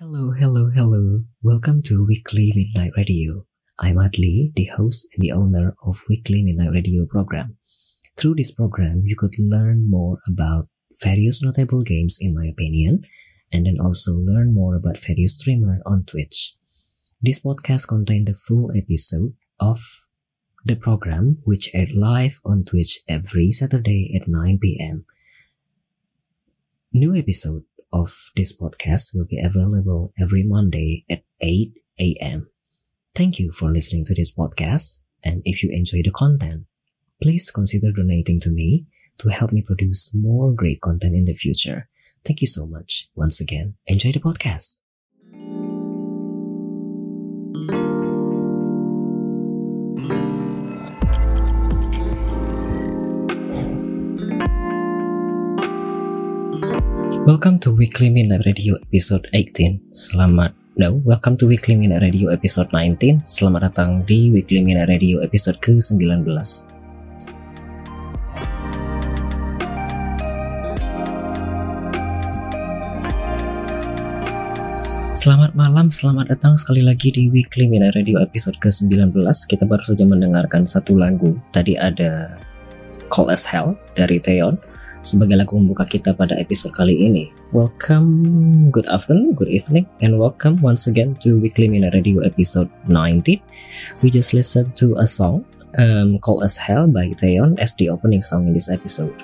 Hello, hello, hello. Welcome to Weekly Midnight Radio. I'm Adli, the host and the owner of Weekly Midnight Radio program. Through this program, you could learn more about various notable games in my opinion, and then also learn more about various streamer on Twitch. This podcast contains the full episode of the program which aired live on Twitch every Saturday at 9 p.m. New episode of this podcast will be available every Monday at 8 a.m. Thank you for listening to this podcast. And if you enjoy the content, please consider donating to me to help me produce more great content in the future. Thank you so much. Once again, enjoy the podcast. Welcome to Weekly Midnight Radio episode 18. Selamat No, welcome to Weekly Midnight Radio episode 19. Selamat datang di Weekly Midnight Radio episode ke-19. Selamat malam, selamat datang sekali lagi di Weekly Midnight Radio episode ke-19. Kita baru saja mendengarkan satu lagu. Tadi ada Call as Hell dari Theon sebagai lagu membuka kita pada episode kali ini. Welcome, good afternoon, good evening, and welcome once again to Weekly Mina Radio episode 19. We just listened to a song um, called As Hell by Theon as the opening song in this episode.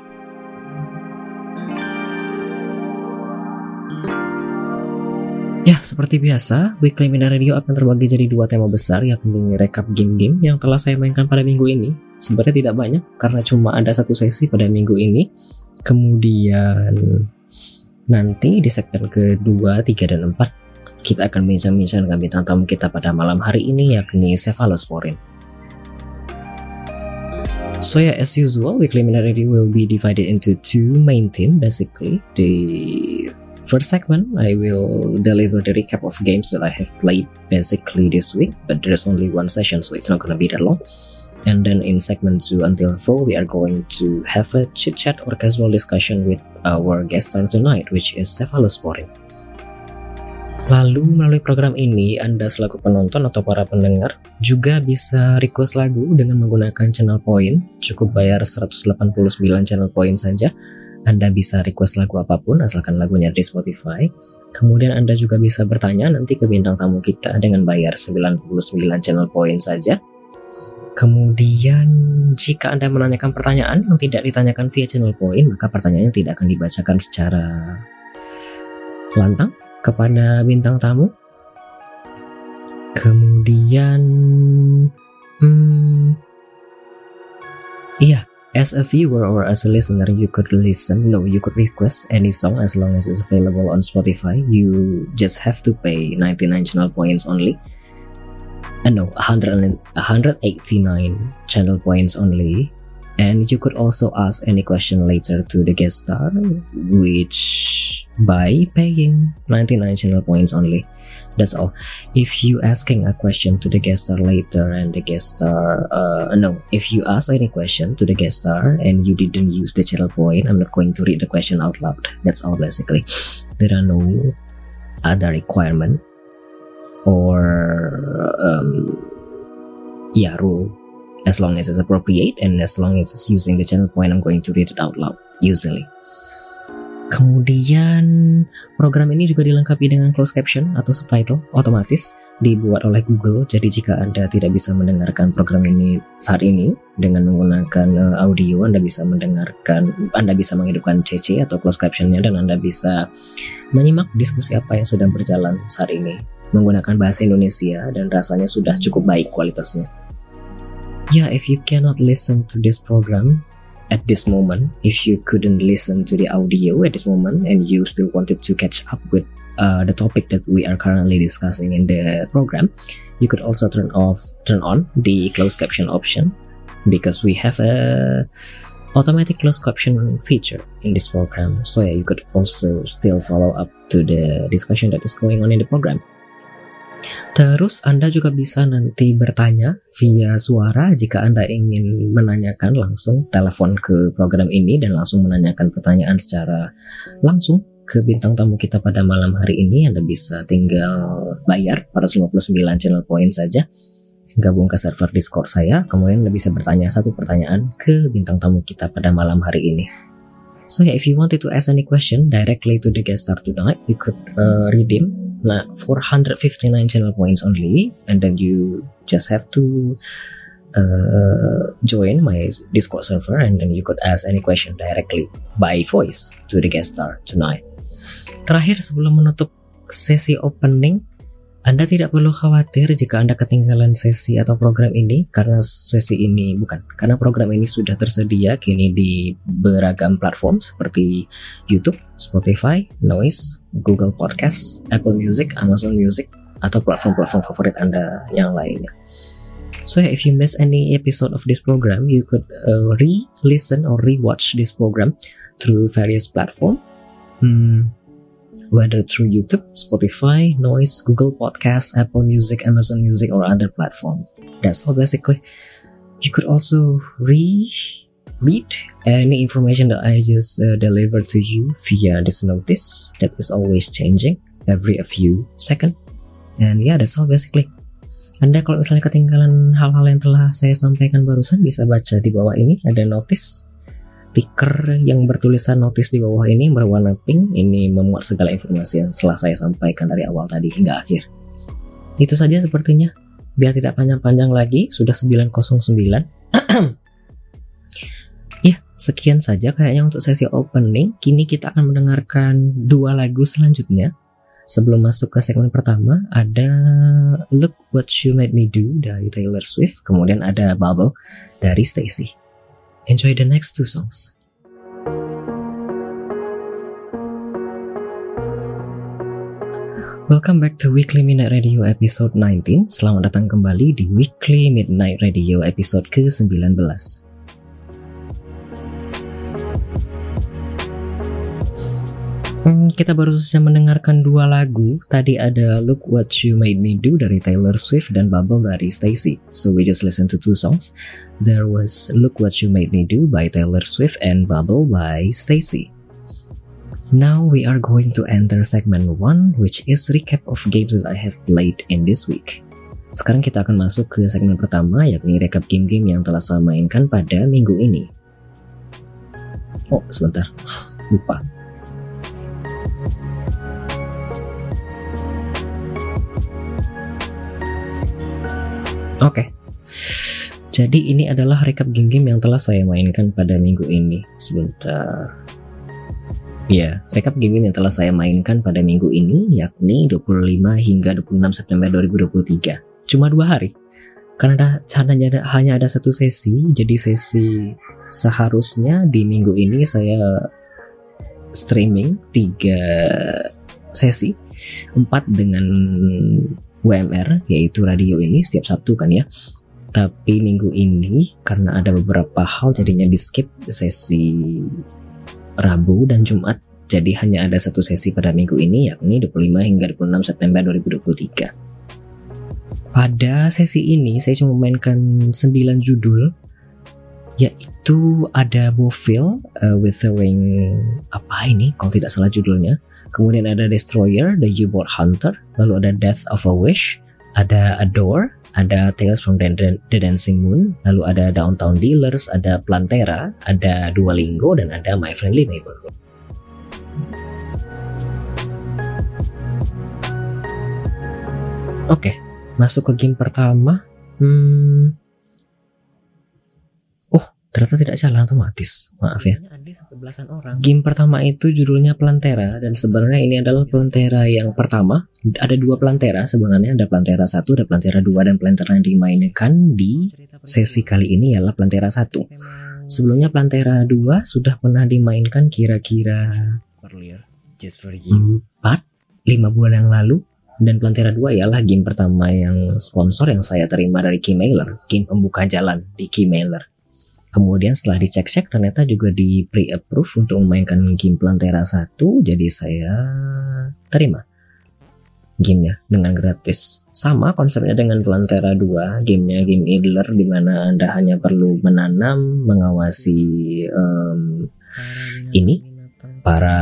Ya, seperti biasa, Weekly Mina Radio akan terbagi jadi dua tema besar yakni rekap game-game yang telah saya mainkan pada minggu ini. Sebenarnya tidak banyak, karena cuma ada satu sesi pada minggu ini, Kemudian nanti di segmen kedua, tiga, dan empat kita akan bincang-bincang dengan bintang tamu kita pada malam hari ini yakni Cephalosporin. So yeah, as usual, Weekly Radio will be divided into two main theme basically. The first segment, I will deliver the recap of games that I have played basically this week, but there's only one session, so it's not gonna be that long. And then in segment 2 until 4, we are going to have a chit chat or casual discussion with our guest star tonight, which is Cephalosporin. Lalu melalui program ini, Anda selaku penonton atau para pendengar juga bisa request lagu dengan menggunakan channel point. Cukup bayar 189 channel point saja. Anda bisa request lagu apa pun asalkan lagunya di Spotify. Kemudian Anda juga bisa bertanya nanti ke bintang tamu kita dengan bayar 99 channel point saja. Kemudian jika Anda menanyakan pertanyaan yang tidak ditanyakan via channel point, maka pertanyaannya tidak akan dibacakan secara lantang kepada bintang tamu. Kemudian, hmm, iya, as a viewer or as a listener, you could listen, no, you could request any song as long as it's available on Spotify. You just have to pay 99 channel points only no 100, 189 channel points only. And you could also ask any question later to the guest star which by paying 99 channel points only. That's all. If you asking a question to the guest star later and the guest star uh, no if you ask any question to the guest star and you didn't use the channel point i'm not going to read the question out loud. That's all basically. There are no other requirement or um, yeah rule. As long as it's appropriate and as long as it's using the channel point I'm going to read it out loud usually. Kemudian program ini juga dilengkapi dengan closed caption atau subtitle otomatis dibuat oleh Google. Jadi jika Anda tidak bisa mendengarkan program ini saat ini dengan menggunakan uh, audio, Anda bisa mendengarkan, Anda bisa menghidupkan CC atau closed captionnya dan Anda bisa menyimak diskusi apa yang sedang berjalan saat ini menggunakan bahasa Indonesia dan rasanya sudah cukup baik kualitasnya. Ya, yeah, if you cannot listen to this program at this moment, if you couldn't listen to the audio at this moment and you still wanted to catch up with uh, the topic that we are currently discussing in the program, you could also turn off, turn on the closed caption option because we have a automatic closed caption feature in this program. So yeah, you could also still follow up to the discussion that is going on in the program. Terus Anda juga bisa nanti bertanya via suara jika Anda ingin menanyakan langsung telepon ke program ini dan langsung menanyakan pertanyaan secara langsung ke bintang tamu kita pada malam hari ini, Anda bisa tinggal bayar 459 channel point saja. Gabung ke server Discord saya, kemudian Anda bisa bertanya satu pertanyaan ke bintang tamu kita pada malam hari ini. So yeah, if you wanted to ask any question directly to the guest star tonight, you could uh, redeem 459 channel points only, and then you just have to uh, join my Discord server, and then you could ask any question directly by voice to the guest star tonight. Terakhir sebelum menutup sesi opening, anda tidak perlu khawatir jika Anda ketinggalan sesi atau program ini karena sesi ini bukan karena program ini sudah tersedia kini di beragam platform seperti YouTube, Spotify, Noise, Google Podcast, Apple Music, Amazon Music atau platform-platform favorit Anda yang lainnya. So yeah, if you miss any episode of this program, you could uh, re-listen or re-watch this program through various platform. Hmm, whether through YouTube, Spotify, Noise, Google Podcasts, Apple Music, Amazon Music, or other platform. That's all basically. You could also re read any information that I just uh, delivered to you via this notice that is always changing every a few second. And yeah, that's all basically. Anda kalau misalnya ketinggalan hal-hal yang telah saya sampaikan barusan bisa baca di bawah ini ada notice stiker yang bertulisan notis di bawah ini berwarna pink ini memuat segala informasi yang telah saya sampaikan dari awal tadi hingga akhir. Itu saja sepertinya. Biar tidak panjang-panjang lagi, sudah 909. ya, sekian saja kayaknya untuk sesi opening. Kini kita akan mendengarkan dua lagu selanjutnya. Sebelum masuk ke segmen pertama, ada Look What You Made Me Do dari Taylor Swift, kemudian ada Bubble dari Stacy. Enjoy the next two songs. Welcome back to Weekly Midnight Radio episode 19. Selamat datang kembali di Weekly Midnight Radio episode ke-19. Kita baru saja mendengarkan dua lagu. Tadi ada Look What You Made Me Do dari Taylor Swift dan Bubble dari Stacy. So we just listen to two songs. There was Look What You Made Me Do by Taylor Swift and Bubble by Stacy. Now we are going to enter segment 1 which is recap of games that I have played in this week. Sekarang kita akan masuk ke segmen pertama yakni recap game-game yang telah saya mainkan pada minggu ini. Oh, sebentar. Lupa. Oke. Okay. Jadi ini adalah recap game-game yang telah saya mainkan pada minggu ini. Sebentar. Ya, recap game-game yang telah saya mainkan pada minggu ini yakni 25 hingga 26 September 2023. Cuma dua hari. Karena ada, hanya ada satu sesi, jadi sesi seharusnya di minggu ini saya streaming tiga sesi, empat dengan WMR yaitu radio ini setiap Sabtu kan ya. Tapi minggu ini karena ada beberapa hal jadinya di skip sesi Rabu dan Jumat. Jadi hanya ada satu sesi pada minggu ini yakni 25 hingga 26 September 2023. Pada sesi ini saya cuma mainkan 9 judul yaitu ada Bofil uh, with the ring apa ini kalau tidak salah judulnya Kemudian ada Destroyer, The U-Boat Hunter, lalu ada Death of a Wish, ada Adore, ada Tales from the, Dancing Moon, lalu ada Downtown Dealers, ada Plantera, ada Duolingo, dan ada My Friendly Neighborhood. Oke, okay, masuk ke game pertama. Hmm, ternyata tidak jalan otomatis. Maaf ya. Game pertama itu judulnya Plantera dan sebenarnya ini adalah Plantera yang pertama. Ada dua Plantera sebenarnya ada Plantera satu, ada Plantera dua dan Plantera yang dimainkan di sesi kali ini ialah Plantera satu. sebelumnya Plantera dua sudah pernah dimainkan kira-kira 4 lima bulan yang lalu. Dan Plantera 2 ialah game pertama yang sponsor yang saya terima dari Keymailer, game pembuka jalan di Keymailer. Kemudian setelah dicek-cek ternyata juga di pre-approve untuk memainkan game Plantera 1 jadi saya terima gamenya dengan gratis. Sama konsepnya dengan Plantera 2, gamenya game idler di mana Anda hanya perlu menanam, mengawasi um, ini para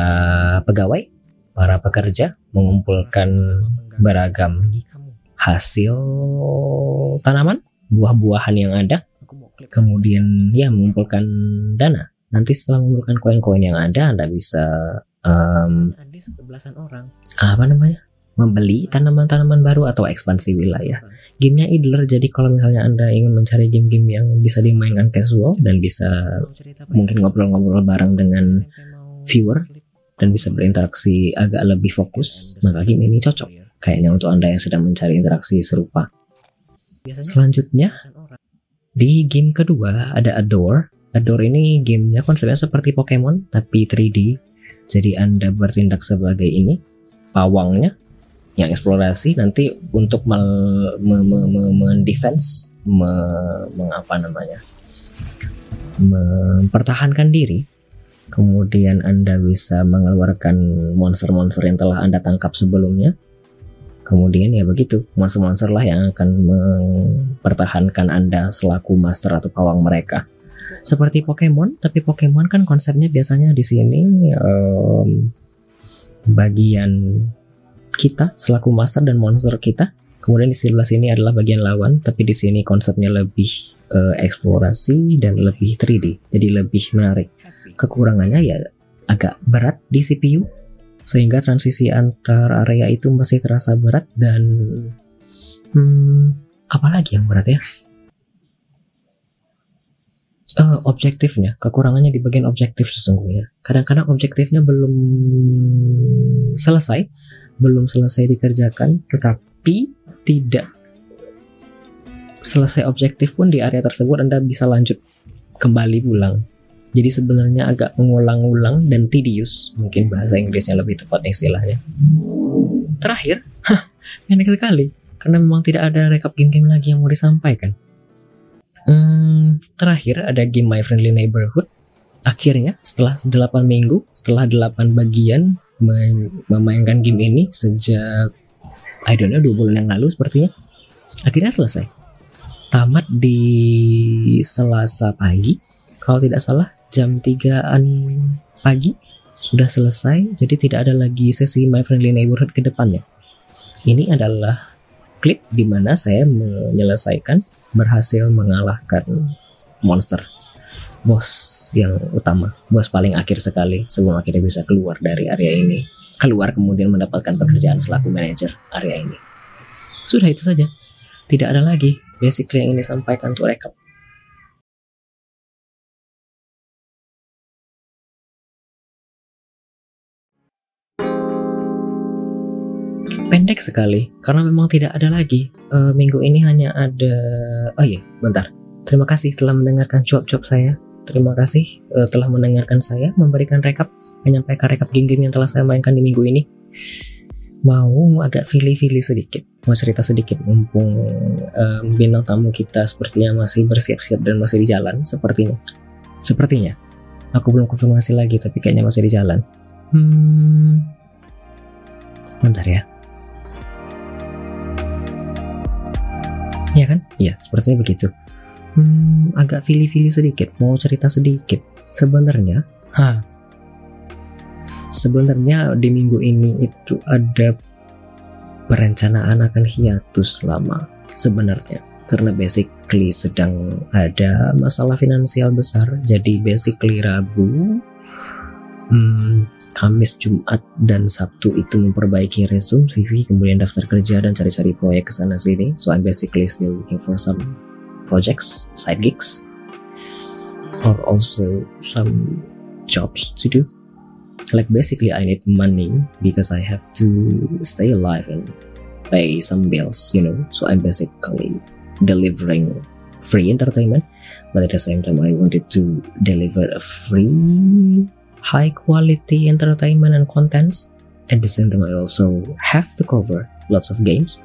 pegawai para pekerja mengumpulkan beragam hasil tanaman, buah-buahan yang ada, kemudian ya mengumpulkan dana. Nanti setelah mengumpulkan koin-koin yang ada, Anda bisa um, apa namanya? membeli tanaman-tanaman baru atau ekspansi wilayah. Gamenya idler, jadi kalau misalnya Anda ingin mencari game-game yang bisa dimainkan casual dan bisa mungkin ngobrol-ngobrol bareng dengan viewer dan bisa berinteraksi agak lebih fokus, maka game ini cocok kayaknya untuk Anda yang sedang mencari interaksi serupa. Selanjutnya, di game kedua ada Adore. Adore ini gamenya konsepnya seperti Pokemon tapi 3D. Jadi Anda bertindak sebagai ini, pawangnya yang eksplorasi nanti untuk me, me, me, me, mendefense me, mengapa namanya mempertahankan diri kemudian anda bisa mengeluarkan monster-monster yang telah anda tangkap sebelumnya kemudian ya begitu monster-monster lah yang akan mempertahankan anda selaku master atau pawang mereka seperti Pokemon tapi Pokemon kan konsepnya biasanya di sini um, bagian kita selaku master dan monster kita. Kemudian di sebelah sini adalah bagian lawan, tapi di sini konsepnya lebih uh, eksplorasi dan lebih 3D, jadi lebih menarik. Kekurangannya ya agak berat di CPU, sehingga transisi antar area itu masih terasa berat dan hmm, apalagi yang berat ya? Uh, objektifnya, kekurangannya di bagian objektif sesungguhnya. Kadang-kadang objektifnya belum selesai belum selesai dikerjakan tetapi tidak selesai objektif pun di area tersebut Anda bisa lanjut kembali pulang. Jadi sebenarnya agak mengulang-ulang dan tedious, mungkin bahasa Inggrisnya lebih tepat istilahnya. Terakhir, pendek sekali, karena memang tidak ada rekap game-game lagi yang mau disampaikan. Hmm, terakhir ada game My Friendly Neighborhood. Akhirnya setelah 8 minggu, setelah 8 bagian memainkan game ini sejak I don't know dua bulan yang lalu sepertinya akhirnya selesai tamat di Selasa pagi kalau tidak salah jam 3an pagi sudah selesai jadi tidak ada lagi sesi My Friendly Neighborhood ke depannya ini adalah klip di mana saya menyelesaikan berhasil mengalahkan monster bos yang utama, bos paling akhir sekali sebelum akhirnya bisa keluar dari area ini. Keluar kemudian mendapatkan pekerjaan selaku manajer area ini. Sudah itu saja. Tidak ada lagi basic yang ini sampaikan untuk rekap. Pendek sekali karena memang tidak ada lagi uh, minggu ini hanya ada oh iya bentar terima kasih telah mendengarkan cuap-cuap saya Terima kasih uh, telah mendengarkan saya memberikan rekap, menyampaikan rekap game-game yang telah saya mainkan di minggu ini. Mau agak fili-fili sedikit, mau cerita sedikit mumpung um, bintang tamu kita sepertinya masih bersiap-siap dan masih di jalan sepertinya. Sepertinya. Aku belum konfirmasi lagi tapi kayaknya masih di jalan. Hmm. Bentar ya. Iya kan? Iya, sepertinya begitu hmm, agak fili-fili sedikit, mau cerita sedikit. Sebenarnya, ha, sebenarnya di minggu ini itu ada perencanaan akan hiatus lama sebenarnya karena basically sedang ada masalah finansial besar jadi basically Rabu hmm, Kamis Jumat dan Sabtu itu memperbaiki resume CV kemudian daftar kerja dan cari-cari proyek ke sana sini so I'm basically still looking for some projects, side gigs, or also some jobs to do. Like basically, I need money because I have to stay alive and pay some bills, you know. So I'm basically delivering free entertainment, but at the same time, I wanted to deliver a free, high quality entertainment and contents. At the same time, I also have to cover lots of games.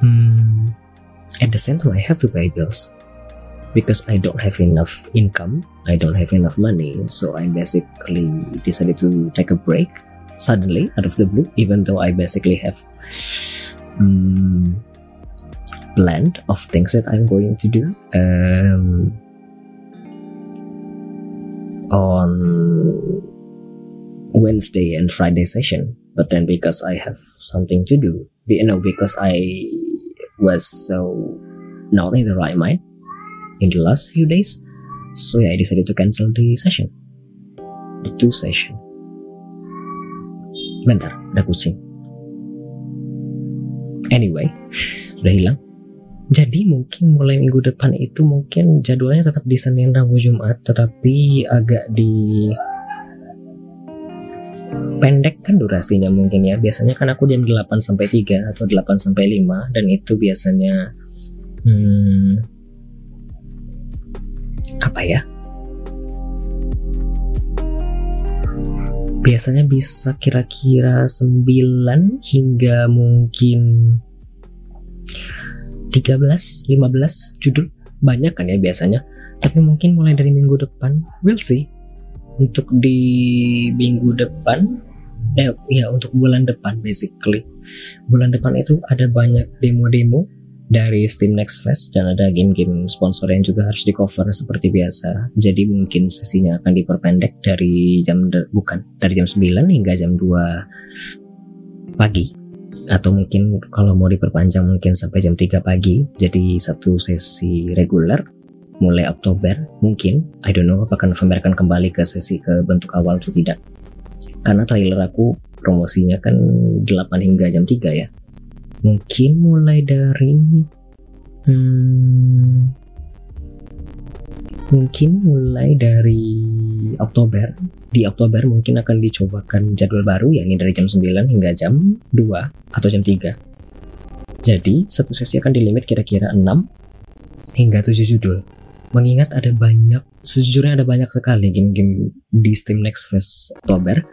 Hmm. At the same time, I have to pay bills because I don't have enough income, I don't have enough money, so I basically decided to take a break suddenly out of the blue, even though I basically have um, planned of things that I'm going to do. Um, on Wednesday and Friday session, but then because I have something to do, you know, because I was so not in the right mind in the last few days, so yeah, I decided to cancel the session, the two session. Bentar, ada kucing. Anyway, sudah hilang. Jadi mungkin mulai minggu depan itu mungkin jadwalnya tetap di Senin, Rabu, Jumat, tetapi agak di pendek kan durasinya mungkin ya. Biasanya kan aku jam 8 sampai 3 atau 8 sampai 5 dan itu biasanya hmm, apa ya? Biasanya bisa kira-kira 9 hingga mungkin 13, 15 judul banyak kan ya biasanya tapi mungkin mulai dari minggu depan we'll see untuk di minggu depan eh, ya untuk bulan depan basically. Bulan depan itu ada banyak demo-demo dari Steam Next Fest dan ada game-game sponsor yang juga harus di cover seperti biasa. Jadi mungkin sesinya akan diperpendek dari jam bukan dari jam 9 hingga jam 2 pagi. Atau mungkin kalau mau diperpanjang mungkin sampai jam 3 pagi jadi satu sesi reguler mulai Oktober mungkin I don't know apakah November akan kembali ke sesi ke bentuk awal atau tidak karena trailer aku promosinya kan 8 hingga jam 3 ya mungkin mulai dari hmm, mungkin mulai dari Oktober di Oktober mungkin akan dicobakan jadwal baru yakni dari jam 9 hingga jam 2 atau jam 3. Jadi, satu sesi akan dilimit kira-kira 6 hingga 7 judul. Mengingat ada banyak, sejujurnya ada banyak sekali game-game di Steam Next Fest Oktober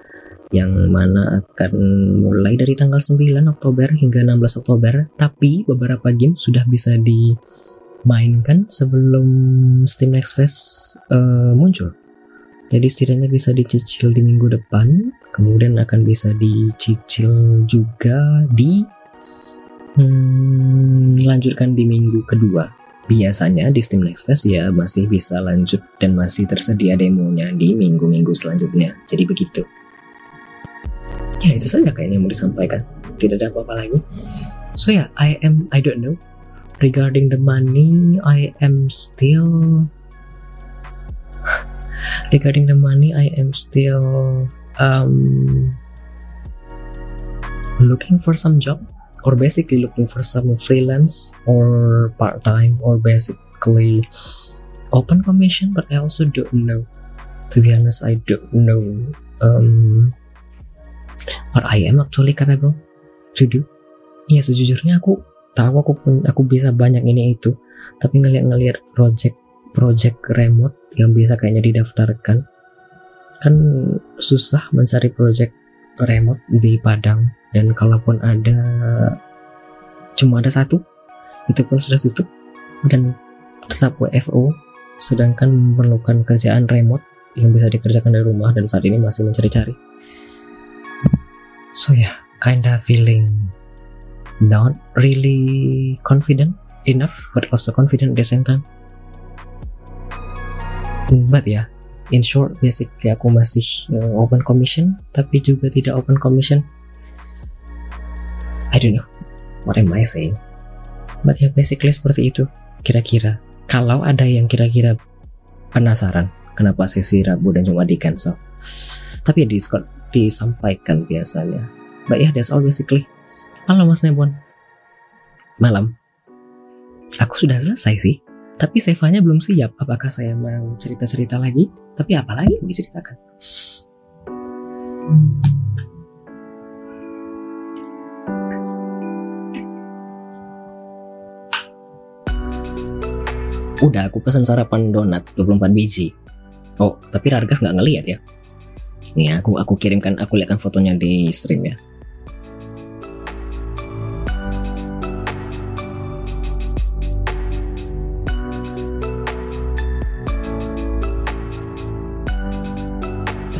yang mana akan mulai dari tanggal 9 Oktober hingga 16 Oktober, tapi beberapa game sudah bisa dimainkan sebelum Steam Next Fest uh, muncul. Jadi setidaknya bisa dicicil di minggu depan, kemudian akan bisa dicicil juga di hmm, lanjutkan di minggu kedua. Biasanya di Steam Next Fest ya masih bisa lanjut dan masih tersedia demonya di minggu-minggu selanjutnya. Jadi begitu. Ya itu saja kayaknya yang mau disampaikan. Tidak ada apa-apa lagi. So ya, yeah, I am I don't know regarding the money I am still regarding the money I am still um, looking for some job or basically looking for some freelance or part-time or basically open commission but I also don't know. To be honest I don't know um, what I am actually capable to do. Ya sejujurnya aku tahu aku pun aku bisa banyak ini itu. Tapi ngeliat-ngeliat project project remote yang bisa kayaknya didaftarkan kan susah mencari project remote di Padang. Dan kalaupun ada cuma ada satu itu pun sudah tutup. Dan tetap WFO sedangkan memerlukan kerjaan remote yang bisa dikerjakan dari rumah dan saat ini masih mencari-cari. So ya yeah, kinda feeling not really confident enough but also confident at the same time. But ya in short basically aku masih uh, open commission tapi juga tidak open commission. I don't know. What am I saying? But ya basically seperti itu. Kira-kira kalau ada yang kira-kira penasaran kenapa sesi Rabu dan Jumat di cancel? Tapi di Discord disampaikan biasanya. But ya yeah, that's all basically. Halo mas Nebon. Malam. Aku sudah selesai sih tapi Sevanya belum siap. Apakah saya mau cerita-cerita lagi? Tapi apa lagi yang diceritakan? Udah aku pesan sarapan donat 24 biji. Oh, tapi Rargas nggak ngeliat ya. Nih aku aku kirimkan aku lihatkan fotonya di stream ya.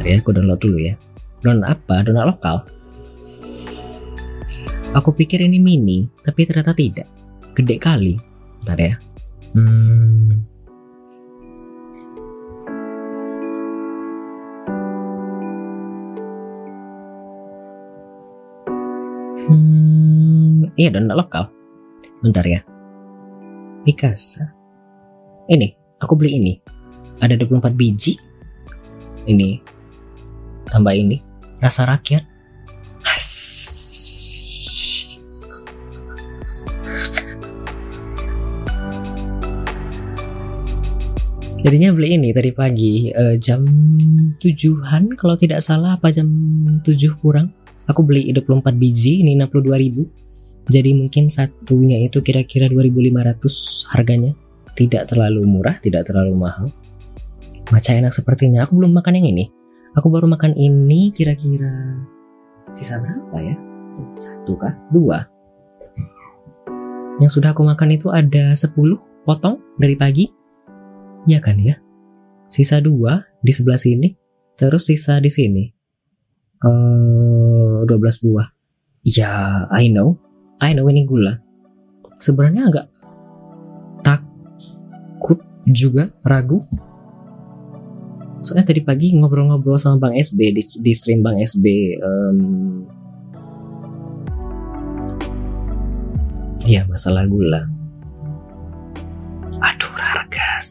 Bentar ya, aku download dulu ya. Download apa? Download lokal. Aku pikir ini mini, tapi ternyata tidak. Gede kali. Bentar ya. Hmm. Iya dan lokal. Bentar ya. Mikasa. Ini, aku beli ini. Ada 24 biji. Ini. Tambah ini. Rasa rakyat. Jadinya beli ini tadi pagi uh, jam tujuhan kalau tidak salah apa jam 7 kurang. Aku beli 24 biji ini 62 ribu. Jadi mungkin satunya itu kira-kira 2500 harganya. Tidak terlalu murah, tidak terlalu mahal. Maca enak sepertinya. Aku belum makan yang ini. Aku baru makan ini kira-kira sisa berapa ya? Satu kah? Dua. Yang sudah aku makan itu ada 10 potong dari pagi Iya kan ya? Sisa dua di sebelah sini, terus sisa di sini. Uh, 12 buah. Ya, I know. I know ini gula. Sebenarnya agak takut juga, ragu. Soalnya tadi pagi ngobrol-ngobrol sama Bang SB di, di stream Bang SB um, Ya masalah gula. Aduh Rargas.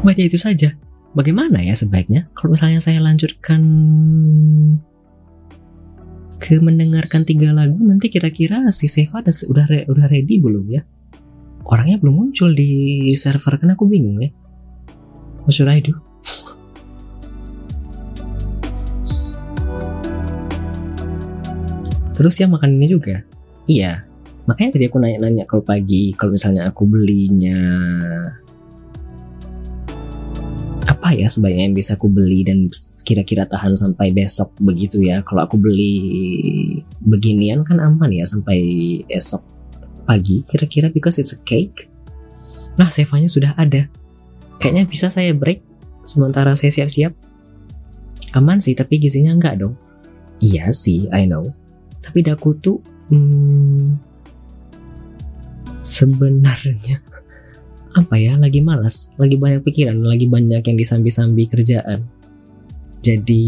Baca itu saja. Bagaimana ya sebaiknya? Kalau misalnya saya lanjutkan ke mendengarkan tiga lagu nanti kira-kira si Seva udah re, udah ready belum ya? Orangnya belum muncul di server kan aku bingung ya. What should I? Terus ya makan ini juga. Iya. Makanya tadi aku nanya-nanya kalau pagi kalau misalnya aku belinya apa ya sebaiknya yang bisa aku beli dan kira-kira tahan sampai besok begitu ya. Kalau aku beli beginian kan aman ya sampai esok pagi. Kira-kira because it's a cake. Nah sevanya sudah ada. Kayaknya bisa saya break sementara saya siap-siap. Aman sih tapi gizinya enggak dong. Iya sih I know. Tapi daku tuh hmm, sebenarnya apa ya lagi malas lagi banyak pikiran lagi banyak yang disambi-sambi kerjaan. Jadi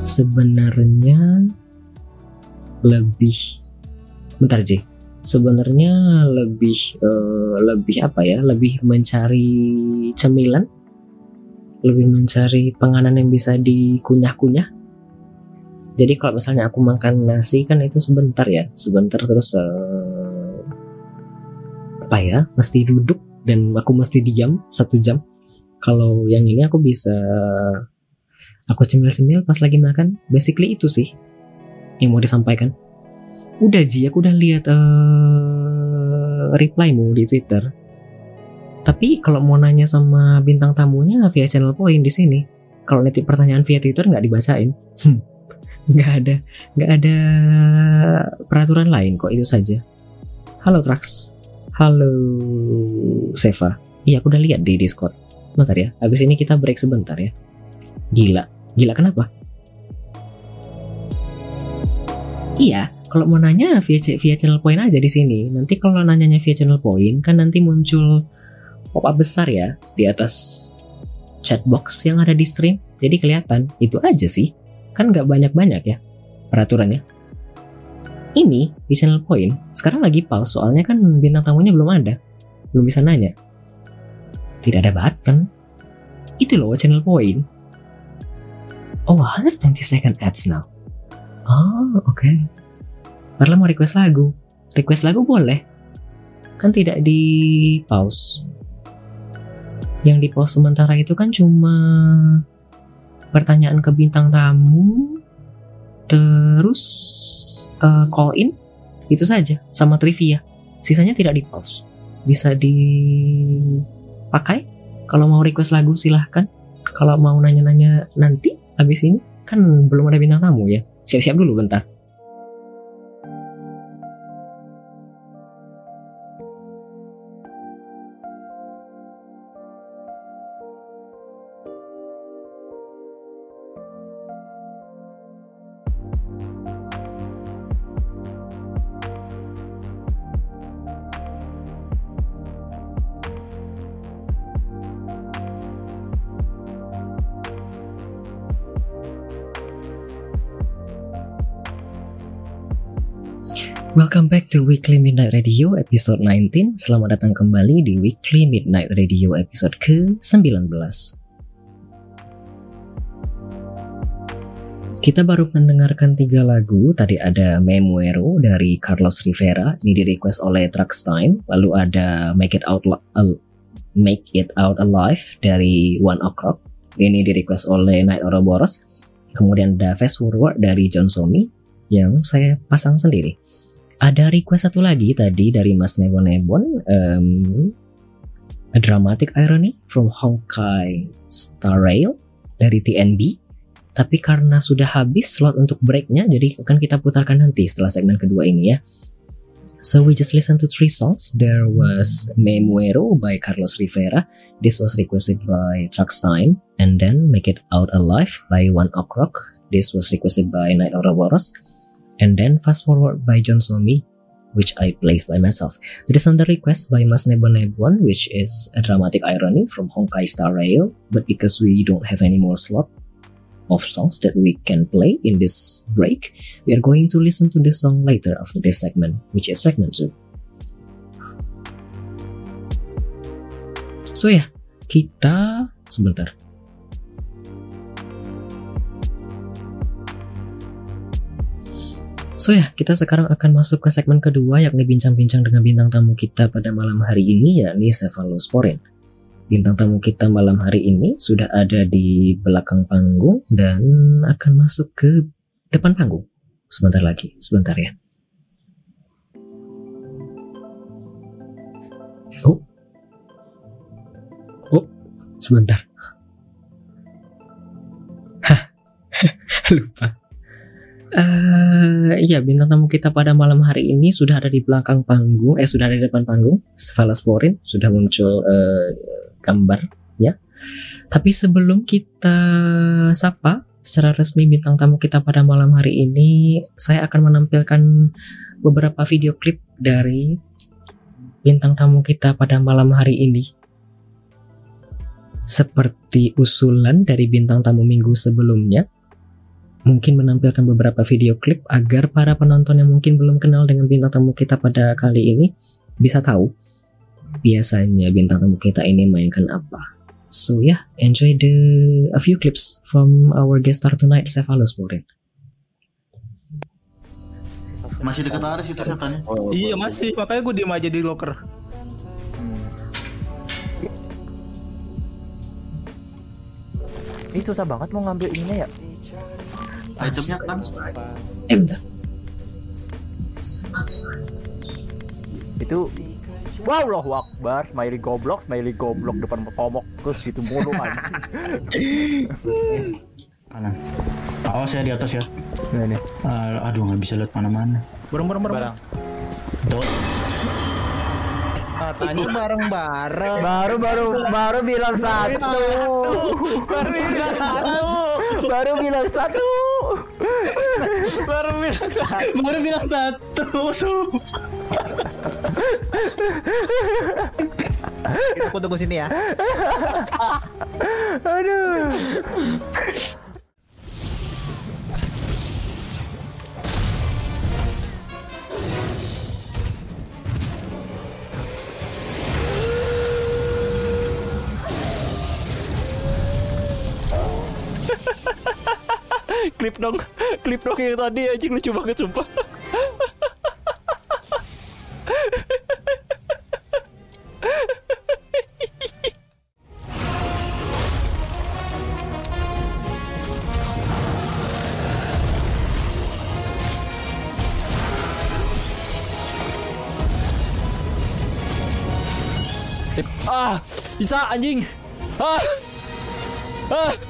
sebenarnya lebih bentar J. Sebenarnya lebih uh, lebih apa ya lebih mencari cemilan lebih mencari penganan yang bisa dikunyah-kunyah. Jadi kalau misalnya aku makan nasi kan itu sebentar ya sebentar terus uh, apa ya mesti duduk dan aku mesti diam satu jam. Kalau yang ini aku bisa aku cemil-cemil pas lagi makan. Basically itu sih yang mau disampaikan. Udah Ji aku udah lihat uh, replymu di Twitter. Tapi kalau mau nanya sama bintang tamunya via channel point di sini kalau nanti pertanyaan via Twitter nggak dibacain. Nggak ada nggak ada peraturan lain kok itu saja. Halo Trax Halo Seva. Iya aku udah lihat di Discord. Bentar ya, habis ini kita break sebentar ya. Gila, gila kenapa? Iya, kalau mau nanya via via channel point aja di sini. Nanti kalau nanyanya via channel point kan nanti muncul pop up besar ya di atas chat box yang ada di stream. Jadi kelihatan itu aja sih. Kan nggak banyak-banyak ya peraturannya ini di channel point sekarang lagi pause soalnya kan bintang tamunya belum ada. Belum bisa nanya. Tidak ada button. Itu loh channel point oh 120 second ads now. Oh oke. Okay. Mau request lagu. Request lagu boleh. Kan tidak di pause. Yang di pause sementara itu kan cuma pertanyaan ke bintang tamu. Terus uh, call in itu saja. Sama trivia. Sisanya tidak di pause. Bisa dipakai. Kalau mau request lagu silahkan. Kalau mau nanya-nanya nanti habis ini kan belum ada bintang tamu ya. Siap-siap dulu bentar Welcome back to Weekly Midnight Radio episode 19. Selamat datang kembali di Weekly Midnight Radio episode ke-19. Kita baru mendengarkan tiga lagu. Tadi ada Memuero dari Carlos Rivera, ini di request oleh Truckstein. Lalu ada Make It Out Make It Out Alive dari One O'Clock. Ini di request oleh Night Ouroboros. Kemudian ada Fast Forward dari John Somi yang saya pasang sendiri. Ada request satu lagi tadi dari Mas Nebon Nebon, um, A Dramatic Irony from Honkai Star Rail dari TNB. Tapi karena sudah habis slot untuk breaknya, jadi akan kita putarkan nanti setelah segmen kedua ini ya. So we just listen to three songs. There was Memuero by Carlos Rivera. This was requested by Truckstein. And then Make It Out Alive by One O'Clock. This was requested by Night Ouroboros and then fast forward by John Somi which I placed by myself. There is another request by Mas Nebon Nebon, which is a dramatic irony from Honkai Star Rail, but because we don't have any more slot of songs that we can play in this break, we are going to listen to this song later after this segment, which is segment 2. So ya, yeah, kita sebentar. So ya, kita sekarang akan masuk ke segmen kedua yakni bincang-bincang dengan bintang tamu kita pada malam hari ini yakni Cephalosporin. Bintang tamu kita malam hari ini sudah ada di belakang panggung dan akan masuk ke depan panggung. Sebentar lagi, sebentar ya. Oh. Oh, sebentar. Hah, lupa. Uh, iya, bintang tamu kita pada malam hari ini sudah ada di belakang panggung, eh sudah ada di depan panggung. Cephalosporin sudah muncul uh, gambarnya. Tapi sebelum kita sapa secara resmi bintang tamu kita pada malam hari ini, saya akan menampilkan beberapa video klip dari bintang tamu kita pada malam hari ini. Seperti usulan dari bintang tamu minggu sebelumnya, mungkin menampilkan beberapa video klip agar para penonton yang mungkin belum kenal dengan bintang tamu kita pada kali ini bisa tahu biasanya bintang tamu kita ini mainkan apa. So yeah, enjoy the a few clips from our guest star tonight, Cephalosporin. Masih dekat Aris itu setannya. Oh, iya masih, makanya gue diem aja di locker. Ini susah banget mau ngambil ininya ya itemnya kan eh bentar itu Wow loh wakbar, smiley goblok, smiley goblok depan komok terus gitu mulu kan. Kanan. Oh saya di atas ya. Ini nih. Uh, aduh nggak bisa lihat mana-mana. Bareng bareng bareng. Dot. Katanya bareng-bareng. Baru baru baru bilang satu. Baru bilang satu. Baru bilang satu. Baru bilang satu. Baru bilang satu. Aku tunggu sini ya. Aduh. Klip dong, klip dong yang tadi anjing lucu banget sumpah. Ah, bisa anjing. Ah. Ah.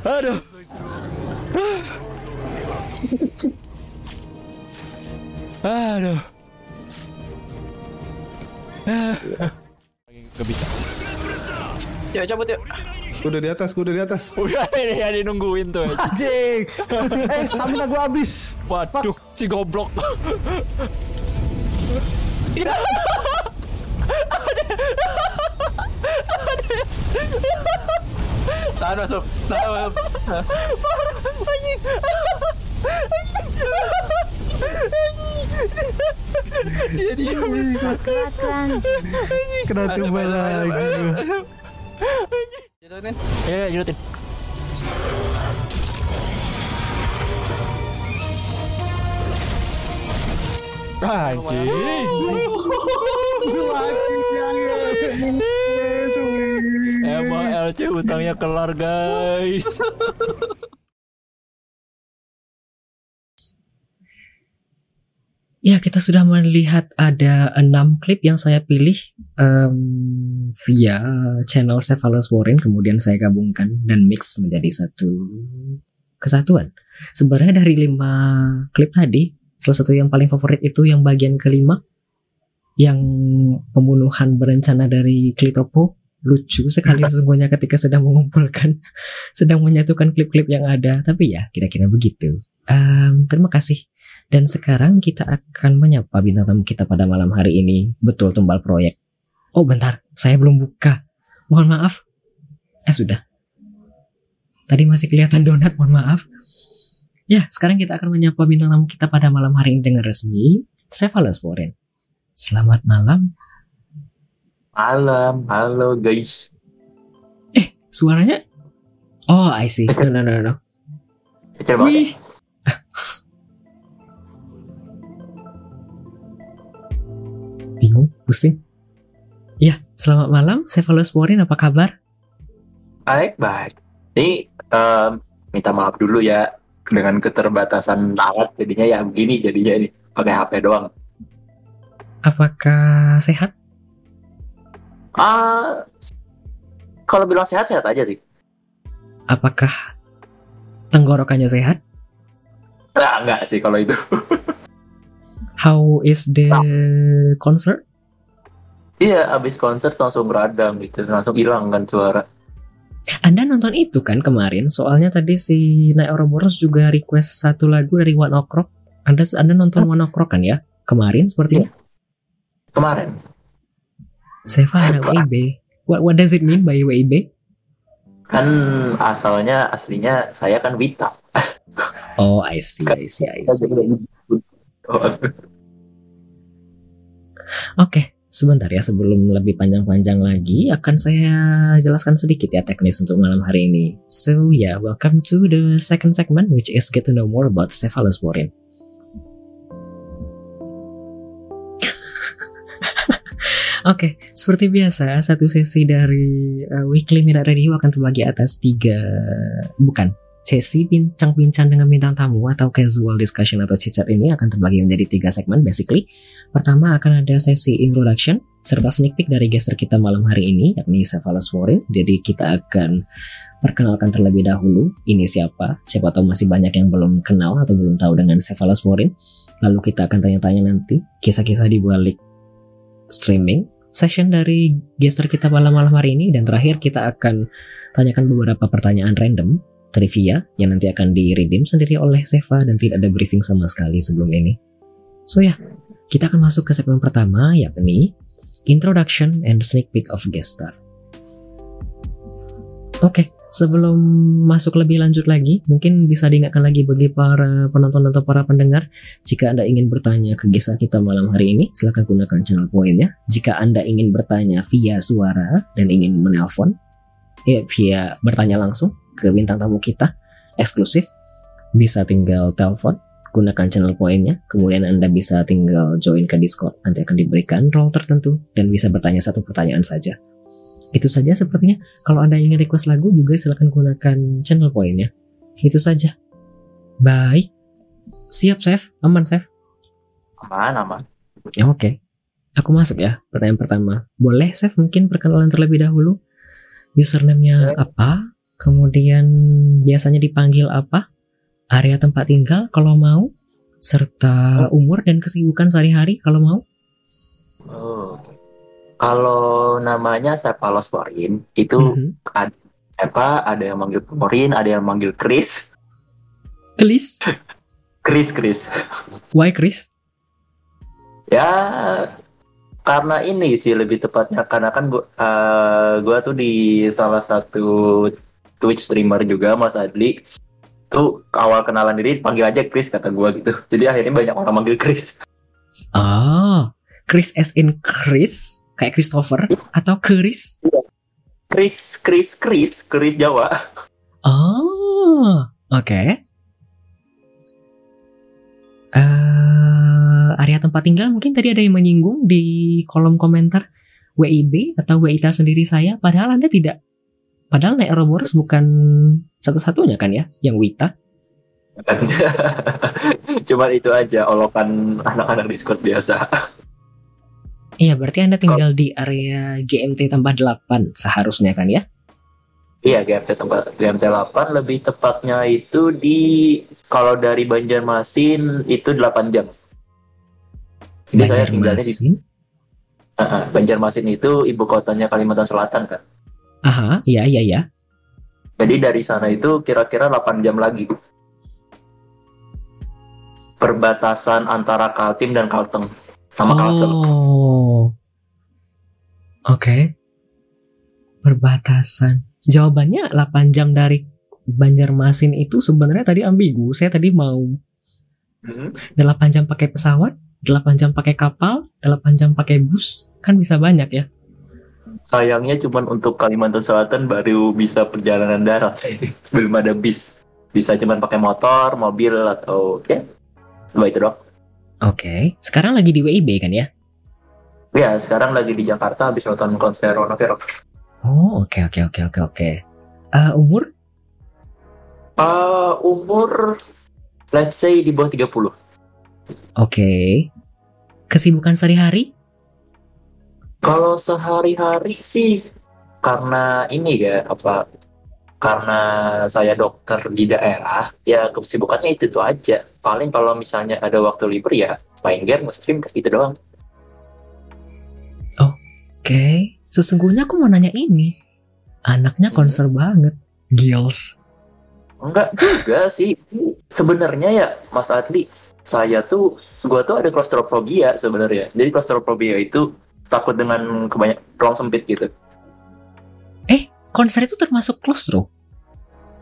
Aduh. Aduh. Gak bisa. Yuk cabut yuk. Udah di atas, udah di atas. Udah ini ya nungguin tuh. Anjing. eh, stamina gua habis. Waduh, si goblok. Tahan masuk. Tahan masuk. Parah. Anjing. Laki-laki anjing. Kena tumbal lagi. Jurutin. Ya, jurutin. Anjing. Emang LC utangnya kelar guys. Ya, kita sudah melihat ada enam klip yang saya pilih em, via channel Cephalus Warren, kemudian saya gabungkan dan mix menjadi satu kesatuan. Sebenarnya dari lima klip tadi, salah satu yang paling favorit itu yang bagian kelima, yang pembunuhan berencana dari Klitopo. Lucu sekali sesungguhnya ketika sedang mengumpulkan, sedang menyatukan klip-klip yang ada. Tapi ya, kira-kira begitu. Em, terima kasih. Dan sekarang kita akan menyapa bintang tamu kita pada malam hari ini. Betul tumbal proyek. Oh bentar, saya belum buka. Mohon maaf. Eh sudah. Tadi masih kelihatan donat, mohon maaf. Ya, sekarang kita akan menyapa bintang tamu kita pada malam hari ini dengan resmi. Cephalus Warren. Selamat malam. Malam, halo guys. Suaranya? Oh, I see. No, no, no, no. Kecil banget. Wih. Bingung, pusing. Ya, selamat malam. Cephalus Warren, apa kabar? Baik, baik. Ini em, minta maaf dulu ya dengan keterbatasan alat jadinya ya begini jadinya ini pakai HP doang. Apakah sehat? Ah, kalau bilang sehat-sehat aja sih. Apakah tenggorokannya sehat? Nah, enggak sih kalau itu. How is the concert? Iya, abis konser langsung beradam gitu, langsung hilang kan suara. Anda nonton itu kan kemarin? Soalnya tadi si Naik Ouroboros juga request satu lagu dari One Ok Rock. Anda Anda nonton One Ok Rock kan ya? Kemarin sepertinya. Kemarin. Seva anak. WIB. What, what does it mean by WIB? Kan asalnya aslinya saya kan Wita. Oh, I see, I see, I see. Oke, sebentar ya sebelum lebih panjang-panjang lagi akan saya jelaskan sedikit ya teknis untuk malam hari ini. So yeah, welcome to the second segment which is get to know more about Cephalus Oke, seperti biasa satu sesi dari uh, Weekly Minute Radio akan terbagi atas tiga bukan sesi bincang-bincang dengan bintang tamu atau casual discussion atau chit chat ini akan terbagi menjadi tiga segmen basically. Pertama akan ada sesi introduction serta sneak peek dari guester kita malam hari ini yakni Cephalus Warren. Jadi kita akan perkenalkan terlebih dahulu ini siapa. Siapa tahu masih banyak yang belum kenal atau belum tahu dengan Cephalus Warren. Lalu kita akan tanya-tanya nanti kisah-kisah di balik streaming session dari gester kita pada malam hari ini dan terakhir kita akan tanyakan beberapa pertanyaan random trivia yang nanti akan di redeem sendiri oleh Seva dan tidak ada briefing sama sekali sebelum ini. So ya, kita akan masuk ke segmen pertama yakni Introduction and Sneak Peek of Guest. Oke, sebelum masuk lebih lanjut lagi, mungkin bisa diingatkan lagi bagi para penonton atau para pendengar, jika Anda ingin bertanya ke gestar kita malam hari ini, silahkan gunakan channel poinnya. Jika Anda ingin bertanya via suara dan ingin menelpon, ya via bertanya langsung ke bintang tamu kita, eksklusif, bisa tinggal telepon, gunakan channel poinnya, kemudian Anda bisa tinggal join ke Discord, nanti akan diberikan role tertentu, dan bisa bertanya satu pertanyaan saja. Itu saja sepertinya. Kalau Anda ingin request lagu juga silahkan gunakan channel poinnya. Itu saja. Baik. Siap, Chef? Aman, Chef? aman, aman. Ya, oke. Aku masuk ya. Pertanyaan pertama. Boleh, Chef, mungkin perkenalan terlebih dahulu? Username-nya apa? Kemudian biasanya dipanggil apa? Area tempat tinggal kalau mau? Serta umur dan kesibukan sehari-hari kalau mau? Oh. Kalau namanya Warren itu Mhm. apa? Ada yang manggil Warren, ada yang manggil Chris. Chris? Chris, Chris. Why Chris? Ya karena ini sih lebih tepatnya karena kan gua, eh, gua tuh di salah satu Twitch streamer juga Mas Adli tuh awal kenalan diri panggil aja Chris kata gua gitu jadi akhirnya banyak orang manggil Chris Oh, Chris as in Chris, kayak Christopher atau Chris? Chris Chris Chris Chris Jawa Oh, oke. Eh, area tempat tinggal mungkin tadi ada yang menyinggung di kolom komentar WIB atau WITA sendiri saya, padahal Anda tidak. Padahal Nek Ouroboros bukan satu-satunya kan ya, yang WITA. Cuman itu aja olokan anak-anak Discord biasa. Iya, berarti Anda tinggal di area GMT tambah 8 seharusnya kan ya? Iya, GMT tempat GMT 8 lebih tepatnya itu di kalau dari Banjarmasin itu 8 jam. Jadi saya tinggalnya di Banjarmasin. Ah, Banjarmasin itu ibu kotanya Kalimantan Selatan kan. Aha, iya iya iya. Jadi dari sana itu kira-kira 8 jam lagi. Perbatasan antara Kaltim dan Kalteng sama Kalsel. Oh. Oke. Perbatasan. Jawabannya 8 jam dari Banjarmasin itu sebenarnya tadi ambigu. Saya tadi mau Hmm. 8 jam pakai pesawat, 8 jam pakai kapal, 8 jam pakai bus. Kan bisa banyak ya. Sayangnya cuman untuk Kalimantan Selatan baru bisa perjalanan darat sih. Belum ada bis. Bisa cuman pakai motor, mobil atau ya. Dua itu doang. Oke. Sekarang lagi di WIB kan ya? Ya, sekarang lagi di Jakarta habis nonton konser Rono Rock. Oh, oke oke oke oke oke. Eh, umur? Uh, umur let's say di bawah 30. Oke. Kesibukan sehari-hari? Kalau sehari-hari sih karena ini ya apa karena saya dokter di daerah ya kesibukannya itu tuh aja paling kalau misalnya ada waktu libur ya main game nge-stream gitu doang Oke. Sesungguhnya aku mau nanya ini. Anaknya konser banget. Gills. enggak juga sih sebenarnya ya Mas Adli saya tuh gua tuh ada claustrophobia sebenarnya jadi claustrophobia itu takut dengan kebanyak ruang sempit gitu Konser itu termasuk claustro.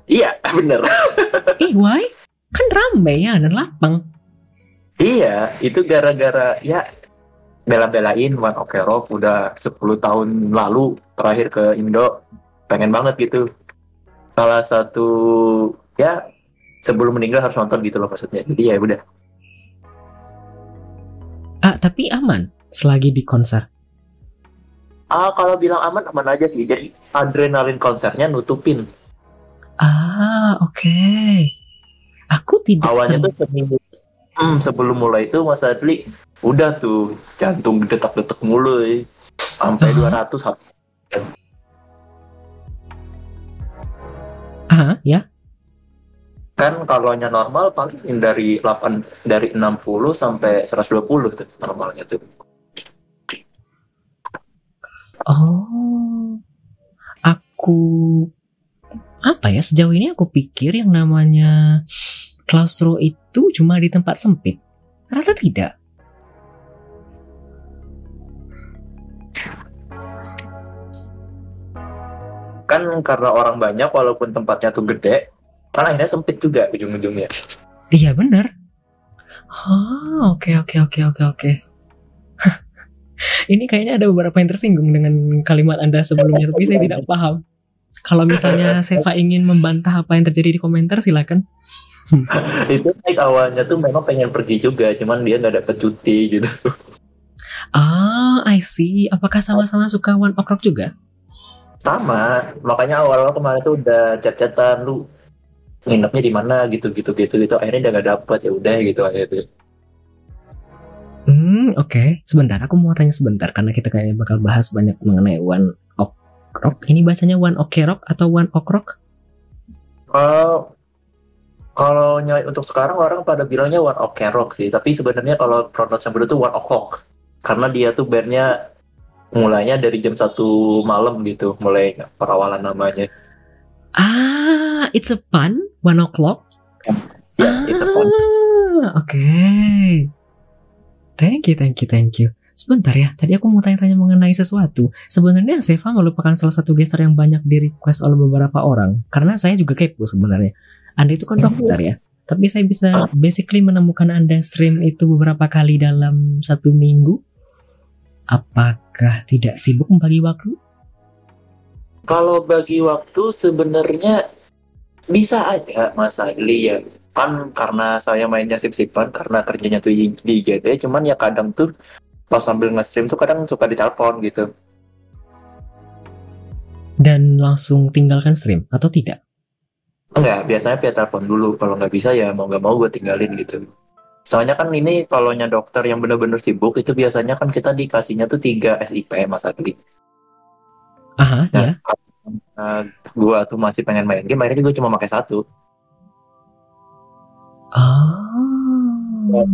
iya bener Eh, why? Kan rame ya dan lapang. Iya, itu gara-gara ya bela-belain One Ok Rock udah 10 tahun lalu terakhir ke Indo. Pengen banget gitu. Salah satu ya sebelum meninggal harus nonton gitu loh maksudnya. Jadi ya udah. Ah, tapi aman selagi di konser. Ah, kalau bilang aman aman aja sih. Jadi adrenalin konsernya nutupin. Ah, oke. Aku tidak Awalnya ter- tuh seminggu hmm, sebelum mulai itu Mas Adli udah tuh jantung detak-detak mulu ya. sampai. 200 hap- Ah, ya. kan kalau nya normal paling dari 8 dari 60 sampai 120 tuh normalnya tuh Oh. Aku apa ya sejauh ini aku pikir yang namanya claustro itu cuma di tempat sempit. Ternyata tidak. Kan karena orang banyak walaupun tempatnya tuh gede kan akhirnya sempit juga ujung-ujungnya Iya bener. Oh, oke oke oke oke oke. Ini kayaknya ada beberapa yang tersinggung dengan kalimat Anda sebelumnya, tapi saya tidak paham. Kalau misalnya Seva ingin membantah apa yang terjadi di komentar, silakan. itu naik awalnya tuh memang pengen pergi juga cuman dia nggak dapet cuti gitu Ah, I see. Apakah sama-sama suka One Ok Rock juga? Sama makanya awal-awal kemarin tuh udah chat-chatan lu nginepnya di mana gitu gitu gitu gitu akhirnya udah nggak dapet ya udah gitu aja tuh Hmm, oke. Sebentar, aku mau tanya sebentar karena kita kayaknya bakal bahas banyak mengenai One Ok Rock. Ini bacanya One Ok Rock atau One Ok Rock? kalau kalau ny- untuk sekarang orang pada bilangnya One Ok Rock sih tapi sebenarnya kalau pronounce yang benar tuh One O'clock karena dia tuh bandnya mulainya dari jam satu malam gitu mulai perawalan namanya Ah, it's a pun. One O'clock. ya it's a fun Ah, Oke. Thank you, thank you, thank you. Sebentar ya, tadi aku mau tanya-tanya mengenai sesuatu. Sebenarnya Seva merupakan salah satu gestar yang banyak di request oleh beberapa orang. Karena saya juga kepo sebenarnya. Anda itu kan dokter ya. Tapi saya bisa basically menemukan Anda stream itu beberapa kali dalam satu minggu. Apakah tidak sibuk membagi waktu? Kalau bagi waktu sebenarnya bisa aja Mas Adli ya. Kan karena saya mainnya sip-sipan karena kerjanya tuh di IGD, cuman ya kadang tuh pas sambil nge-stream tuh kadang suka ditelepon gitu. Dan langsung tinggalkan stream atau tidak? Enggak, biasanya via telepon dulu. Kalau nggak bisa ya mau nggak mau gue tinggalin gitu. Soalnya kan ini kalau dokter yang bener-bener sibuk itu biasanya kan kita dikasihnya tuh 3 SIP Mas Adli. Aha, Nah, ya. uh, gua tuh masih pengen main game, akhirnya gue cuma pakai satu. Oh.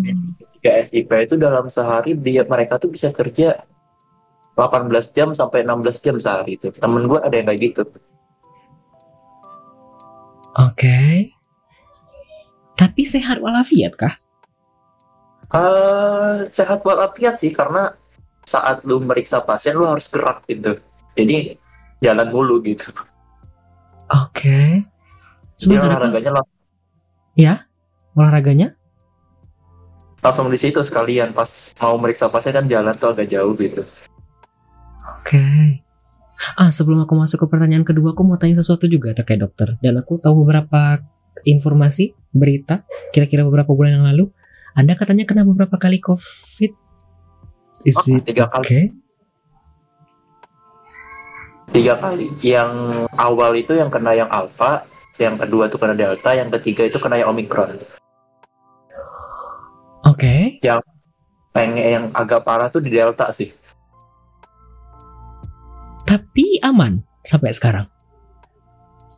3 SIP itu dalam sehari dia mereka tuh bisa kerja 18 jam sampai 16 jam sehari itu. Temen gue ada yang kayak gitu. Oke. Tapi sehat walafiat kah? Eh, sehat walafiat sih karena saat lu meriksa pasien lu harus gerak gitu. Jadi jalan mulu gitu. Oke. Jadi Sebentar aku olahraganya lang- olahraganya? langsung di situ sekalian pas mau meriksa pasien kan jalan tuh agak jauh gitu. Oke. Ah, sebelum aku masuk ke pertanyaan kedua, aku mau tanya sesuatu juga terkait dokter. Dan aku tahu beberapa informasi, berita, kira-kira beberapa bulan yang lalu, Anda katanya kena beberapa kali COVID. Is Oh, it tiga kali, okay? tiga kali. Yang awal itu yang kena yang alpha, yang kedua tuh kena delta, yang ketiga itu kena yang omikron. Oke. Pengen yang agak parah tuh di delta sih. Tapi aman sampai sekarang.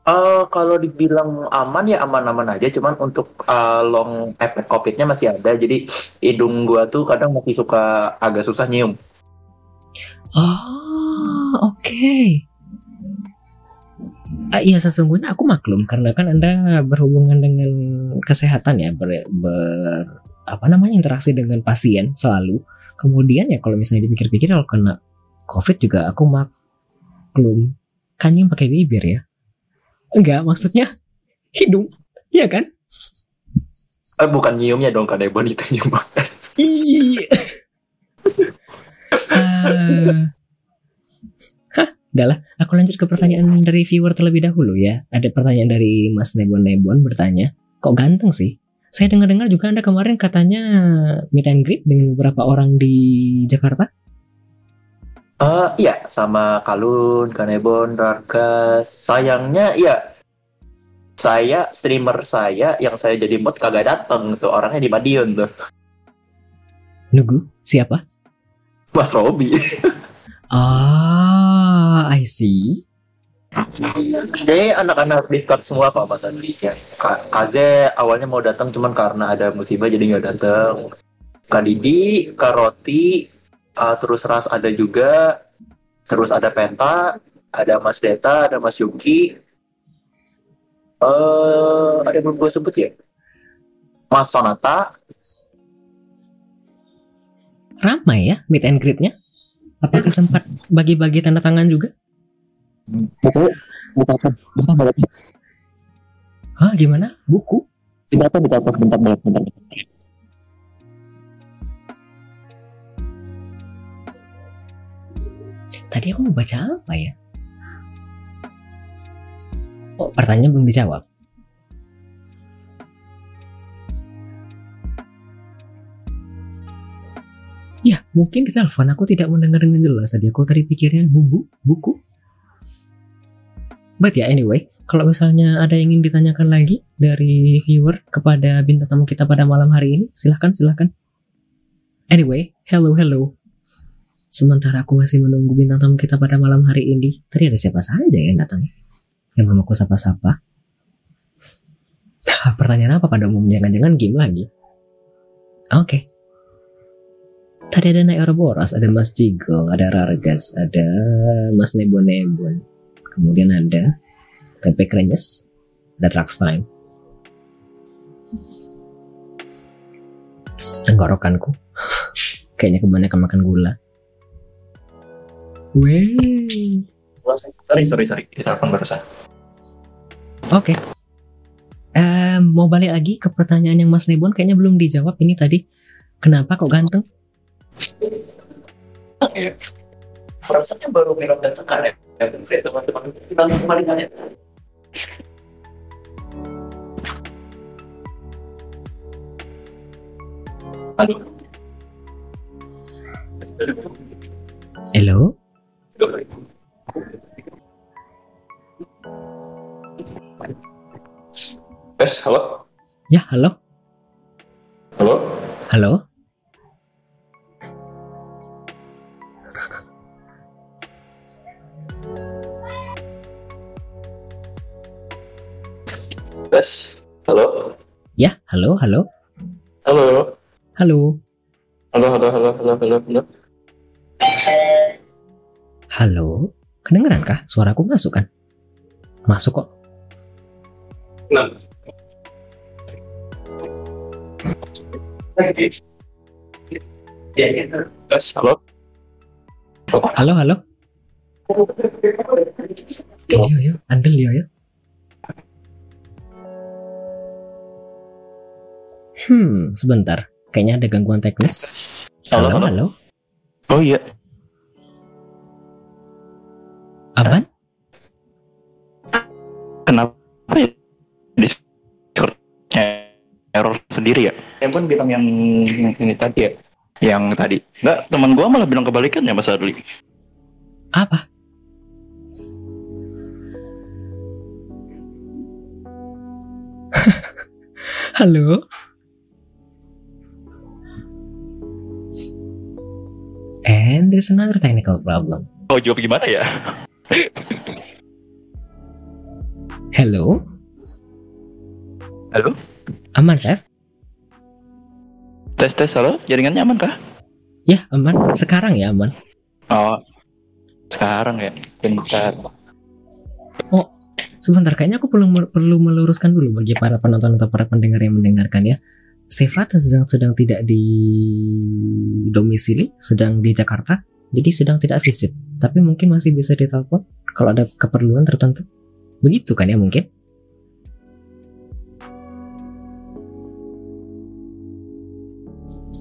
Eh kalau dibilang aman ya aman-aman aja, cuman untuk eh, long efek covidnya masih ada. Jadi hidung gua tuh kadang masih suka agak susah nyium. Oh, oke. Ah, iya sesungguhnya aku maklum karena kan Anda berhubungan dengan kesehatan ya ber, ber- apa namanya interaksi dengan pasien selalu. Kemudian ya kalau misalnya dipikir-pikir kalau kena COVID juga aku maklum kan nyium pakai bibir ya. Enggak, maksudnya hidung. Iya kan? Eh bukan nyiumnya dong, kan Ebon itu nyium. Iya. Eh, Hah, udahlah. Aku lanjut ke pertanyaan dari viewer terlebih dahulu ya. Ada pertanyaan dari Mas Nebon Nebon bertanya, kok ganteng sih? Saya dengar-dengar juga Anda kemarin katanya meet and greet dengan beberapa orang di Jakarta. Eh iya, sama Kalun, Kanebon, Rargas. Sayangnya iya, saya streamer saya yang saya jadi mod kagak dateng tuh orangnya di Madiun tuh, Nugu, siapa? Mas Robi. Ah, I see. Ini anak-anak Discord semua Pak Mas Andi. Ya, Ka- Kaze awalnya mau datang cuman karena ada musibah jadi nggak datang. Kak Didi, Kak Roti, uh, terus Ras ada juga, terus ada Penta, ada Mas Deta, ada Mas Yuki. Eh, ada yang belum gue sebut ya? Mas Sonata, Ramai ya meet and greet-nya? Apakah sempat bagi-bagi tanda tangan juga? Hah, gimana? Buku? Bentar, bentar, bentar, bentar, bentar. Tadi aku mau baca apa ya? Oh, pertanyaan belum dijawab. Ya, mungkin di telepon aku tidak mendengar dengan jelas. Tadi aku tadi pikirnya buku, buku. But ya, anyway, kalau misalnya ada yang ingin ditanyakan lagi dari viewer kepada bintang tamu kita pada malam hari ini, silahkan, silahkan. Anyway, hello, hello. Sementara aku masih menunggu bintang tamu kita pada malam hari ini, tadi ada siapa saja yang datang? Yang belum aku sapa-sapa. Pertanyaan apa pada umumnya? Jangan-jangan game lagi. Oke. Tadi ada Naik Ouroboros, ada Mas Jiggle, ada Rargas, ada Mas Nebon Nebon. Kemudian ada Tempe Krenyes, ada Trax Time. Tenggorokanku. Kayaknya kebanyakan makan gula. Weh. Sorry, sorry, sorry. Di telepon barusan. Oke. Eh, Em, mau balik lagi ke pertanyaan yang Mas Lebon kayaknya belum dijawab ini tadi. Kenapa kok ganteng? Perasaannya baru minum dan tekan ya. Ya, teman-teman. Kita kembali nanya. Aduh. Hello? Tes, halo? Ya, halo? Halo? Halo? Tes, halo? Ya, halo, halo? Halo? Halo? Halo, halo, halo, halo, halo, halo. Halo? Kedengeran kah? Suaraku masuk kan? Masuk kok. Nah. Halo? Halo, halo? Yo, yo, andel yo, yo. Hmm, sebentar. Kayaknya ada gangguan teknis. Halo, Halo, halo. halo. Oh iya, Aban? Kenapa ya Discord-nya error sendiri ya? Yang pun bilang yang ini tadi ya. Yang tadi. Enggak, teman gua malah bilang kebalikannya Mas Adli. Apa? Halo? And there's another technical problem. Oh, jawab gimana ya? Hello? Halo? Aman, Chef? Tes tes halo, jaringannya aman kah? Ya, aman. Sekarang ya, aman. Oh. Sekarang ya. Bentar. Sebentar, kayaknya aku perlu perlu meluruskan dulu bagi para penonton atau para pendengar yang mendengarkan ya. Sevata sedang sedang tidak di domisili, sedang di Jakarta, jadi sedang tidak visit. Tapi mungkin masih bisa ditelepon kalau ada keperluan tertentu. Begitu kan ya mungkin?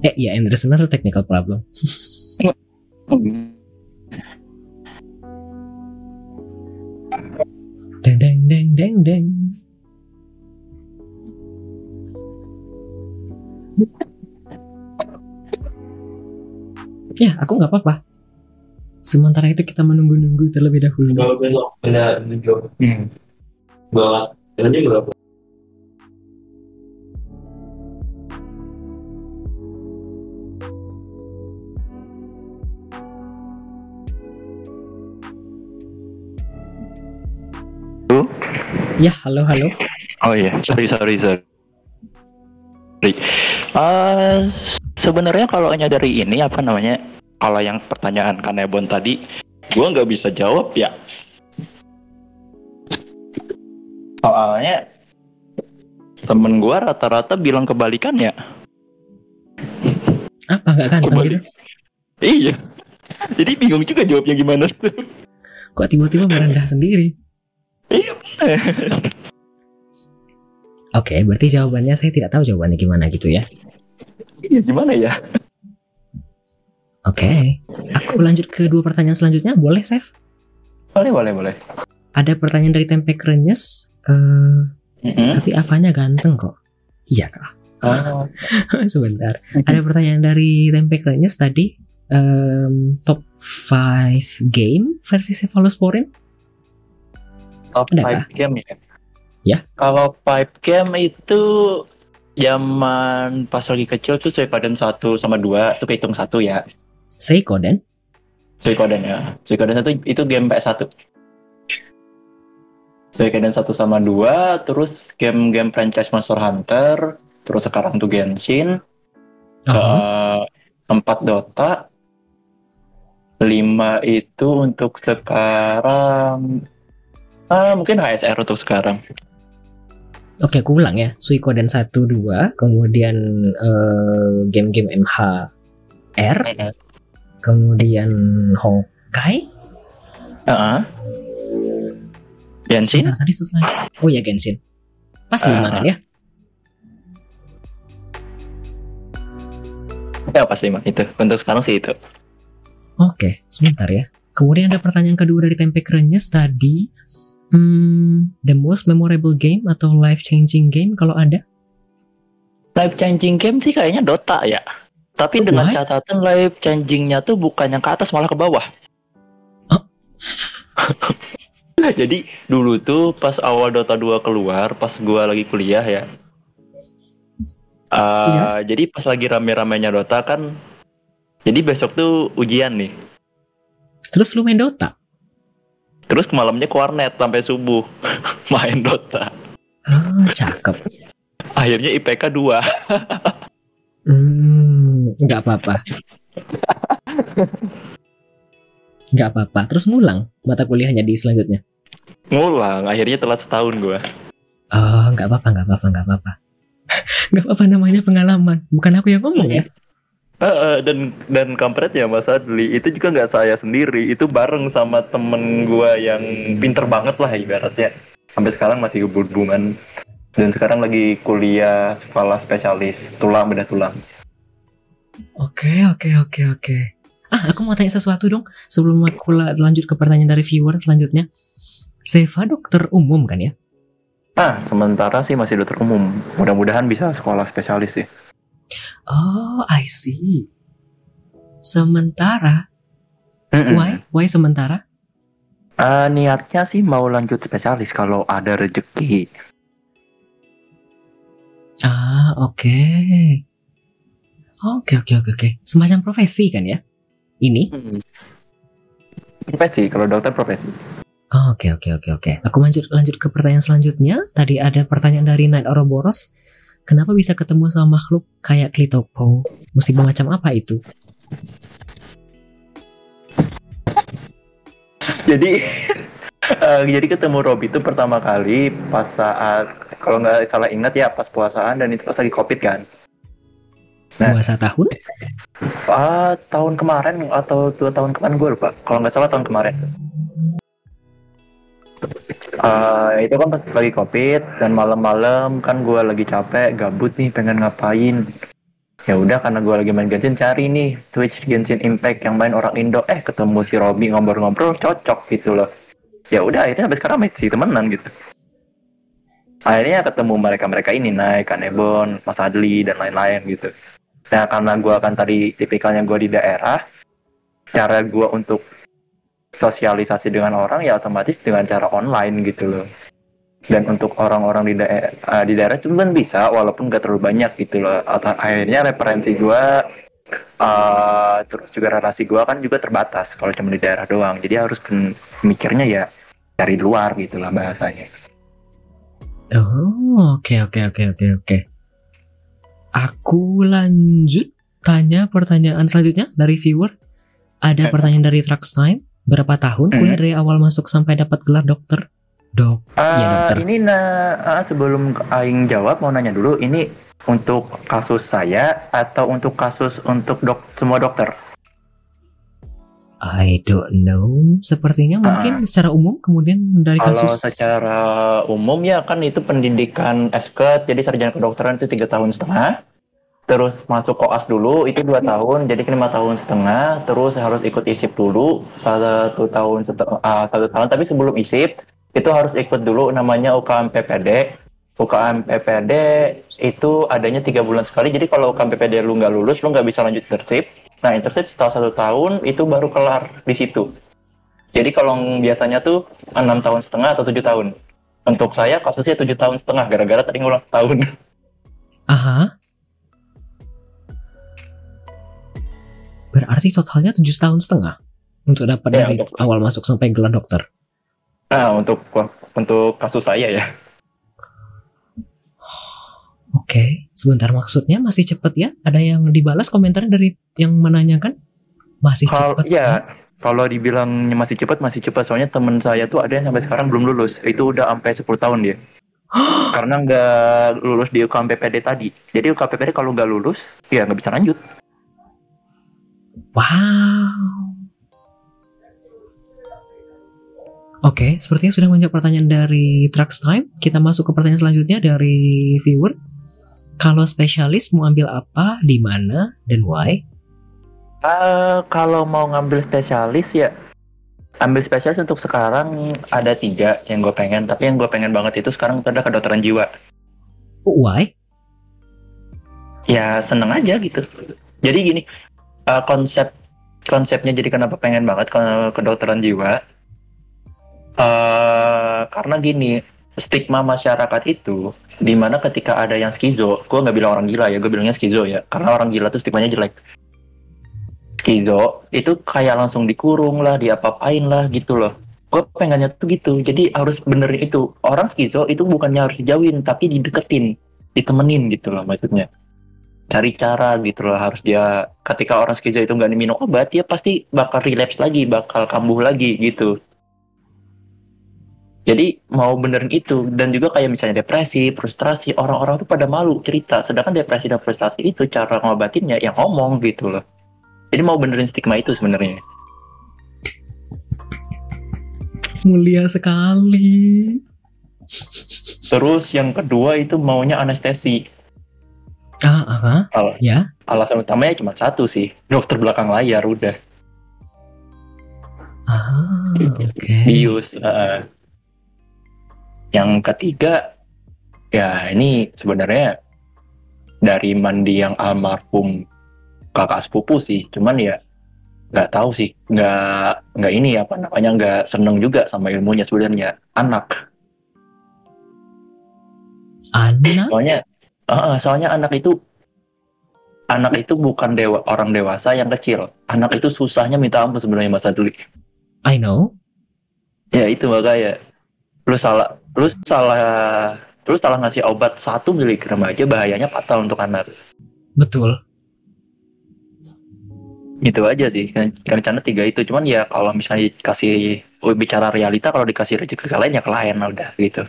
Eh ya, and there's another technical problem. Deng deng deng deng deng. Ya, aku nggak apa-apa. Sementara itu kita menunggu-nunggu terlebih dahulu. Kalau besok benar menjawab Hmm. bahwa jalannya berapa? Ya, halo halo. Oh iya, sorry sorry sorry. Eh, sebenarnya kalau hanya dari ini apa namanya? Kalau yang pertanyaan Kanebon tadi, gua nggak bisa jawab ya. Soalnya temen gua rata-rata bilang kebalikannya. Apa nggak ganteng Kebalik. gitu? Iya. Jadi bingung juga jawabnya gimana. Kok tiba-tiba merendah sendiri? iya. Oke, berarti jawabannya saya tidak tahu jawabannya gimana gitu ya. Iya gimana ya? Oke, aku lanjut ke dua pertanyaan selanjutnya. Boleh, Chef? Boleh boleh boleh. Ada pertanyaan dari Tempe Krenyes. Eh, Mm-mm. tapi Avanya ganteng kok. Iya kak. Oh. Sebentar. Ada pertanyaan dari Tempe Krenyes tadi. Em, top 5 game versi Cephalosporin? Top Ada 5 game ya? Ya. Kalau 5 game itu zaman pas lagi kecil tuh Suikoden 1 sama 2 itu kehitung satu ya. Seikoden? Suikoden ya. Suikoden 1 itu game PS1. Suikoden 1 sama 2 terus game-game franchise Monster Hunter terus sekarang tuh Genshin Oh, Eh, empat Dota, lima itu untuk sekarang, ah mungkin HSR untuk sekarang. Oke, aku ulang ya. Suikoden 1, 2, kemudian eh, game-game MHR, kemudian Hawkeye uh -huh. Genshin Sebentar, tadi setelah oh ya Genshin pasti uh -huh. ya Ya pasti lima itu untuk sekarang sih itu. Oke, sebentar ya. Kemudian ada pertanyaan kedua dari Tempe Krenyes tadi. Hmm, the most memorable game atau life changing game kalau ada? Life changing game sih kayaknya Dota ya. Tapi Oh, dengan why? catatan life changingnya tuh bukan yang ke atas malah ke bawah. Oh. Jadi dulu tuh pas awal Dota 2 keluar, pas gua lagi kuliah ya. Eh, Iya. Jadi pas lagi rame-ramenya Dota kan, jadi besok tuh ujian nih. Terus lu main Dota? Terus malamnya ke warnet sampai subuh main Dota. Ah, cakep. Akhirnya IPK 2. Hmm, nggak apa-apa. Nggak apa-apa. Terus ngulang mata kuliahnya di selanjutnya. Ngulang, akhirnya telat setahun gua. Oh, nggak apa-apa, nggak apa-apa, nggak apa-apa. Nggak apa-apa namanya pengalaman. Bukan aku yang ngomong ya. Eh, eh, dan dan kampretnya Mas Adli itu juga nggak saya sendiri, itu bareng sama temen gua yang pinter banget lah ibaratnya. Sampai sekarang masih hubungan dan sekarang lagi kuliah sekolah spesialis tulang beda tulang. Oke, oke, oke, oke. Ah, aku mau tanya sesuatu dong sebelum aku la- lanjut ke pertanyaan dari viewer selanjutnya. Seva dokter umum kan ya? Ah, sementara sih masih dokter umum. Mudah-mudahan bisa sekolah spesialis sih. Oh, I see. Sementara, Mm-mm. why? Why sementara? Eh, niatnya sih mau lanjut spesialis kalau ada rezeki. Ah, oke. Oke, oke, oke, oke. Semacam profesi kan ya? Ini? Profesi, kalau dokter profesi. Oh, Oke, oke, oke, oke. Aku lanjut lanjut ke pertanyaan selanjutnya. Tadi ada pertanyaan dari Night Ouroboros. Kenapa bisa ketemu sama makhluk kayak Klitopo? Musibah macam apa itu? jadi eh, jadi ketemu Rob itu pertama kali pas saat kalau nggak salah ingat ya pas puasaan dan itu pas lagi covid kan. Nah. Puasa tahun? ah tahun kemarin atau dua tahun kemarin gue lupa. Kalau nggak salah tahun kemarin. Eh, itu kan pas lagi covid dan malam-malam kan gue lagi capek gabut nih pengen ngapain. Ya udah karena gue lagi main Genshin cari nih Twitch Genshin Impact yang main orang Indo. Eh ketemu si Robby ngobrol-ngobrol cocok gitu loh ya udah akhirnya sampai sekarang masih temenan gitu. Akhirnya ketemu mereka mereka ini naik Kanebon Mas Adli dan lain-lain gitu. Nah karena gue kan tadi tipikalnya gue di daerah cara gue untuk sosialisasi dengan orang ya otomatis dengan cara online gitu loh. Dan untuk orang-orang di daerah di daerah itu kan bisa walaupun gak terlalu banyak gitu loh. Akhirnya referensi gue eh, terus juga relasi gue kan juga terbatas kalau cuma di daerah doang. Jadi harus mikirnya ya dari luar gitu lah bahasanya Oh, oke, oke, oke, oke, oke. Aku lanjut tanya pertanyaan selanjutnya dari viewer. Ada Eh. pertanyaan dari Trax Time. Berapa tahun Hmm. kuliah dari awal masuk sampai dapat gelar dokter? Dok. Ah, Iya, dokter. ini nah ah, sebelum Aing jawab mau nanya dulu ini untuk kasus saya atau untuk kasus untuk dok semua dokter I don't know. Sepertinya mungkin secara umum kemudian dari. Kalau kasus secara umum ya kan itu pendidikan SKET, jadi sarjana kedokteran itu tiga tahun setengah. Terus masuk koas dulu itu dua tahun, jadi lima tahun setengah. Terus harus ikut isip dulu satu tahun ah, satu tahun. Tapi sebelum isip itu harus ikut dulu namanya UKM PPD. UKM PPD itu adanya tiga bulan sekali. Jadi kalau UKM PPD lu nggak lulus, lu nggak bisa lanjut internship. Nah internship setelah satu tahun itu baru kelar di situ. Jadi kalau biasanya tuh enam tahun setengah atau tujuh tahun. Untuk saya kasusnya tujuh tahun setengah gara-gara tadi ngulang tahun. Aha. Berarti totalnya tujuh tahun setengah untuk dapat Ya, dari untuk- awal masuk sampai gelar dokter. Nah untuk untuk kasus saya ya. Oke, sebentar maksudnya masih cepet ya? Ada yang dibalas komentarnya dari yang menanyakan? Masih cepet ya kalau dibilangnya masih cepat masih cepat soalnya temen saya tuh ada yang sampai sekarang belum lulus. Itu udah sampai 10 tahun dia. Karena nggak lulus di UKM PPD tadi. Jadi UKM PPD kalau nggak lulus ya nggak bisa lanjut. Wow. Oke, sepertinya sudah banyak pertanyaan dari Trax Time. Kita masuk ke pertanyaan selanjutnya dari viewer. Kalau spesialis mau ambil apa, di mana, dan why? Eh, kalau mau ngambil spesialis ya ambil spesialis untuk sekarang ada tiga yang gue pengen tapi yang gue pengen banget itu sekarang ada kedokteran jiwa Why? ya seneng aja gitu jadi gini eh, konsep konsepnya jadi kenapa pengen banget ke kedokteran jiwa eh karena gini stigma masyarakat itu di mana ketika ada yang skizo gue nggak bilang orang gila ya gue bilangnya skizo ya karena orang gila tuh stigmanya jelek. Skizo itu kayak langsung dikurung lah diapa-apain lah gitu loh. Gue pengennya tuh gitu jadi harus benerin itu. Orang skizo itu bukannya harus dijauhin tapi dideketin ditemenin gitu loh maksudnya. Cari cara gitu loh harus dia ketika orang skizo itu nggak diminum obat dia pasti bakal relapse lagi bakal kambuh lagi gitu jadi mau benerin itu dan juga kayak misalnya depresi, frustrasi, orang-orang tuh pada malu cerita. Sedangkan depresi dan frustasi itu cara ngobatinnya yang ngomong gitu loh. Jadi mau benerin stigma itu sebenarnya. Mulia sekali. Terus yang kedua itu maunya anestesi. Ah, aha. Al- Ya. Alasan utamanya cuma satu sih, dokter belakang layar udah. Ah, oke. bius eh. Yang ketiga ya ini sebenarnya dari mandi yang almarhum kakak sepupu sih. Cuman ya nggak tahu sih. Nggak nggak ini apa namanya nggak seneng juga sama ilmunya sebenarnya. Anak. Anak? soalnya eh, soalnya anak itu anak itu bukan dewa orang dewasa yang kecil. Anak itu susahnya minta ampun sebenarnya masa dulu I know. Ya itu makanya. Lu salah lu salah lu salah ngasih obat satu miligram aja bahayanya fatal untuk anak. Betul. Gitu aja sih. Kan rencana tiga itu cuman ya kalau misalnya dikasih oh, bicara realita kalau dikasih rezeki ke lain ya ke lain udah gitu.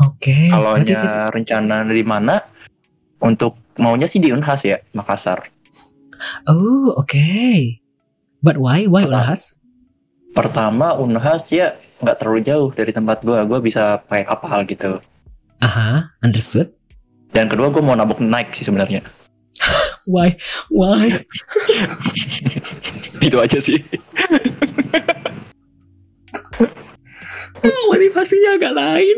Oke. Kalau berarti itu- rencana di mana untuk maunya sih di Unhas ya Makassar. Oh, oke. But why? Why Pertama- Unhas? Pertama Unhas ya nggak terlalu jauh dari tempat gua, gua bisa pakai kapal gitu. Aha, understood. Dan kedua gua mau nabok naik sih sebenarnya. Why? Why? itu aja sih. Motivasinya agak lain.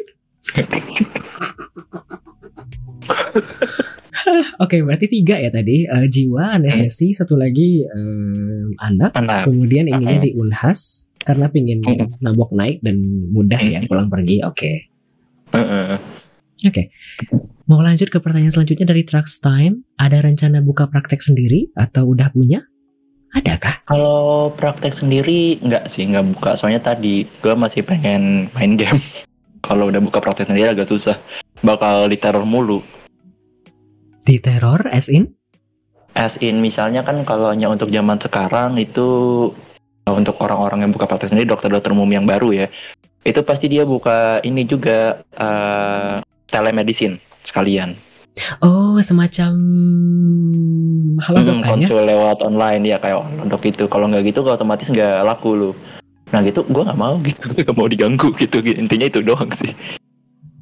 Oke, berarti tiga ya tadi. Eh, jiwa, anestesi, satu lagi em, anak. Anak. Kemudian inginnya di Unhas karena pingin Mm-mm. nabok naik dan mudah ya pulang pergi. Oke. Heeh. Oke. Mau lanjut ke pertanyaan selanjutnya dari Trax Time. Ada rencana buka praktek sendiri atau udah punya? Adakah? Kalau praktek sendiri nggak sih nggak buka soalnya tadi gue masih pengen main game. Kalau udah buka praktek sendiri agak susah. Bakal diteror mulu. Di teror as in? As in misalnya kan kalau hanya untuk zaman sekarang itu untuk orang-orang yang buka praktek sendiri dokter-dokter umum yang baru ya. Itu pasti dia buka ini juga eh, telemedicine sekalian. Oh, semacam halodoc Hmm, kan ya? konsul lewat online ya kayak untuk itu. Kalau nggak gitu otomatis nggak laku lu. Nah gitu gue nggak mau gitu, nggak mau diganggu gitu. Intinya itu doang sih.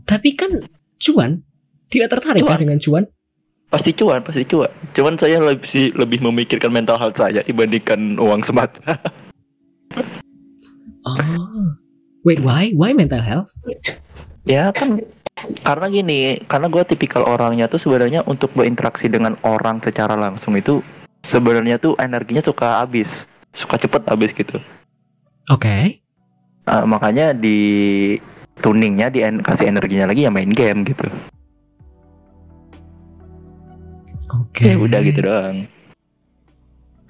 Tapi kan cuan. Tidak tertarik Cuan. kan dengan cuan? Pasti cuan, pasti cuan. Cuman saya lebih lebih memikirkan mental health saya dibandingkan uang semata. Oh. Wait, why? Why mental health? ya kan karena gini, karena gue tipikal orangnya tuh sebenarnya untuk berinteraksi dengan orang secara langsung itu sebenarnya tuh energinya suka habis, suka cepet habis gitu. Oke. Ah, makanya di tuningnya di kasih energinya lagi ya main game gitu. Oke. Ya udah gitu doang.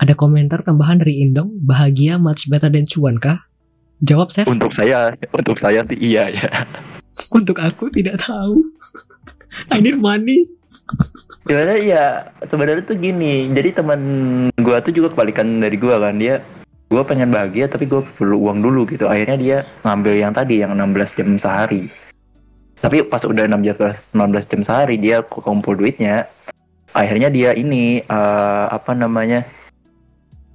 Ada komentar tambahan dari Indong, bahagia much better than cuan kah? Jawab Chef. Untuk saya, untuk saya sih iya ya. Untuk aku tidak tahu. I need money. Sebenarnya ya sebenarnya tuh gini. Jadi teman gua tuh juga kebalikan dari gua kan dia gua pengen bahagia tapi gua perlu uang dulu gitu. Akhirnya dia ngambil yang tadi yang 16 jam sehari. Tapi pas udah 6 jam 16 jam sehari dia kumpul duitnya. Akhirnya dia ini eh, apa namanya?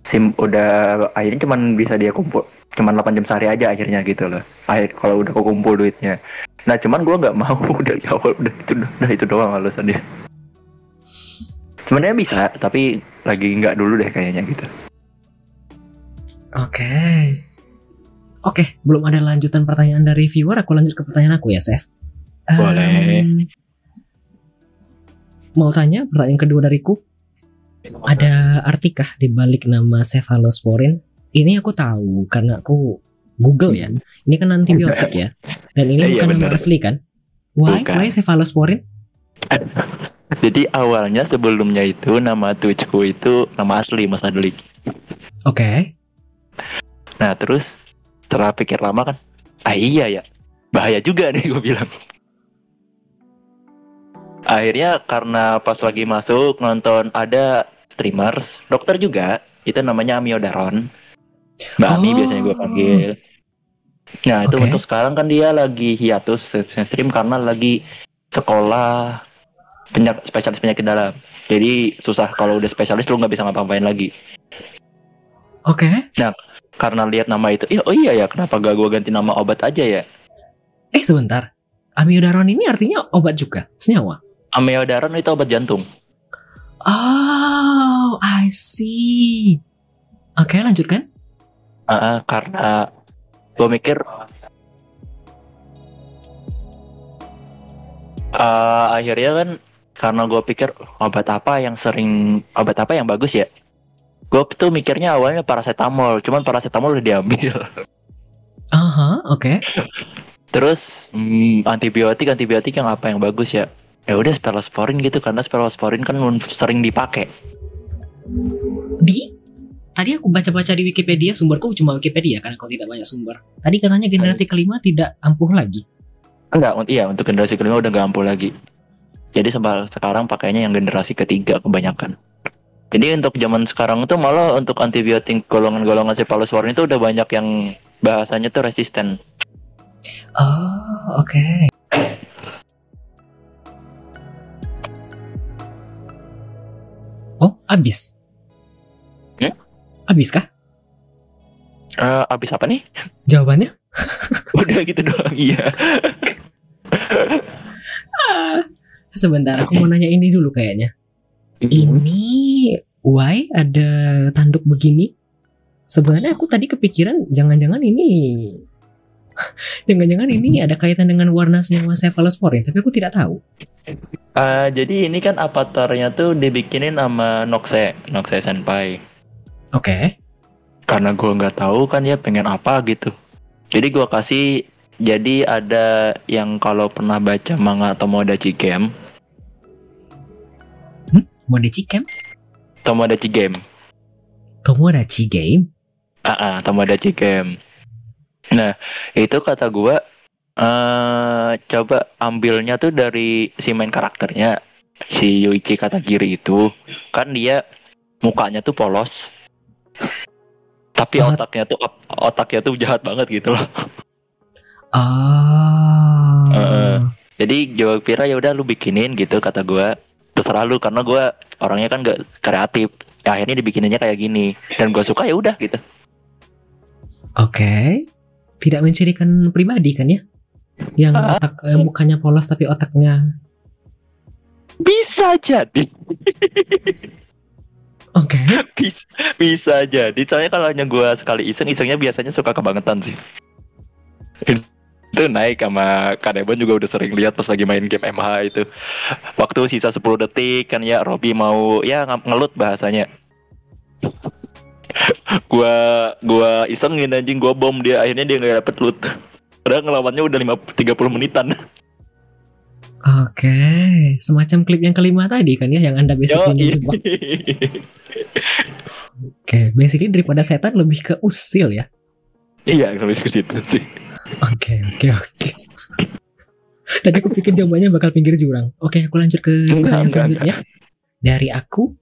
Sim udah akhirnya cuman bisa dia kumpul cuman 8 jam sehari aja akhirnya gitu loh. Akhir kalau udah kumpul duitnya. Nah cuman gue nggak mau dari awal udah itu udah itu doang alasannya. Sebenarnya bisa tapi lagi nggak dulu deh kayaknya gitu. Oke. Oke, belum ada lanjutan pertanyaan dari viewer. Aku lanjut ke pertanyaan aku ya, Chef. Boleh. mau tanya pertanyaan kedua dariku. Ada artikah di balik nama cephalosporin? Ini aku tahu karena aku Google ya. Ini kan antibiotik ya. Dan ini Iya, bukan nama asli kan? Why? Bukan. Why cephalosporin? Jadi awalnya sebelumnya itu nama Twitchku itu nama asli Mas Adli. Oke. Nah terus setelah pikir lama kan, ah iya ya, bahaya juga nih gue bilang. Akhirnya karena pas lagi masuk nonton ada streamers, dokter juga, itu namanya Amiodaron. Mbak Ami Oh. biasanya gue panggil. Nah itu Oke. untuk sekarang kan dia lagi hiatus stream karena lagi sekolah penyak spesialis penyakit dalam. Jadi susah kalau udah spesialis lu nggak bisa ngapa-ngapain lagi. Oke. Karena lihat nama itu, "Ih, oh iya ya, kenapa gak gue ganti nama obat aja ya? Eh sebentar. Amiodaron ini artinya obat juga, senyawa. Amiodaron itu obat jantung. Oh, I see. Oke, lanjutkan. Ah, ah, karena gue mikir eh, akhirnya kan karena gue pikir obat apa yang sering obat apa yang bagus ya gue tuh mikirnya awalnya paracetamol cuman paracetamol udah diambil Aha, oke. terus hmm, antibiotik antibiotik yang apa yang bagus ya ya udah cephalosporin gitu karena cephalosporin kan sering dipakai Di Tadi aku baca-baca di Wikipedia, sumberku cuma Wikipedia karena kau tidak banyak sumber. Tadi katanya generasi kelima tidak ampuh lagi. enggak iya untuk generasi kelima udah nggak ampuh lagi jadi sembah sekarang pakainya yang generasi ketiga kebanyakan jadi untuk zaman sekarang itu malah untuk antibiotik golongan-golongan cephalosporin itu udah banyak yang bahasanya tuh resisten Oh, oke. Oh, abis. Hmm? Abis kah? Eh, abis apa nih Jawabannya? udah gitu doang iya Sebentar, aku mau nanya ini dulu kayaknya. Ini why ada tanduk begini? Sebenarnya aku tadi kepikiran jangan-jangan ini jangan-jangan ini ada kaitan dengan warna senyawa cephalosporin, tapi aku tidak tahu. Eh, jadi ini kan avatarnya tuh dibikinin sama Noxe Noxe Senpai Oke. karena gua nggak tahu kan ya pengen apa gitu jadi gua kasih jadi ada yang kalau pernah baca manga Tomodachi Game Modachi Camp? Tomodachi Game Tomodachi Game? ah ah, Tomodachi Game nah itu kata gua eh coba ambilnya tuh dari si main karakternya si Yuichi Katagiri itu kan dia mukanya tuh polos tapi Oh. otaknya tuh otaknya tuh jahat banget gitu loh Ah. Heeh. Jadi Jawa Pira ya udah lu bikinin gitu kata gua. Terserah lu karena gua orangnya kan gak kreatif. Ya, akhirnya dibikininnya kayak gini dan gua suka ya udah gitu. Oke. Tidak mencirikan pribadi kan ya? Yang Ah. otak eh, mukanya polos tapi otaknya Bisa jadi, Oke. bisa, bisa jadi. Soalnya kalau hanya gua sekali iseng, isengnya biasanya suka kebangetan sih. Itu naik sama Kanebon juga udah sering lihat pas lagi main game MH itu. Waktu sisa 10 detik kan ya Robby mau ya ng- ngelut bahasanya. gua gua isengin anjing gua bom dia akhirnya dia nggak dapet loot. Padahal ngelawannya udah 5, 30 menitan. Oke, semacam klip yang kelima tadi kan ya yang Anda Yo, ini. Oke, basically daripada setan lebih ke usil ya. iya, habis ke situ sih. Oke, oke, oke. Tadi aku pikir jawabannya bakal pinggir jurang. Oke, aku lanjut ke pertanyaan selanjutnya. Dari aku,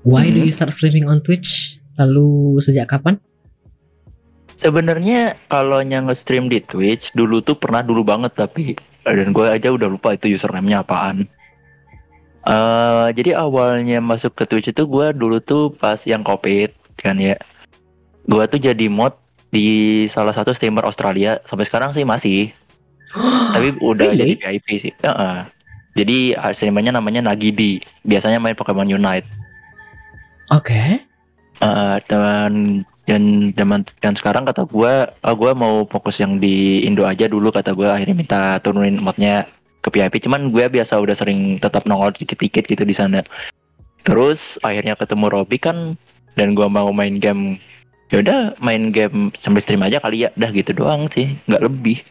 why do Hmm. you start streaming on Twitch? Lalu sejak kapan? Sebenarnya kalau yang nge-stream di Twitch dulu tuh pernah dulu banget tapi dan gue aja udah lupa itu username-nya apaan. eh jadi awalnya masuk ke Twitch itu gue dulu tuh pas yang covid kan ya. Gue tuh jadi mod di salah satu streamer Australia sampai sekarang sih masih. Tapi udah Really? jadi VIP sih. Heeh. Jadi uh, streamernya namanya Nagidi. Biasanya main Pokemon Unite. Oke. Eh, dan dan zaman dan sekarang kata gua ah, gua mau fokus yang di Indo aja dulu kata gua. Akhirnya minta turunin modnya ke VIP cuman gue biasa udah sering tetap nongol dikit-dikit gitu di sana. Terus akhirnya ketemu Robby kan dan gua mau main game. Yaudah main game sambil stream aja kali ya. Dah gitu doang sih nggak lebih.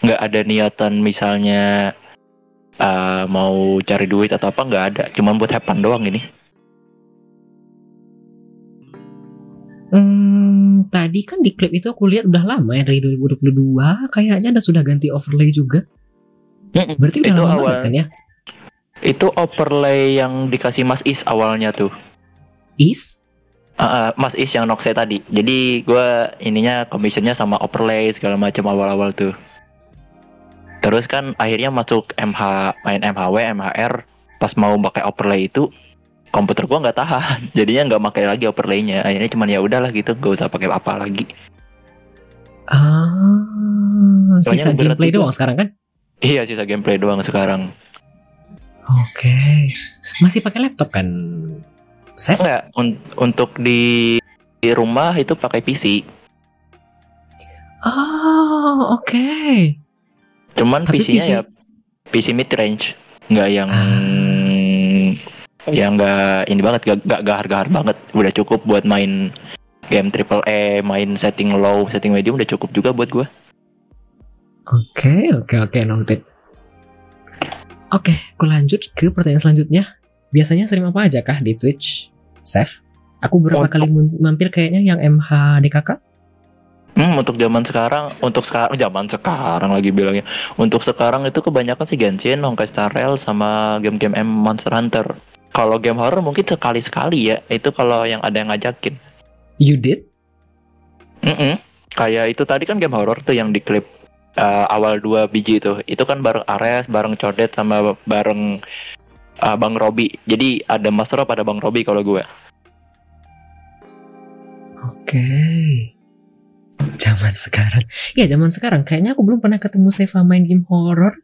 Nggak ada niatan misalnya eh, mau cari duit atau apa nggak ada. Cuman buat fun doang ini Hmm, tadi kan di klip itu aku lihat udah lama ya dari 2022 kayaknya ada sudah ganti overlay juga. Berarti udah Itu lama awal- kan ya? itu overlay yang dikasih Mas Is awalnya tuh Is? Ah, ah, Mas Is yang Noxe tadi. Jadi gua ininya commissionnya sama overlay segala macam awal-awal tuh. Terus kan akhirnya masuk MH main MHW, MHR pas mau pakai overlay itu komputer gua nggak tahan. Jadinya nggak pakai lagi overlaynya. Akhirnya cuman ya udahlah gitu, nggak usah pakai apa lagi. Ah, Soalnya sisa gameplay doang sekarang kan? Iya sisa gameplay doang sekarang. Oke. Masih pakai laptop kan? Save? Enggak, un- untuk di di rumah itu pakai PC. Oh, oke. Cuman Tapi PC-nya PC ya PC mid range, nggak yang Ah. Yang nggak ini banget, nggak gahar-gahar banget. Udah cukup buat main game triple E, main setting low, setting medium udah cukup juga buat gua. Oke, oke, oke, noted. Oke, aku lanjut ke pertanyaan selanjutnya. Biasanya stream apa aja kah di Twitch? Save? Aku berapa Untuk- kali mampir kayaknya yang MH DKK? Hmm, untuk zaman sekarang, untuk sekarang zaman sekarang lagi bilangnya. Untuk sekarang itu kebanyakan sih Genshin, Honkai Star Rail sama game-game M Monster Hunter. Kalau game horror mungkin sekali-sekali ya. Itu kalau yang ada yang ngajakin. You did? Mm-mm. Kayak itu tadi kan game horror tuh yang di klip uh, awal dua biji itu. Itu kan bareng Ares, bareng Codet sama bareng uh, Bang Robi. Jadi ada Mas Rob, ada Bang Robi kalau gue. Oke. Zaman sekarang. Ya, zaman sekarang. Kayaknya aku belum pernah ketemu Seva main game horror.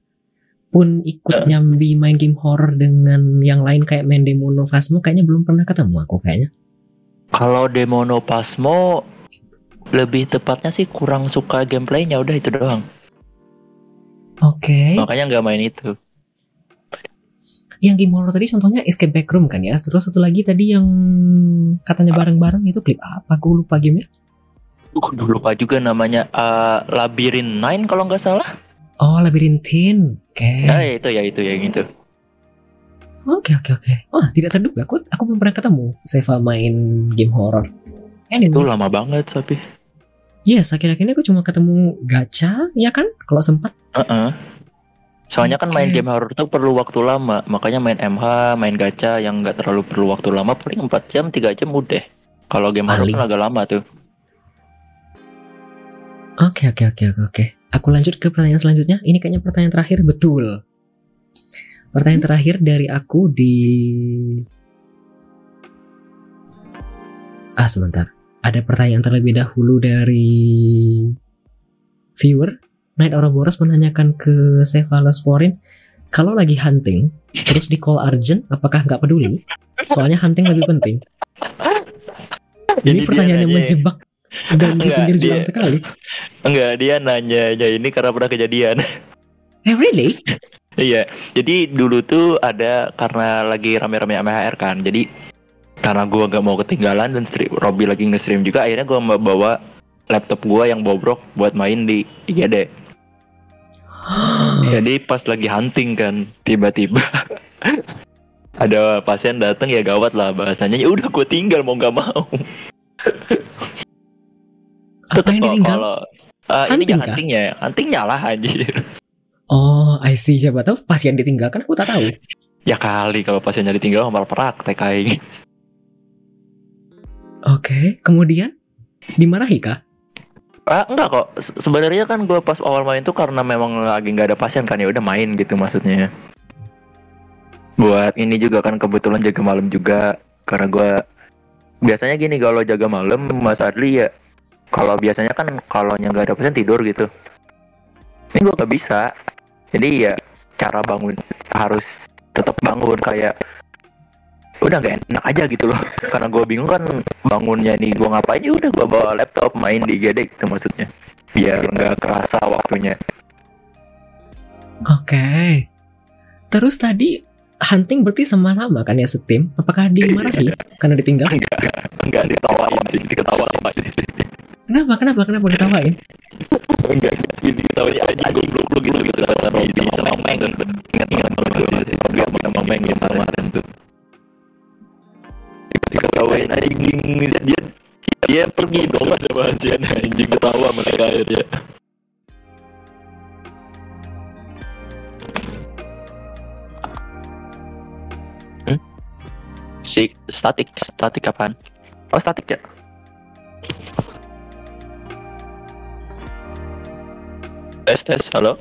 Pun ikut nyambi main game horror dengan yang lain kayak main Demono Phasmo. Kayaknya belum pernah ketemu aku kayaknya. Kalau Demono Pasmo lebih tepatnya sih kurang suka gameplaynya udah itu doang. Oke. Makanya nggak main itu. Yang game horror tadi contohnya Escape Backroom kan ya. Terus satu lagi tadi yang katanya bareng-bareng itu klip apa? Aku lupa gamenya. Aku lupa juga namanya uh, Labyrinth 9 kalau nggak salah. Oh, Labyrinthine. Oke. Ya itu ya itu ya yang itu. Oke, oke, oke. Oh, tidak terduga. Aku, aku belum pernah ketemu Seva main game horror. Itu Anyway, lama banget tapi. yes, akhir-akhir ini aku cuma ketemu gacha, ya kan? Kalau sempat. Heeh. Soalnya kan main game horror tuh perlu waktu lama, makanya main MH, main gacha yang nggak terlalu perlu waktu lama paling 4 jam, 3 jam udah. Kalau game horror Paling. kan agak lama tuh. Oke, oke, oke, oke, oke. Aku lanjut ke pertanyaan selanjutnya. Ini kayaknya pertanyaan terakhir, betul. Pertanyaan terakhir dari aku di... Ah, sebentar. Ada pertanyaan terlebih dahulu dari viewer. Night Ouroboros menanyakan ke Cephalus Foreign, kalau lagi hunting, terus di call urgent, apakah nggak peduli? Soalnya hunting lebih penting. Jadi Ini pertanyaan yang menjebak dan di Enggak, pinggir dia- jalan sekali. Enggak, dia nanya ya ini karena pernah kejadian. Eh, really? Iya, jadi dulu tuh ada karena lagi rame-rame MHR kan, jadi karena gua gak mau ketinggalan dan stream, Robby lagi nge-stream juga, akhirnya mau bawa laptop gua yang bobrok buat main di IGD. Jadi pas lagi hunting kan, tiba-tiba ada pasien datang ya gawat lah bahasanya. Ya udah gue tinggal mau nggak mau. Apa yang ditinggal? Kalau Ah, ini Hunting ya kah? huntingnya, huntingnya lah anjir. Oh, I see. Siapa tahu pasien ditinggalkan aku tak tahu. Ya kali kalau pasiennya ditinggal malah praktek kayak Oke, kemudian dimarahi kah? Ah, enggak kok. Se- Sebenarnya kan gue pas awal main tuh karena memang lagi nggak ada pasien kan ya udah main gitu maksudnya. Buat ini juga kan kebetulan jaga malam juga karena gue biasanya gini kalau jaga malam Mas Adli ya kalau biasanya kan kalau yang nggak ada pasien tidur gitu. ini gue gak bisa jadi ya cara bangun harus tetap bangun kayak udah gak enak aja gitu loh karena gue bingung kan bangunnya nih gue ngapain ya udah gue bawa laptop main di GD gitu maksudnya biar nggak kerasa waktunya Oke. Terus tadi hunting berarti sama-sama kan ya setim? Apakah dimarahi karena ditinggal? enggak enggak ditawain sih diketawain Kenapa? Kenapa? Kenapa ditawain? enggak ini ditawain aja goblok gitu gitu kata Robi sama Meng ingat ingat dia sama Meng yang kemarin tuh diketawain anjing dia dia pergi dong ada bahasan anjing ketawa mereka akhirnya Hmm? Si statik, statik kapan? Oh statik ya? Tes tes, halo?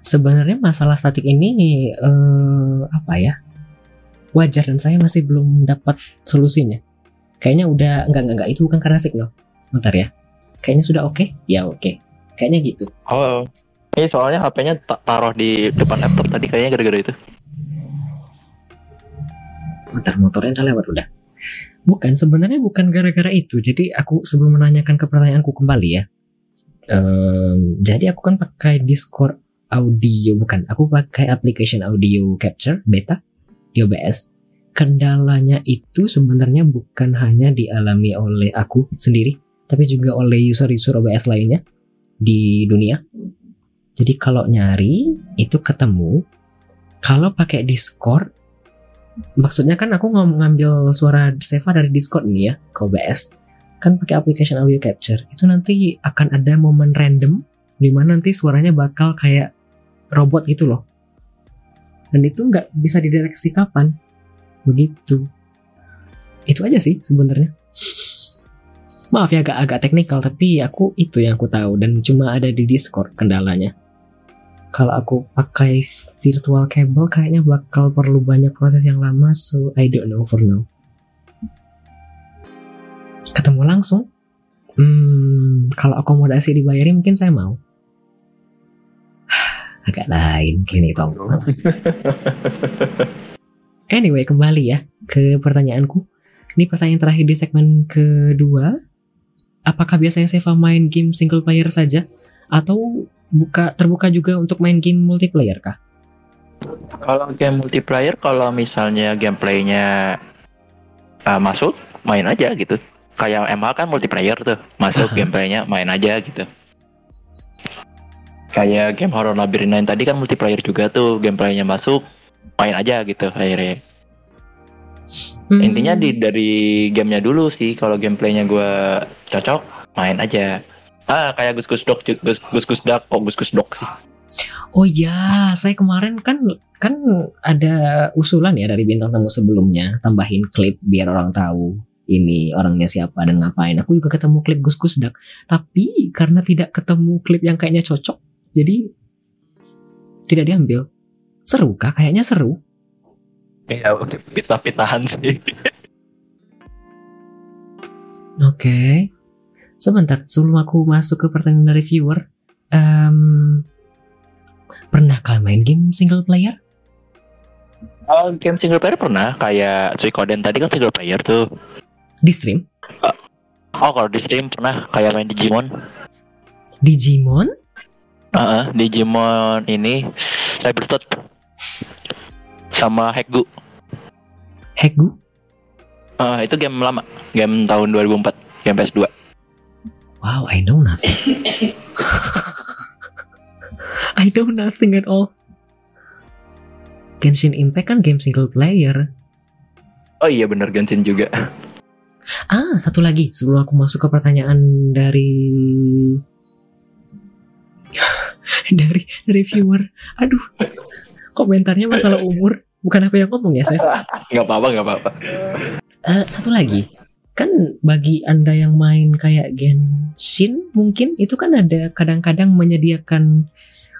Sebenarnya masalah statik ini eh, apa ya? Wajar dan saya masih belum dapat solusinya. Kayaknya udah enggak enggak enggak itu bukan karena signal. Bentar ya. Kayaknya sudah oke? Ya oke. Kayaknya gitu. Oh, ini soalnya HP-nya ta- taruh di depan laptop tadi kayaknya gara-gara itu. Bentar motornya udah lewat udah. Bukan, sebenarnya bukan gara-gara itu. Jadi aku sebelum menanyakan ke pertanyaanku kembali ya. Em, jadi aku kan pakai Discord audio bukan. Aku pakai application audio capture beta di OBS. Kendalanya itu sebenarnya bukan hanya dialami oleh aku sendiri, tapi juga oleh user-user OBS lainnya di dunia. Jadi kalau nyari itu ketemu. Kalau pakai Discord maksudnya kan aku ngambil suara Seva dari Discord nih ya ke OBS kan pakai application audio capture. Itu nanti akan ada momen random di mana nanti suaranya bakal kayak robot gitu loh. Dan itu nggak bisa dideteksi kapan. Begitu. Itu aja sih sebenarnya. Maaf ya agak agak teknikal tapi aku itu yang aku tahu dan cuma ada di Discord kendalanya. Kalau aku pakai virtual cable kayaknya bakal perlu banyak proses yang lama so I don't know for now ketemu langsung. Hmm, kalau akomodasi dibayarin mungkin saya mau. Agak lain klinik tongkrong anyway kembali ya ke pertanyaanku. Ini pertanyaan terakhir di segmen kedua. Apakah biasanya Seva main game single player saja? Atau buka terbuka juga untuk main game multiplayer kah? Kalau game multiplayer, kalau misalnya gameplaynya uh, masuk, main aja gitu. Kayak ML kan multiplayer tuh, masuk gameplaynya main aja gitu. Kayak game Horror Labyrinth 9 tadi kan multiplayer juga tuh, gameplaynya masuk, main aja gitu akhirnya. Hmm, Intinya di dari gamenya dulu sih, kalau gameplaynya gue cocok, main aja. Ah, kayak Gus Gus Dok, Gus Gus Gus Dak, kok Gus Gus Dok sih. Oh ya, saya kemarin kan kan ada usulan ya dari bintang tamu sebelumnya tambahin klip biar orang tahu ini orangnya siapa dan ngapain. Aku juga ketemu klip Gus Gus Dak, tapi karena tidak ketemu klip yang kayaknya cocok, jadi tidak diambil. Seru kah? Kayaknya seru. Ya, pitah-pitahan sih. Oke. Sebentar, sebelum aku masuk ke pertanyaan dari viewer, em, pernahkah main game single player? Oh, game single player pernah kayak Suikoden tadi kan single player tuh. Di stream? Oh, kalau di Steam pernah kayak main Digimon. Digimon? Heeh, Digimon ini Cyberstone sama Hekgu. Hegu? Eh, itu game lama, game tahun 2004, game PS2. Wow, I know nothing. I know nothing at all. Genshin Impact kan game single player. Oh iya bener Genshin juga. Ah, satu lagi sebelum aku masuk ke pertanyaan dari dari dari viewer. Aduh, komentarnya masalah umur. Bukan aku yang ngomong ya, Chef. Gak apa-apa, gak apa-apa. Eh, satu lagi, kan bagi anda yang main kayak Genshin mungkin itu kan ada kadang-kadang menyediakan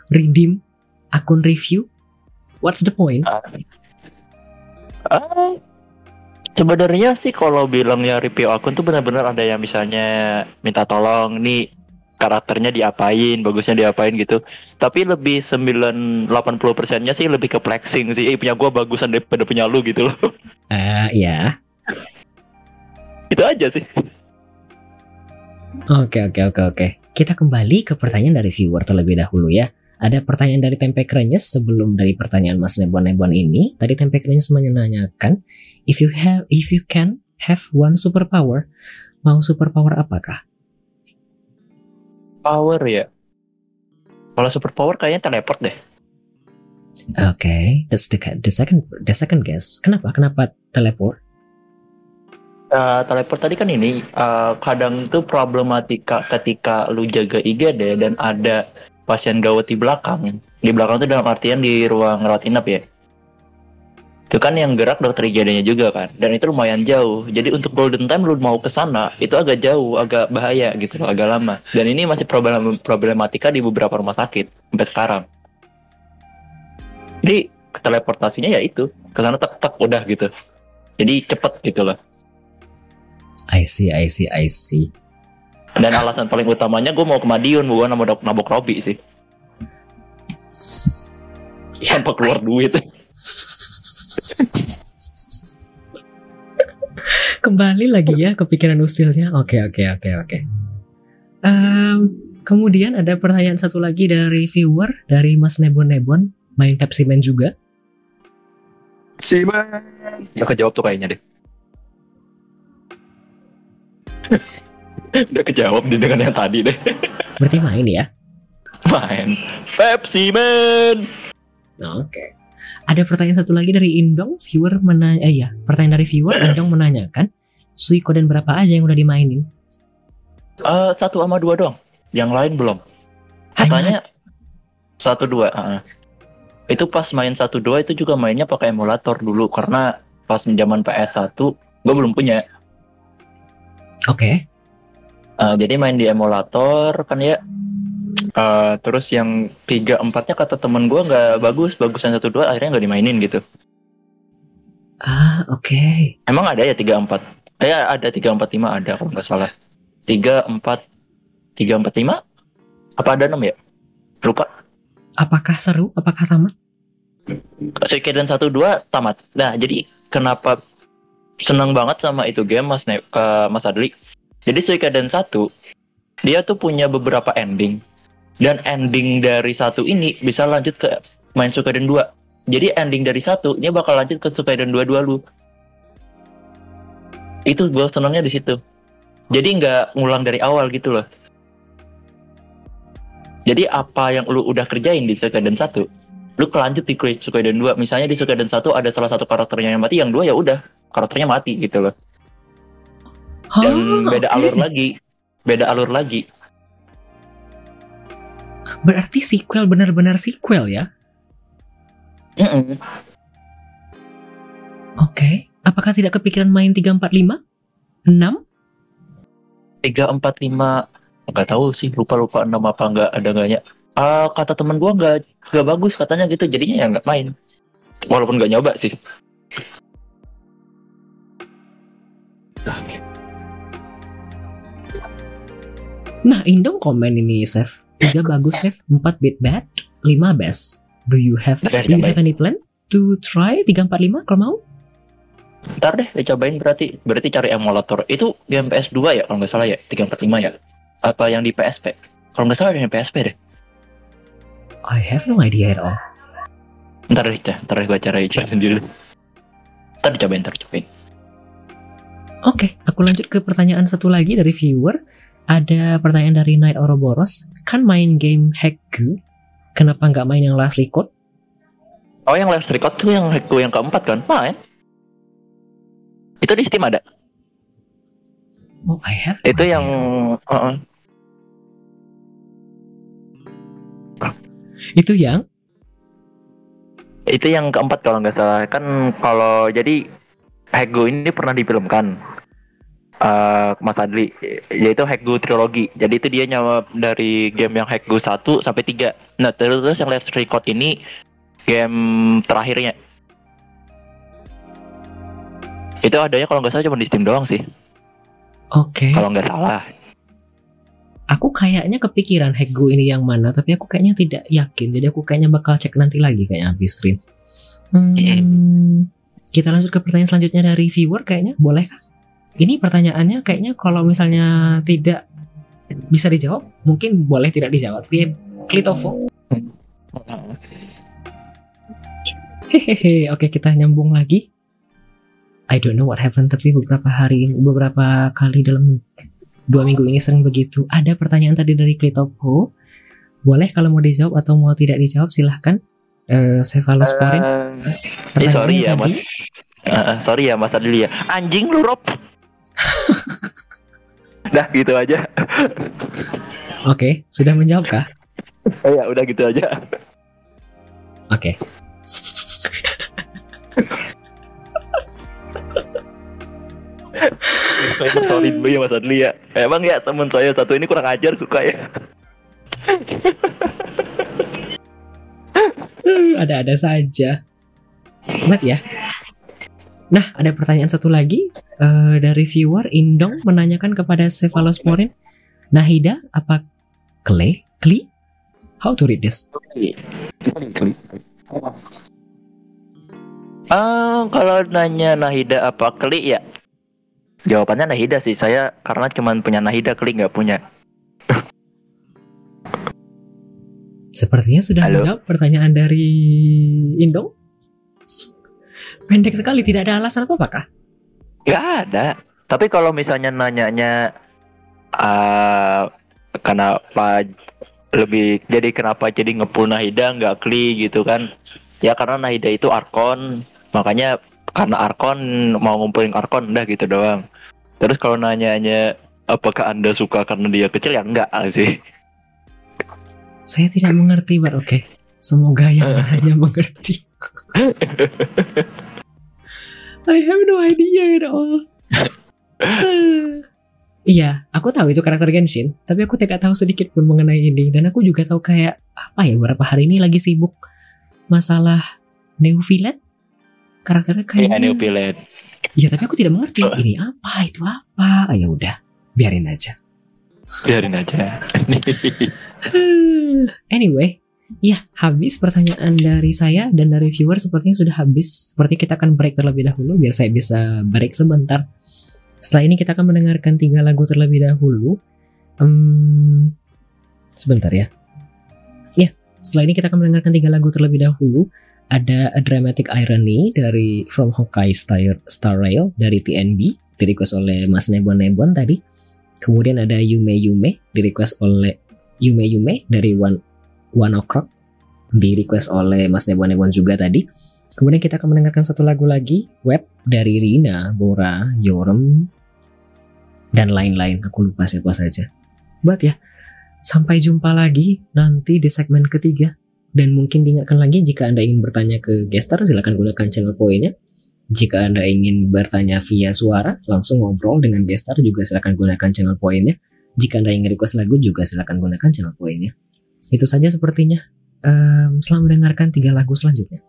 redeem akun review. What's the point? Ah, sebenarnya sih kalau bilangnya review akun tuh benar-benar ada yang misalnya minta tolong nih karakternya diapain, bagusnya diapain gitu. Tapi lebih 9 80 persennya sih lebih ke flexing sih. Eh, punya gua bagusan daripada punya lu gitu loh. Ah, ya. Itu aja sih. Oke, oke, oke, oke. Kita kembali ke pertanyaan dari viewer terlebih dahulu ya. Ada pertanyaan dari Tempe Krenyes sebelum dari pertanyaan Mas Nebon-Nebon ini. Tadi Tempe Krenyes menanyakan, if you have, if you can have one superpower, mau superpower apakah? Power ya. Kalau super power kayaknya teleport deh. Oke, that's the the second the second guess. Kenapa? Kenapa teleport? Eh, teleport tadi kan ini eh, kadang tuh problematika ketika lu jaga IGD dan ada pasien gawat di belakang. Di belakang tuh dalam artian di ruang rawat inap ya. Itu kan yang gerak dokter IGD-nya juga kan. Dan itu lumayan jauh. Jadi untuk golden time lu mau ke sana itu agak jauh, agak bahaya gitu loh, agak lama. Dan ini masih problem problematika di beberapa rumah sakit sampai sekarang. Jadi teleportasinya ya itu ke sana tek tek udah gitu. Jadi cepet gitu loh. I see, I see, I see. Dan alasan paling utamanya gue mau ke Madiun bukan nama dok nabok Robi sih. Tanpa keluar duit. Kembali lagi ya kepikiran usilnya. Oke, oke, oke, oke. Em, kemudian ada pertanyaan satu lagi dari viewer dari Mas Nebon Nebon main Pepsi Man juga. Udah kejawab tuh kayaknya deh. Udah kejawab di dengan yang tadi deh. Berarti main ya? Main Pepsi Man. Oke. Ada pertanyaan satu lagi dari Indong, viewer menanya, eh ya, pertanyaan dari viewer Indong menanyakan, Suikoden berapa aja yang udah dimainin? Eh, satu sama dua dong. Yang lain belum. Katanya satu dua. heeh. Itu pas main satu dua itu juga mainnya pakai emulator dulu karena pas zaman PS1 gue belum punya. Oke. Eh, jadi main di emulator kan ya. Eh, terus yang tiga empatnya kata temen gue nggak bagus, bagusan satu dua akhirnya nggak dimainin gitu. Ah, oke. Emang ada ya tiga empat? Eh ada tiga empat lima ada kalau nggak salah. Tiga empat tiga empat lima? Apa ada enam ya? Lupa. Apakah seru? Apakah tamat? Suikoden satu dua tamat. Nah jadi kenapa seneng banget sama itu game Mas Ne ke Mas Adli? Jadi Suikoden satu dia tuh punya beberapa ending. Dan ending dari satu ini bisa lanjut ke main Suikoden 2 jadi ending dari satu ini bakal lanjut ke Suikoden 2 dua lu itu gue senangnya di situ. Jadi nggak ngulang dari awal gitu loh. Jadi apa yang lu udah kerjain di Suikoden 1 lu kelanjut di Suikoden 2 misalnya di Suikoden 1 ada salah satu karakternya yang mati yang dua ya udah karakternya mati gitu loh dan beda oke. alur lagi beda alur lagi Berarti sequel benar-benar sequel ya? Mm-mm. Oke. Apakah tidak kepikiran main 345? 6? tiga empat lima nggak tahu sih lupa lupa nama apa nggak ada nggaknya Ah, kata teman gua nggak nggak bagus katanya gitu jadinya ya nggak main walaupun nggak nyoba sih Nah, Indong komen ini, Chef. 3 bagus, Chef. 4 bit bad, 5 best. Do you have do you cobain. have any plan to try 345 kalau mau? ntar deh dicobain berarti berarti cari emulator itu game PS2 ya kalau nggak salah ya 345 ya apa yang di PSP kalau nggak salah ada yang PSP deh I have no idea at all. ntar deh ntar deh gua cari cari sendiri ntar dicobain ntar cobain Oke, aku lanjut ke pertanyaan satu lagi dari viewer. Ada pertanyaan dari Night Ouroboros. Kan main game Hackgu, kenapa nggak main yang Last Record? oh yang last record tuh yang hackku yang keempat kan main itu di Steam ada Oh, I have. itu yang uh-uh. itu yang itu yang keempat kalau nggak salah kan kalau jadi Hego ini pernah difilmkan eh Mas Adli yaitu Hego trilogi jadi itu dia nyawa dari game yang Hego 1 sampai 3 nah terus, terus yang Let's Record ini game terakhirnya itu adanya kalau nggak salah cuma di Steam doang sih Oke. kalau nggak salah Aku kayaknya kepikiran Hego ini yang mana, tapi aku kayaknya tidak yakin. Jadi aku kayaknya bakal cek nanti lagi kayaknya habis stream. Hmm, kita lanjut ke pertanyaan selanjutnya dari viewer kayaknya, boleh kah? Ini pertanyaannya kayaknya kalau misalnya tidak bisa dijawab, mungkin boleh tidak dijawab. Tapi Klitovo. Hehehe, oke kita nyambung lagi. I don't know what happened, tapi beberapa hari ini, beberapa kali dalam dua minggu ini sering begitu. Ada pertanyaan tadi dari Klitopo. Boleh kalau mau dijawab atau mau tidak dijawab silahkan. Eh, Cephalosporin. Eh, sorry ya Pertanyaannya mas. Eh, sorry ya mas Adli ya. Anjing lu Rob. Dah gitu aja. Oke, sudah menjawab kah? Oh ya udah gitu aja. Oke. Sorry dulu ya mas Adli ya. Emang ya teman saya satu ini kurang ajar suka ya. Ada-ada saja. But ya. Nah, ada pertanyaan satu lagi eh, dari viewer Indong menanyakan kepada Cephalosporin, Nahida apa Kle? Kli? How to read this? Ah, kalau nanya Nahida apa kli ya? Jawabannya Nahida sih. Saya karena cuman punya Nahida kli nggak punya. Sepertinya sudah Halo? menjawab pertanyaan dari Indong. Pendek sekali, tidak ada alasan apa-apa kah? Nggak ada. Tapi kalau misalnya nanyanya ah kenapa lebih jadi kenapa jadi ngepul Nahida nggak kli gitu kan? Ya karena Nahida itu Arkon, makanya karena Arkon mau ngumpulin Arkon udah gitu doang. Terus kalau nanyanya apakah anda suka karena dia kecil ya enggak sih. Saya tidak mengerti, but oke. Semoga yang hanya mengerti. I have no idea at all. Iya, aku tahu itu karakter Genshin, tapi aku tidak tahu sedikit pun mengenai ini. Dan aku juga tahu kayak apa ya beberapa hari ini lagi sibuk masalah Neophilet. Karakternya Iya, kayaknya. Neopilet. Iya, tapi aku tidak mengerti ini apa itu apa. Ah, Ya udah, biarin aja. Biarin aja. anyway, ya habis pertanyaan dari saya dan dari viewer sepertinya sudah habis. Seperti kita akan break terlebih dahulu biar saya bisa break sebentar. Setelah ini kita akan mendengarkan tiga lagu terlebih dahulu. Hmm, sebentar ya. Ya, setelah ini kita akan mendengarkan tiga lagu terlebih dahulu. Ada A Dramatic Irony dari From Honkai Star, Star Rail dari TNB, di request oleh Mas Nebon Nebon tadi. Kemudian ada Yume Yume, di request oleh Yume Yume dari One One O'Clock di request oleh Mas Nebon Nebon juga tadi. Kemudian kita akan mendengarkan satu lagu lagi, Web dari Rina, Bora, Yorem, dan lain-lain. Aku lupa siapa saja. But ya, sampai jumpa lagi nanti di segmen ketiga. Dan mungkin diingatkan lagi jika Anda ingin bertanya ke Gestar, silakan gunakan channel poinnya. Jika Anda ingin bertanya via suara, langsung ngobrol dengan Gestar juga silakan gunakan channel poinnya. Jika Anda ingin request lagu juga silakan gunakan channel poinnya. Itu saja sepertinya. Ehm, selamat mendengarkan tiga lagu selanjutnya.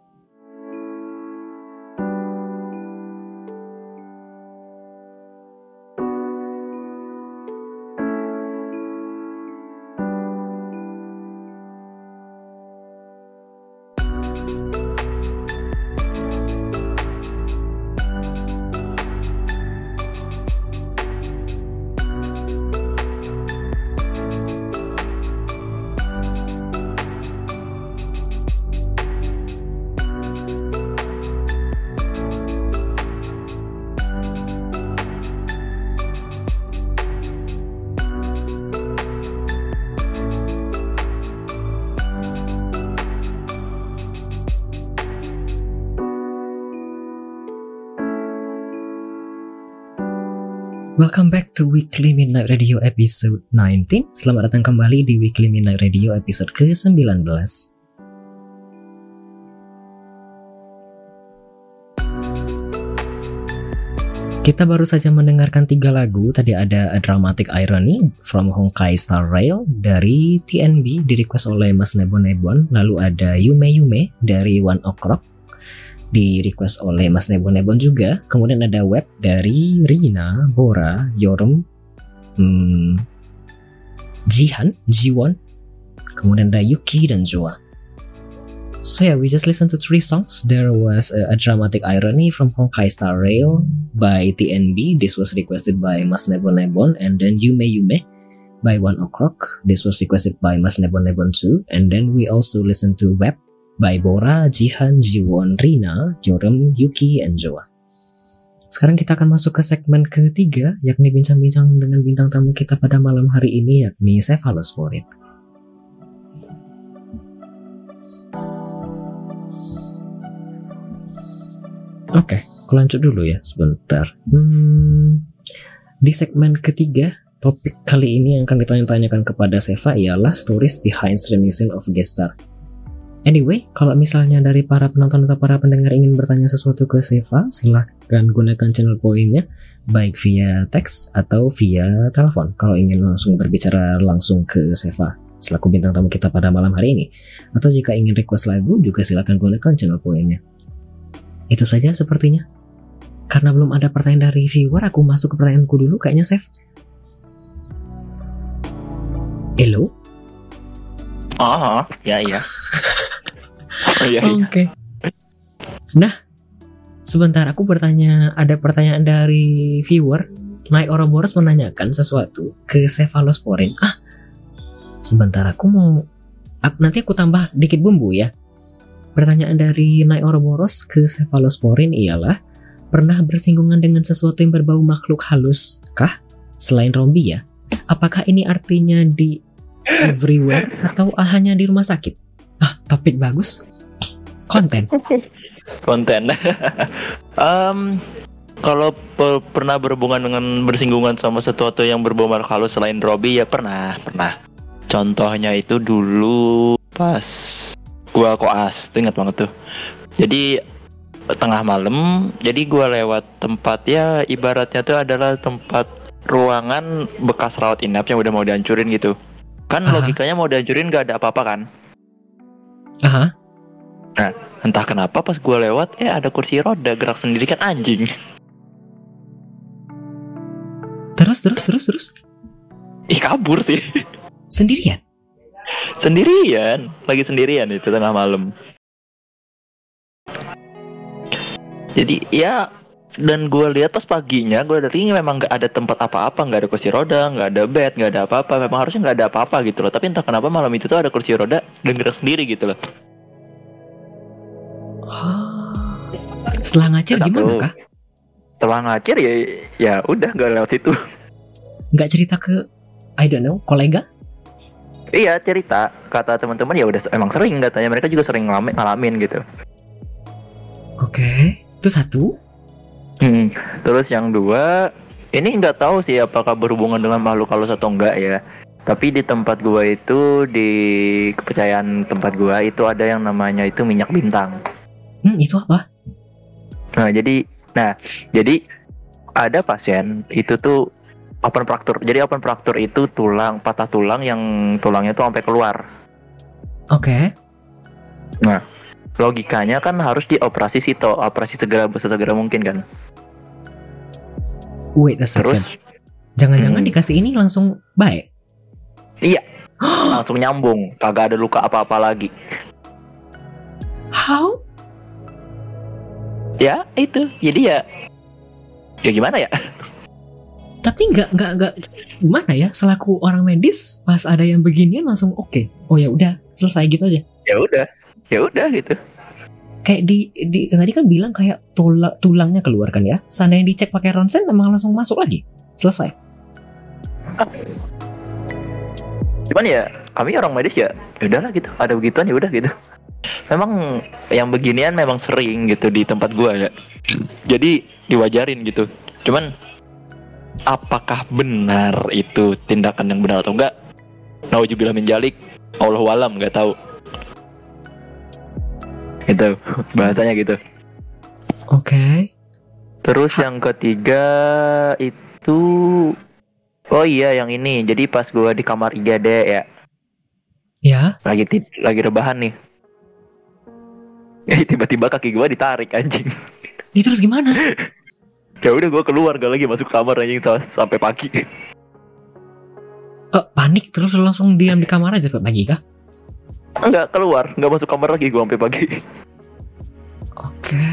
To Weekly Midnight Radio episode 19. Selamat datang kembali di Weekly Midnight Radio episode ke-19. Kita baru saja mendengarkan tiga lagu. Tadi ada A Dramatic Irony from Honkai Star Rail dari TNB di request oleh Mas Nebon Nebon. Lalu ada Yume Yume dari One O'Clock di request oleh Mas Nebon Nebon juga. Kemudian ada web dari Rina, Bora, Yorem, hmm, Jihan, Jiwon, kemudian ada Yuki dan Joa. So yeah, we just listen to three songs. There was a, a dramatic irony from Honkai Star Rail by TNB. This was requested by Mas Nebon Nebon, and then Yume Yume by One O'clock. This was requested by Mas Nebon Nebon too. And then we also listen to Web by Bora, Jihan, Jiwon, Rina, Yorem, Yuki, and Joa. Sekarang kita akan masuk ke segmen ketiga, yakni bincang-bincang dengan bintang tamu kita pada malam hari ini, yakni Cephalosporin. Oke, aku lanjut dulu ya sebentar. Hmm, di segmen ketiga, topik kali ini yang akan ditanya-tanyakan kepada Seva ialah stories behind streaming scene of Gestar. Anyway, kalau misalnya dari para penonton atau para pendengar ingin bertanya sesuatu ke Seva, silahkan gunakan channel poinnya baik via teks atau via telepon kalau ingin langsung berbicara langsung ke Seva selaku bintang tamu kita pada malam hari ini. Atau jika ingin request lagu juga silahkan gunakan channel poinnya. Itu saja sepertinya. Karena belum ada pertanyaan dari viewer, aku masuk ke pertanyaanku dulu kayaknya Save. Hello? Oh, ya iya. oh, iya, iya. Oke. Nah, sebentar aku bertanya, ada pertanyaan dari viewer. Mike Ouroboros menanyakan sesuatu ke Cephalosporin. Ah, sebentar aku mau, ap- nanti aku tambah dikit bumbu ya. Pertanyaan dari Nai Ouroboros ke Cephalosporin ialah, pernah bersinggungan dengan sesuatu yang berbau makhluk halus kah? Selain Rombi ya? Apakah ini artinya di everywhere atau hanya di rumah sakit? Ah, topik bagus. Konten. konten. Em, kalau pe- pernah berhubungan dengan bersinggungan sama sesuatu yang berbau halus selain Robby ya pernah, pernah. Contohnya itu dulu pas gua koas, tuh ingat banget tuh. Jadi tengah malam, jadi gua lewat tempat ya ibaratnya tuh adalah tempat ruangan bekas rawat inap yang udah mau dihancurin gitu. Kan Aha. logikanya mau dihancurin gak ada apa-apa kan? Aha. Entah kenapa pas gua lewat, eh ada kursi roda gerak sendiri kan anjing. Terus terus terus terus Ih kabur sih. sendirian. sendirian lagi sendirian itu tengah malam jadi ya dan gue lihat pas paginya gue dari memang nggak ada tempat apa-apa nggak ada kursi roda nggak ada bed nggak ada apa-apa memang harusnya nggak ada apa-apa gitu loh tapi entah kenapa malam itu tuh ada kursi roda dan gerak sendiri gitu loh Setelah ngacir Terus gimana aku- kah? setelah ngacir ya ya udah nggak lewat situ Nggak cerita ke I don't know kolega? iya cerita kata teman-teman ya udah emang sering katanya mereka juga sering ngalamin, ngalamin gitu Oke. Itu satu. Hmm, Terus yang dua, ini nggak tahu sih apakah berhubungan dengan makhluk halus atau enggak ya. Tapi di tempat gua itu di kepercayaan tempat gua itu ada yang namanya itu minyak bintang. Hmm, itu apa? Nah jadi, nah jadi ada pasien itu tuh open fracture. Jadi open fracture itu tulang patah tulang yang tulangnya tuh sampai keluar. Oke. Logikanya kan harus dioperasi sito, operasi segera sesegera mungkin kan. Wait a Terus. Jangan-jangan Hmm. dikasih ini langsung baik. langsung nyambung, kagak ada luka apa-apa lagi. How? Ya itu jadi ya ya gimana ya Tapi nggak nggak nggak gimana ya? Selaku orang medis, pas ada yang beginian langsung oke. Oh ya udah selesai gitu aja. ya udah ya udah gitu Kayak di, di tadi kan bilang kayak tulang tulangnya keluar kan ya. Seandainya dicek pakai ronsen memang langsung masuk lagi. Selesai. cuman ya kami orang medis ya ya udahlah gitu ada begituan ya udah gitu memang yang beginian memang sering gitu di tempat gua ya jadi diwajarin gitu cuman apakah benar itu tindakan yang benar atau enggak Naujubillah menjalik Allah walam nggak tahu gitu bahasanya gitu Oke. Terus yang ketiga itu Oh iya yang ini. Jadi pas gua di kamar IGD ya, Ya. lagi lagi rebahan nih. Eh tiba-tiba kaki gua ditarik anjing. Ini terus gimana? Ya udah gua keluar gak lagi masuk kamar anjing sa- sampai pagi. Eh, panik terus lu langsung diam di kamar aja pagi kah? Enggak keluar, enggak masuk kamar lagi gue sampai pagi. Oke.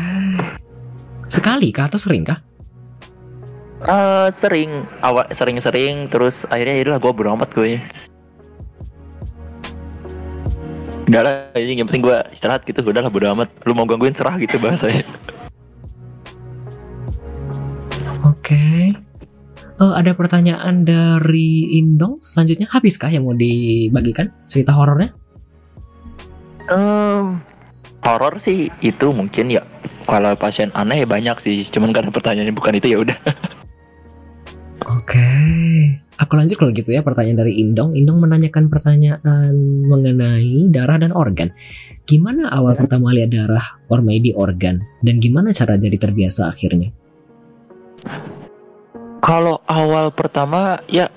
Sekali kah atau sering kah? Eh sering, awal sering-sering, terus akhirnya yaudah gue bodo amat gue. Udah lah, ini yang penting gue istirahat gitu, udah lah bodo amat. Lu mau gangguin serah gitu bahasanya. Oke. Eh, ada pertanyaan dari Indong selanjutnya habiskah yang mau dibagikan cerita horornya? Em, horor sih itu mungkin ya. Kalau pasien aneh ya banyak sih, cuman karena pertanyaannya bukan itu ya udah. Oke. Aku lanjut kalau gitu ya pertanyaan dari Indong. Indong menanyakan pertanyaan mengenai darah dan organ. Gimana awal pertama lihat darah or maybe organ dan gimana cara jadi terbiasa akhirnya? Kalau awal pertama ya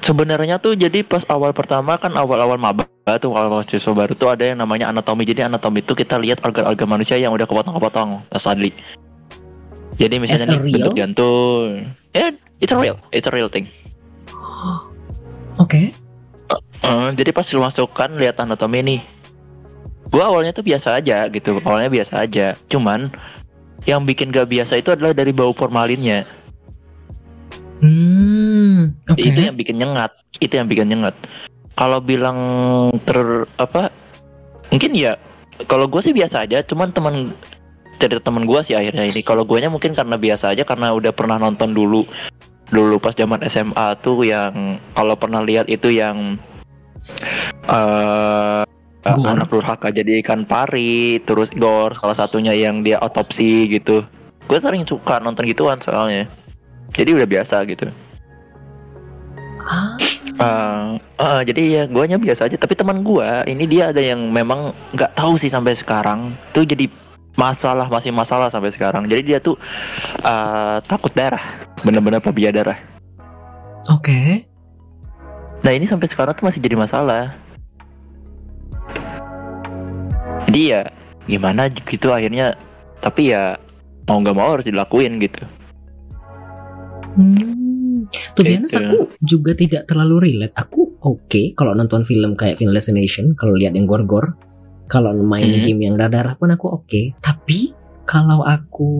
sebenarnya tuh jadi pas awal pertama kan awal-awal maba tuh awal mahasiswa baru tuh ada yang namanya anatomi. Jadi anatomi itu kita lihat organ-organ manusia yang udah kepotong-kepotong, sadly. Jadi misalnya nih real? bentuk jantung. Ya, it's a real, it's a real thing. Oke. Eh, jadi pas lu masukkan lihat anatomi nih. Gua awalnya tuh biasa aja gitu. Awalnya biasa aja. Cuman yang bikin gak biasa itu adalah dari bau formalinnya. Hmm. Oke. Itu yang bikin nyengat. Itu yang bikin nyengat. Kalau bilang ter apa? Mungkin ya kalau gue sih biasa aja, cuman teman cerita teman gue sih akhirnya ini. Kalau guanya mungkin karena biasa aja karena udah pernah nonton dulu dulu pas zaman SMA tuh yang kalau pernah lihat itu yang eh Gore. anak durhaka jadi ikan pari, terus Gor salah satunya yang dia otopsi gitu. Gue sering suka nonton gituan soalnya. Jadi udah biasa gitu. Ah, Eh, eh, jadi ya guanya biasa aja tapi teman gua ini dia ada yang memang nggak tahu sih sampai sekarang tuh jadi masalah masih masalah sampai sekarang jadi dia tuh eh, takut darah bener-bener fobia darah Oke. nah ini sampai sekarang tuh masih jadi masalah jadi ya gimana gitu akhirnya tapi ya mau nggak mau harus dilakuin gitu Hmm. Honest, Gitu. aku juga tidak terlalu relate. Aku oke kalau nonton film kayak Final Destination, kalau lihat yang gor-gor, kalau main Hmm. game yang darah pun aku oke. Tapi kalau aku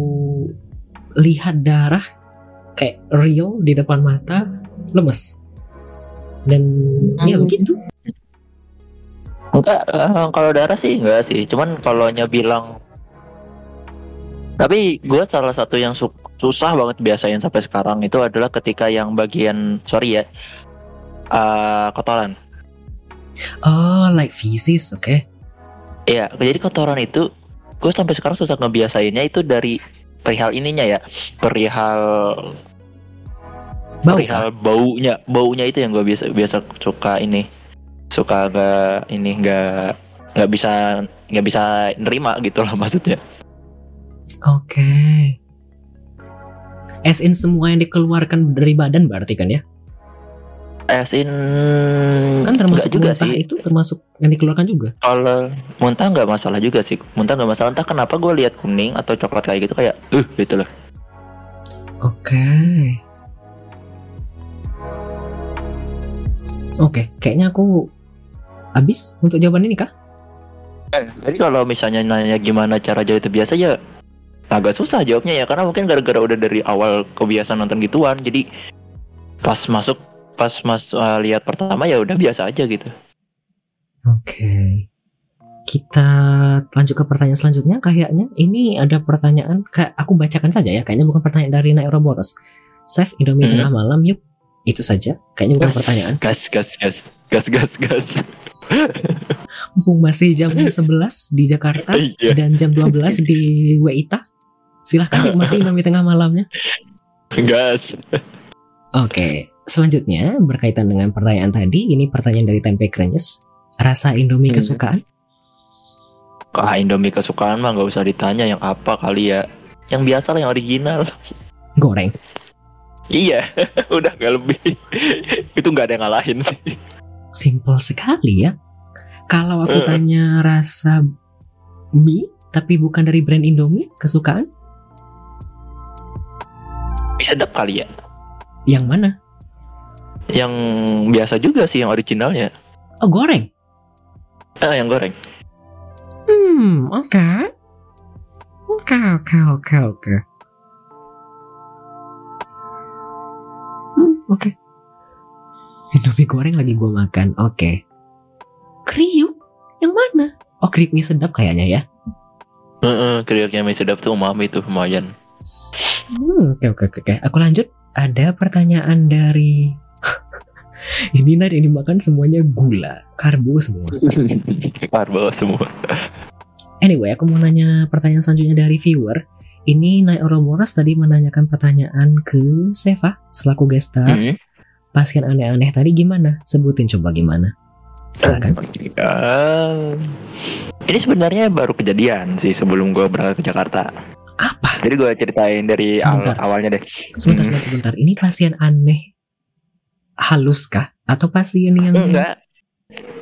lihat darah kayak real di depan mata, lemes. Dan ya Hmm. begitu. Enggak, eh, kalau darah sih enggak sih. Cuman kalau bilang tapi gue salah satu yang su- susah banget biasain sampai sekarang itu adalah ketika yang bagian sorry ya eh, kotoran. Oh, like feces, oke. Iya, jadi kotoran itu gue sampai sekarang susah ngebiasainnya itu dari perihal ininya ya, perihal Bau perihal baunya, baunya itu yang gue biasa biasa suka ini, suka gak ini nggak nggak bisa nggak bisa nerima gitu lah maksudnya. Oke. As in semua yang dikeluarkan dari badan berarti kan ya? As in Kan termasuk juga muntah sih. itu termasuk yang dikeluarkan juga. Kalau muntah nggak masalah juga sih. Muntah nggak masalah. Entah kenapa gue lihat kuning atau coklat kayak gitu kayak, uh gitu loh. Oke. Oke, kayaknya aku habis untuk jawaban ini kah? Jadi kalau misalnya nanya gimana cara jadi terbiasa ya agak susah jawabnya ya karena mungkin gara-gara udah dari awal kebiasaan nonton gituan jadi pas masuk pas mas uh, lihat pertama ya udah biasa aja gitu. Oke. Kita lanjut ke pertanyaan selanjutnya kayaknya ini ada pertanyaan kayak aku bacakan saja ya kayaknya bukan pertanyaan dari Nairoboros. Save Indomie Hmm. tengah malam yuk. Itu saja. Kayaknya bukan pertanyaan. Gas gas gas gas gas gas. Mumpung masih jam 11 di Jakarta Iya. dan jam 12 di WITA. Silahkan nikmati Indomie tengah malamnya. Gas. Oke, selanjutnya berkaitan dengan pertanyaan tadi, ini pertanyaan dari Tempe Krenyes. Rasa Indomie Hmm. kesukaan? Kak Indomie kesukaan mah nggak usah ditanya yang apa kali ya. Yang biasa lah yang original. Goreng. Iya, udah nggak lebih. Itu nggak ada yang ngalahin sih. Simple sekali ya. Kalau aku Eh. tanya rasa mie, tapi bukan dari brand Indomie, kesukaan? Mie sedap kali ya. Yang mana? Yang biasa juga sih yang originalnya. Oh goreng. Ah, yang goreng. Hmm, oke. Oke, oke, oke, oke. Hmm, oke. Indomie goreng lagi gua makan. Oke. Kriuk? Yang mana? Oh, kriuk mie sedap kayaknya ya. Heeh, kriuknya mie sedap tuh umami tuh lumayan. Hmm, oke, oke, oke, oke. Aku lanjut. Ada pertanyaan dari ini Nad, ini makan semuanya gula, karbo semua. Karbo semua. Anyway, aku mau nanya pertanyaan selanjutnya dari viewer. Ini Nai Oromoros tadi menanyakan pertanyaan ke Seva selaku guest star. Hmm. Pasien aneh-aneh tadi gimana? Sebutin coba gimana. Silakan. Ah, ini sebenarnya baru kejadian sih sebelum gue berangkat ke Jakarta. Apa? Jadi gue ceritain dari awal- Sebentar. awalnya deh. Sebentar, Hmm. sebentar, sebentar. Ini pasien aneh halus kah? Atau pasien yang Enggak.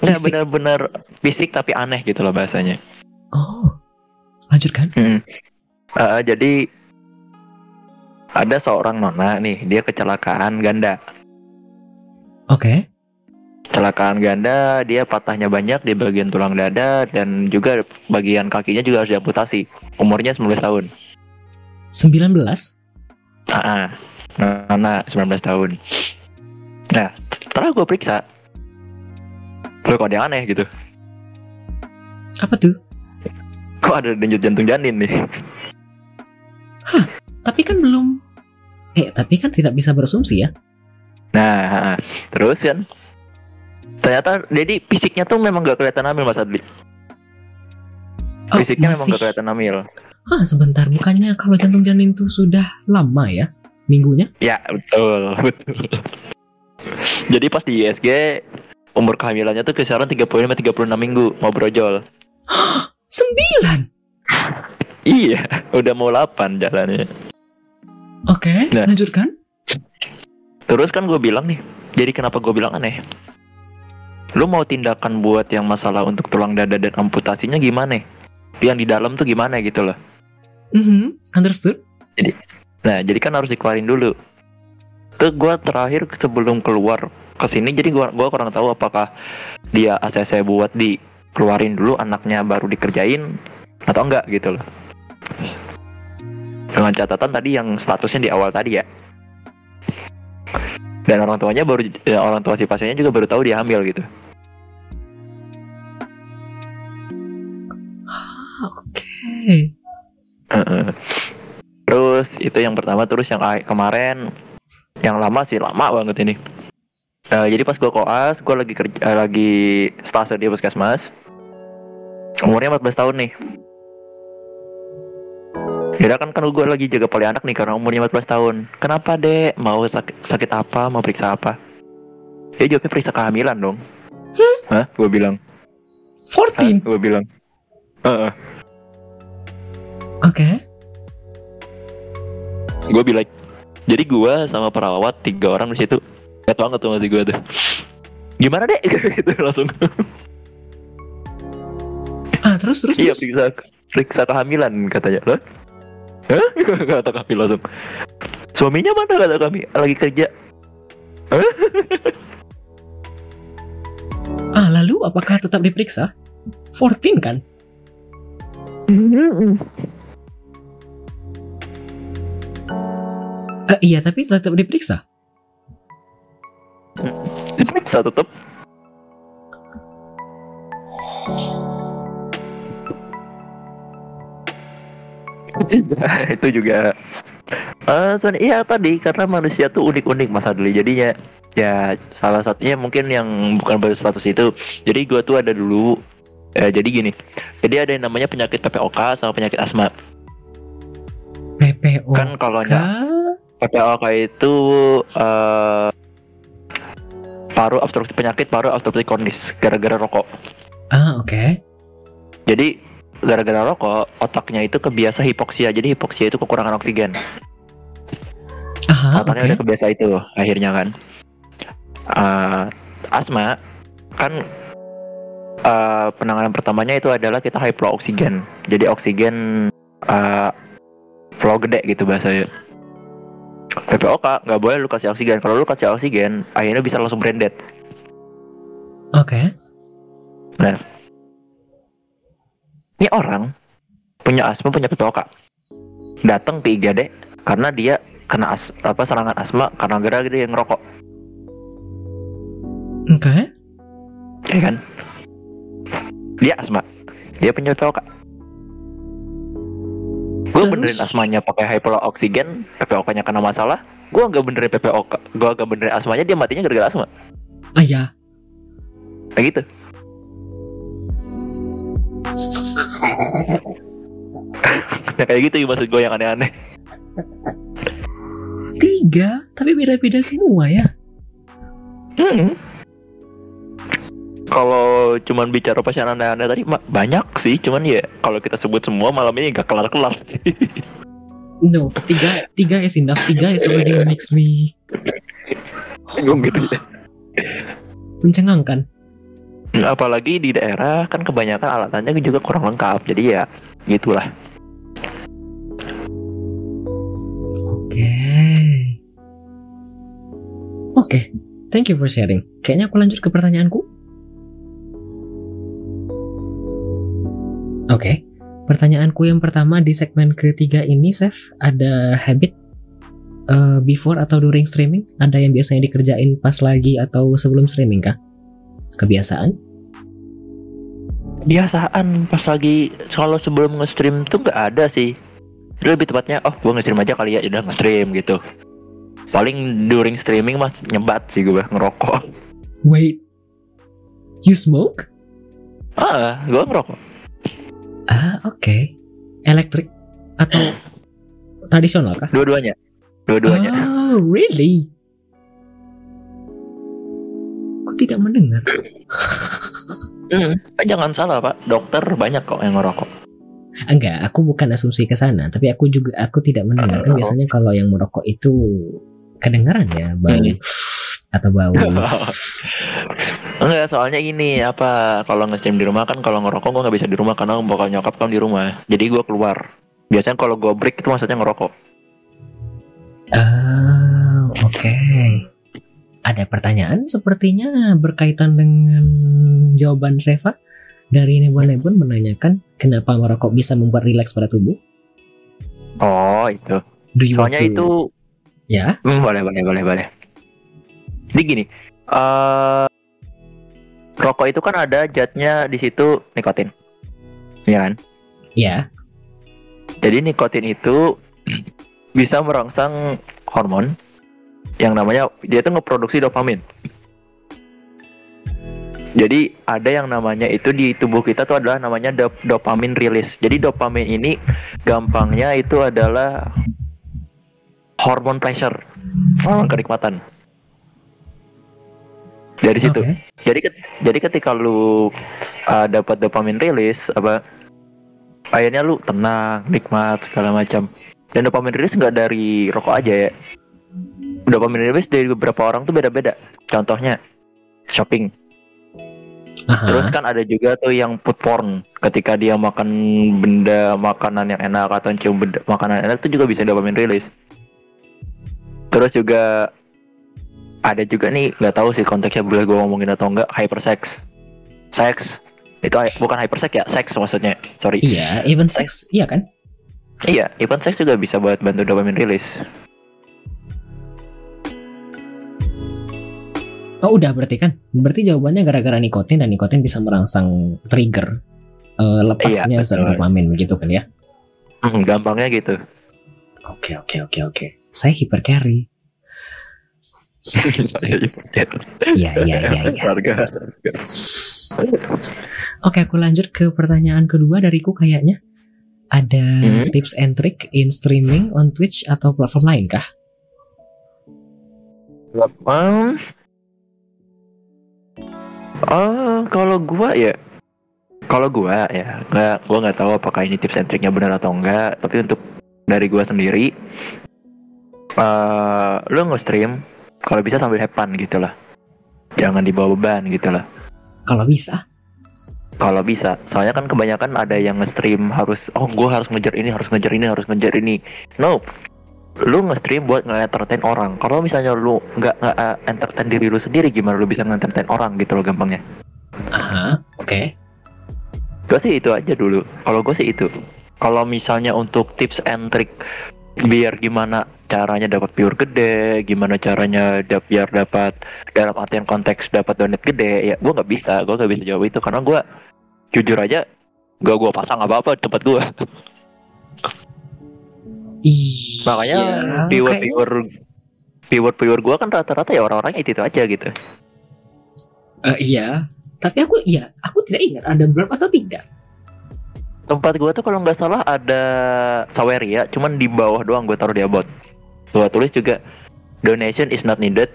Enggak benar-benar fisik tapi aneh gitu loh bahasanya. Oh, lanjutkan. Hmm. Ah, jadi ada seorang nona nih, dia kecelakaan ganda. Oke. Kecelakaan ganda, dia patahnya banyak di bagian tulang dada dan juga bagian kakinya juga harus diamputasi. Umurnya 19 tahun. 19. Ah, ah. Nona 19 tahun. Nah, setelah gue periksa, Loh kok ada yang aneh gitu. Apa tuh? Kok ada denyut jantung janin nih? Tapi kan belum Eh, tapi kan tidak bisa berasumsi ya. Nah, ah, ah. terus kan ternyata jadi fisiknya tuh memang gak kelihatan hamil Mas Adli. Oh, Fisiknya memang masih. gak kelihatan hamil. Ah, sebentar. Bukannya kalau jantung janin itu sudah lama ya? Minggunya? Ya, betul, betul. Jadi pas di ISG umur kehamilannya tuh kisaran 35 36 minggu mau brojol. Sembilan. Iya, udah mau 8 jalannya. Oke, Nah. lanjutkan. Terus kan gue bilang nih, jadi kenapa gue bilang aneh? Lu mau tindakan buat yang masalah untuk tulang dada dan amputasinya gimana? Yang di dalam tuh gimana gitu loh. Mhm, understood. Nah, jadi kan harus dikeluarin dulu. Tuh gue terakhir sebelum keluar ke sini, jadi gua gua kurang tahu apakah dia ACC buat dikeluarin dulu anaknya baru dikerjain atau enggak gitu loh. Dengan catatan tadi yang statusnya di awal tadi ya. Dan orang tuanya baru ya, orang tua si pasiennya juga baru tahu dia hamil gitu. Ah, Oke. Heeh. Terus itu yang pertama terus yang kemarin yang lama sih lama banget ini. Eh, jadi pas gua koas, gua lagi kerja eh, lagi stase di puskesmas. Umurnya 14 tahun nih. Kira kan kan gue lagi jaga poli anak nih karena umurnya 14 tahun. Kenapa dek? Mau sakit, sakit apa? Mau periksa apa? Dia jawabnya periksa kehamilan dong. Hah? Gue bilang. Hah? 14. Gue bilang. Heeh. Oke. gue bilang jadi gue sama perawat tiga orang di situ. Lihat banget tuh masih gue tuh. Gimana deh gitu langsung. Ah, terus terus iya periksa periksa kehamilan katanya. Loh? Hah? kata kami langsung. Suaminya mana kata kami lagi kerja. Ah, lalu apakah tetap diperiksa? 14 kan? Eh, iya, tapi tetap diperiksa. diperiksa tetep. Iya, itu juga. Eh soalnya iya tadi karena manusia tuh unik-unik Mas Adli. Jadinya ya salah satunya mungkin yang bukan berstatus itu. Jadi gua tuh ada dulu. Eh, jadi gini. Jadi ada yang namanya penyakit PPOK sama penyakit asma. PPO. kan kalau PPOK itu eh paru obstruktif penyakit paru obstruktif kronis gara-gara rokok Ah, oke. Jadi gara-gara rokok otaknya itu kebiasa hipoksia. Jadi hipoksia itu kekurangan oksigen. Aha, Otaknya oke. udah kebiasa itu akhirnya kan. Eh, asma kan eh, penanganan pertamanya itu adalah kita high flow oksigen. Jadi oksigen eh, flow gede gitu bahasanya. PPOK nggak boleh lu kasih oksigen. Kalau lu kasih oksigen, akhirnya bisa langsung branded. Oke. Ini orang punya asma punya PPOK. Datang ke IGD karena dia kena as apa serangan asma karena gara-gara dia ngerokok, Oke. ya kan? Dia asma, dia punya PPOK. Gue benerin asmanya pakai hyperoxygen, PPOK-nya kena masalah. Gue nggak benerin PPOK, gue nggak benerin asmanya, dia matinya gara-gara asma. Ah ya. Kayak gitu. nah, kayak gitu ya maksud gue yang aneh-aneh. Tiga, tapi beda-beda semua ya. Hmm. Kalau cuman bicara pasien aneh-aneh tadi ma- banyak sih, cuman ya kalau kita sebut semua malam ini nggak kelar-kelar sih. No, tiga, tiga is enough. Tiga is already makes me Bingung gitu ya. mencengangkan. Apalagi di daerah kan kebanyakan alatannya juga kurang lengkap, jadi ya gitulah. Oke. Oke, thank you for sharing. Kayaknya aku lanjut ke pertanyaanku. Oke, pertanyaanku yang pertama di segmen ketiga ini, Chef, ada habit eh, before atau during streaming? Ada yang biasanya dikerjain pas lagi atau sebelum streaming kah? Kebiasaan? Biasaan pas lagi kalau sebelum nge-stream tuh nggak ada sih. Lebih tepatnya, oh gua nge-stream aja kali ya, udah nge-stream gitu. Paling during streaming mas nyebat sih gue ngerokok. Wait, you smoke? Ah, gue ngerokok. Ah, oke. Elektrik atau tradisional kah? Dua-duanya. Dua-duanya. Oh, really? Aku tidak mendengar. Hmm, eh, jangan salah pak, dokter banyak kok yang ngerokok. Enggak, aku bukan asumsi ke sana, tapi aku juga aku tidak mendengar. Kan biasanya kalau yang merokok itu kedengaran ya bau Hmm. atau bau. Enggak, soalnya ini apa kalau nge-stream di rumah kan kalau ngerokok gue nggak bisa di rumah karena bakal nyokap kan di rumah. Jadi gue keluar. Biasanya kalau gue break itu maksudnya ngerokok. Ah, oke. Ada pertanyaan sepertinya berkaitan dengan jawaban Seva dari Nebon Nebon menanyakan kenapa merokok bisa membuat rileks pada tubuh. Oh itu. Do you Soalnya to- itu, ya? hmm, boleh boleh boleh boleh. Jadi gini, eh rokok itu kan ada zatnya di situ nikotin, ya kan? Ya. Jadi nikotin itu bisa merangsang hormon yang namanya dia itu ngeproduksi dopamin. Jadi ada yang namanya itu di tubuh kita tuh adalah namanya dop- dopamin release. Jadi dopamin ini gampangnya itu adalah hormon pleasure, hormon kenikmatan. Dari situ. Oke. Jadi jadi ketika lu uh, dapat dopamin rilis apa akhirnya lu tenang, nikmat segala macam. Dan dopamin rilis nggak dari rokok aja ya. Dopamin rilis dari beberapa orang tuh beda-beda. Contohnya shopping. Aha. Terus kan ada juga tuh yang food porn. Ketika dia makan benda makanan yang enak atau cium benda makanan enak itu juga bisa dopamin rilis. Terus juga ada juga nih nggak tahu sih konteksnya boleh gue ngomongin atau enggak hypersex. Sex itu bukan hypersex ya, seks maksudnya. Sorry. Iya, even sex, iya kan? Iya, even sex juga bisa buat bantu dopamin rilis. Oh udah berarti kan? Berarti jawabannya gara-gara nikotin dan nikotin bisa merangsang trigger eh, lepasnya Iya, zat dopamin begitu kan ya? Hmm, gampangnya gitu. Oke oke oke oke. Saya hipercarry. Iya iya iya iya. Harga. Oke aku lanjut ke pertanyaan kedua dariku kayaknya. Ada Hmm. tips and trick in streaming on Twitch atau platform lain kah? Um, oh, kalau gua ya, kalau gua ya, nggak, gua nggak tahu apakah ini tips and triknya benar atau enggak. Tapi untuk dari gua sendiri, eh lu nge-stream kalau bisa sambil have fun gitu lah. Jangan dibawa beban gitu lah. Kalau bisa. Kalau bisa, soalnya kan kebanyakan ada yang nge-stream harus, oh gua harus ngejar ini, harus ngejar ini, harus ngejar ini. No, lu nge-stream buat nge-entertain orang. Kalau misalnya lu nggak nggak uh, entertain diri lu sendiri, gimana lu bisa nge-entertain orang gitu loh gampangnya. Aha, oke. Gue sih itu aja dulu. Kalau gue sih itu. Kalau misalnya untuk tips and trick biar gimana caranya dapat viewer gede, gimana caranya dap biar dapat dalam artian konteks dapat donat gede, ya gue nggak bisa, gue nggak bisa jawab itu karena gue jujur aja gak gue pasang apa apa tempat gue. Iya. Makanya viewer kayaknya- viewer viewer viewer gue kan rata-rata ya orang-orangnya itu, itu aja gitu. Eh, iya. Tapi aku iya, aku tidak ingat ada berapa atau tidak. Tempat gue tuh kalau nggak salah ada Saweria, cuman di bawah doang gue taruh di about. Gue tulis juga donation is not needed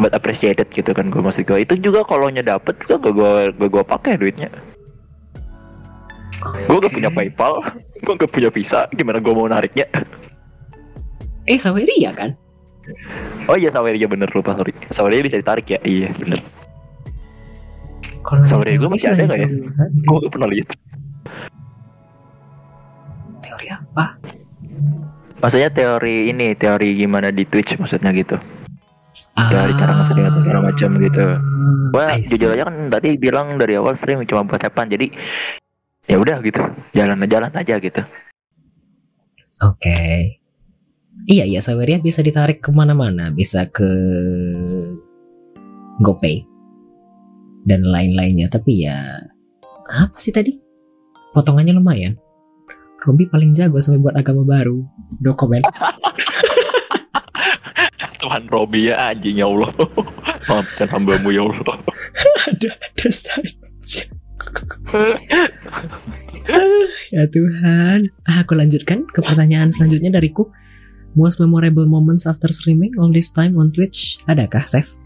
but appreciated gitu kan gue maksud gue itu juga kalau nya dapet juga gak gue gak gue pakai duitnya. Gue gak punya PayPal gue gak punya Visa gimana gue mau nariknya? Eh, Saweria kan? oh iya Saweria bener lupa sorry. Saweria bisa ditarik ya? Iya bener. Kalau Saweria gua masih ada nggak ya? Gue gak pernah lihat Teori apa? maksudnya teori ini teori gimana di Twitch maksudnya gitu Ah. Teori cara nge-stream atau segala macam gitu Wah, jujur aja kan tadi bilang dari awal stream cuma buat hepan, jadi ya udah gitu, jalan jalan aja gitu. Oke. Iya, iya, Saweria bisa ditarik ke mana-mana. Bisa ke GoPay. Dan lain-lainnya. Tapi ya... Apa sih tadi? Potongannya lumayan. Robi paling jago sampai buat agama baru. Comment. Tuhan Robi ya anjing ya Allah. Maafkan hambamu ya Allah. ada ada saja. ya Tuhan. Ah, aku lanjutkan ke pertanyaan selanjutnya dariku. Most memorable moments after streaming all this time on Twitch. Adakah, Chef?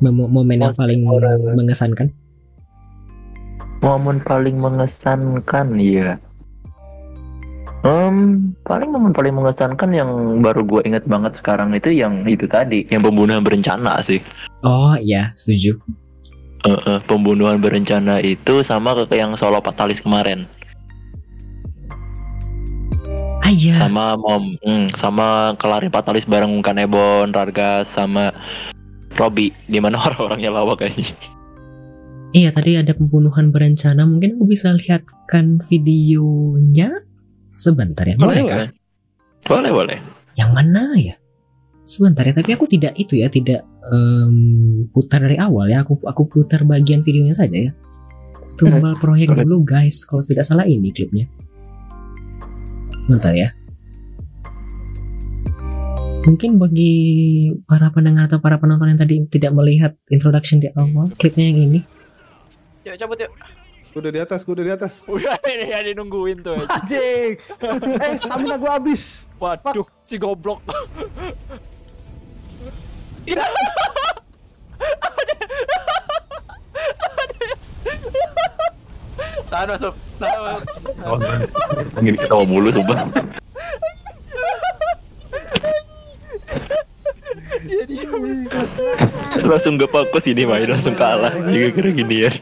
Memo- momen yang paling mengesankan? Momen paling mengesankan ya. Hmm, paling momen paling mengesankan yang baru gue inget banget sekarang itu yang itu tadi, yang pembunuhan berencana sih. Oh iya, setuju. Eh, eh, pembunuhan berencana itu sama ke yang solo fatalis kemarin. Ah iya, sama mom hmm, sama kelarin fatalis bareng Kanebon, Rarga sama Robby di mana orang-orangnya lawak kayaknya. iya tadi ada pembunuhan berencana. Mungkin aku bisa lihatkan videonya sebentar ya. Boleh boleh. Boleh, boleh. Yang mana ya? Sebentar ya, tapi aku tidak itu ya, tidak em, putar dari awal ya. Aku aku putar bagian videonya saja ya. Tumbal proyek boleh. dulu guys, kalau tidak salah ini klipnya. Bentar ya. Mungkin bagi para pendengar atau para penonton yang tadi tidak melihat introduction di awal, klipnya yang ini. Yuk cabut yuk. Gue udah di atas, gue udah di atas. Udah ini ya nungguin tuh. anjing. Eh, stamina gue habis. Waduh, si goblok. Tahan masuk. Tahan. Ini ketawa mulu coba. langsung gak fokus ini main langsung kalah juga kira gini ya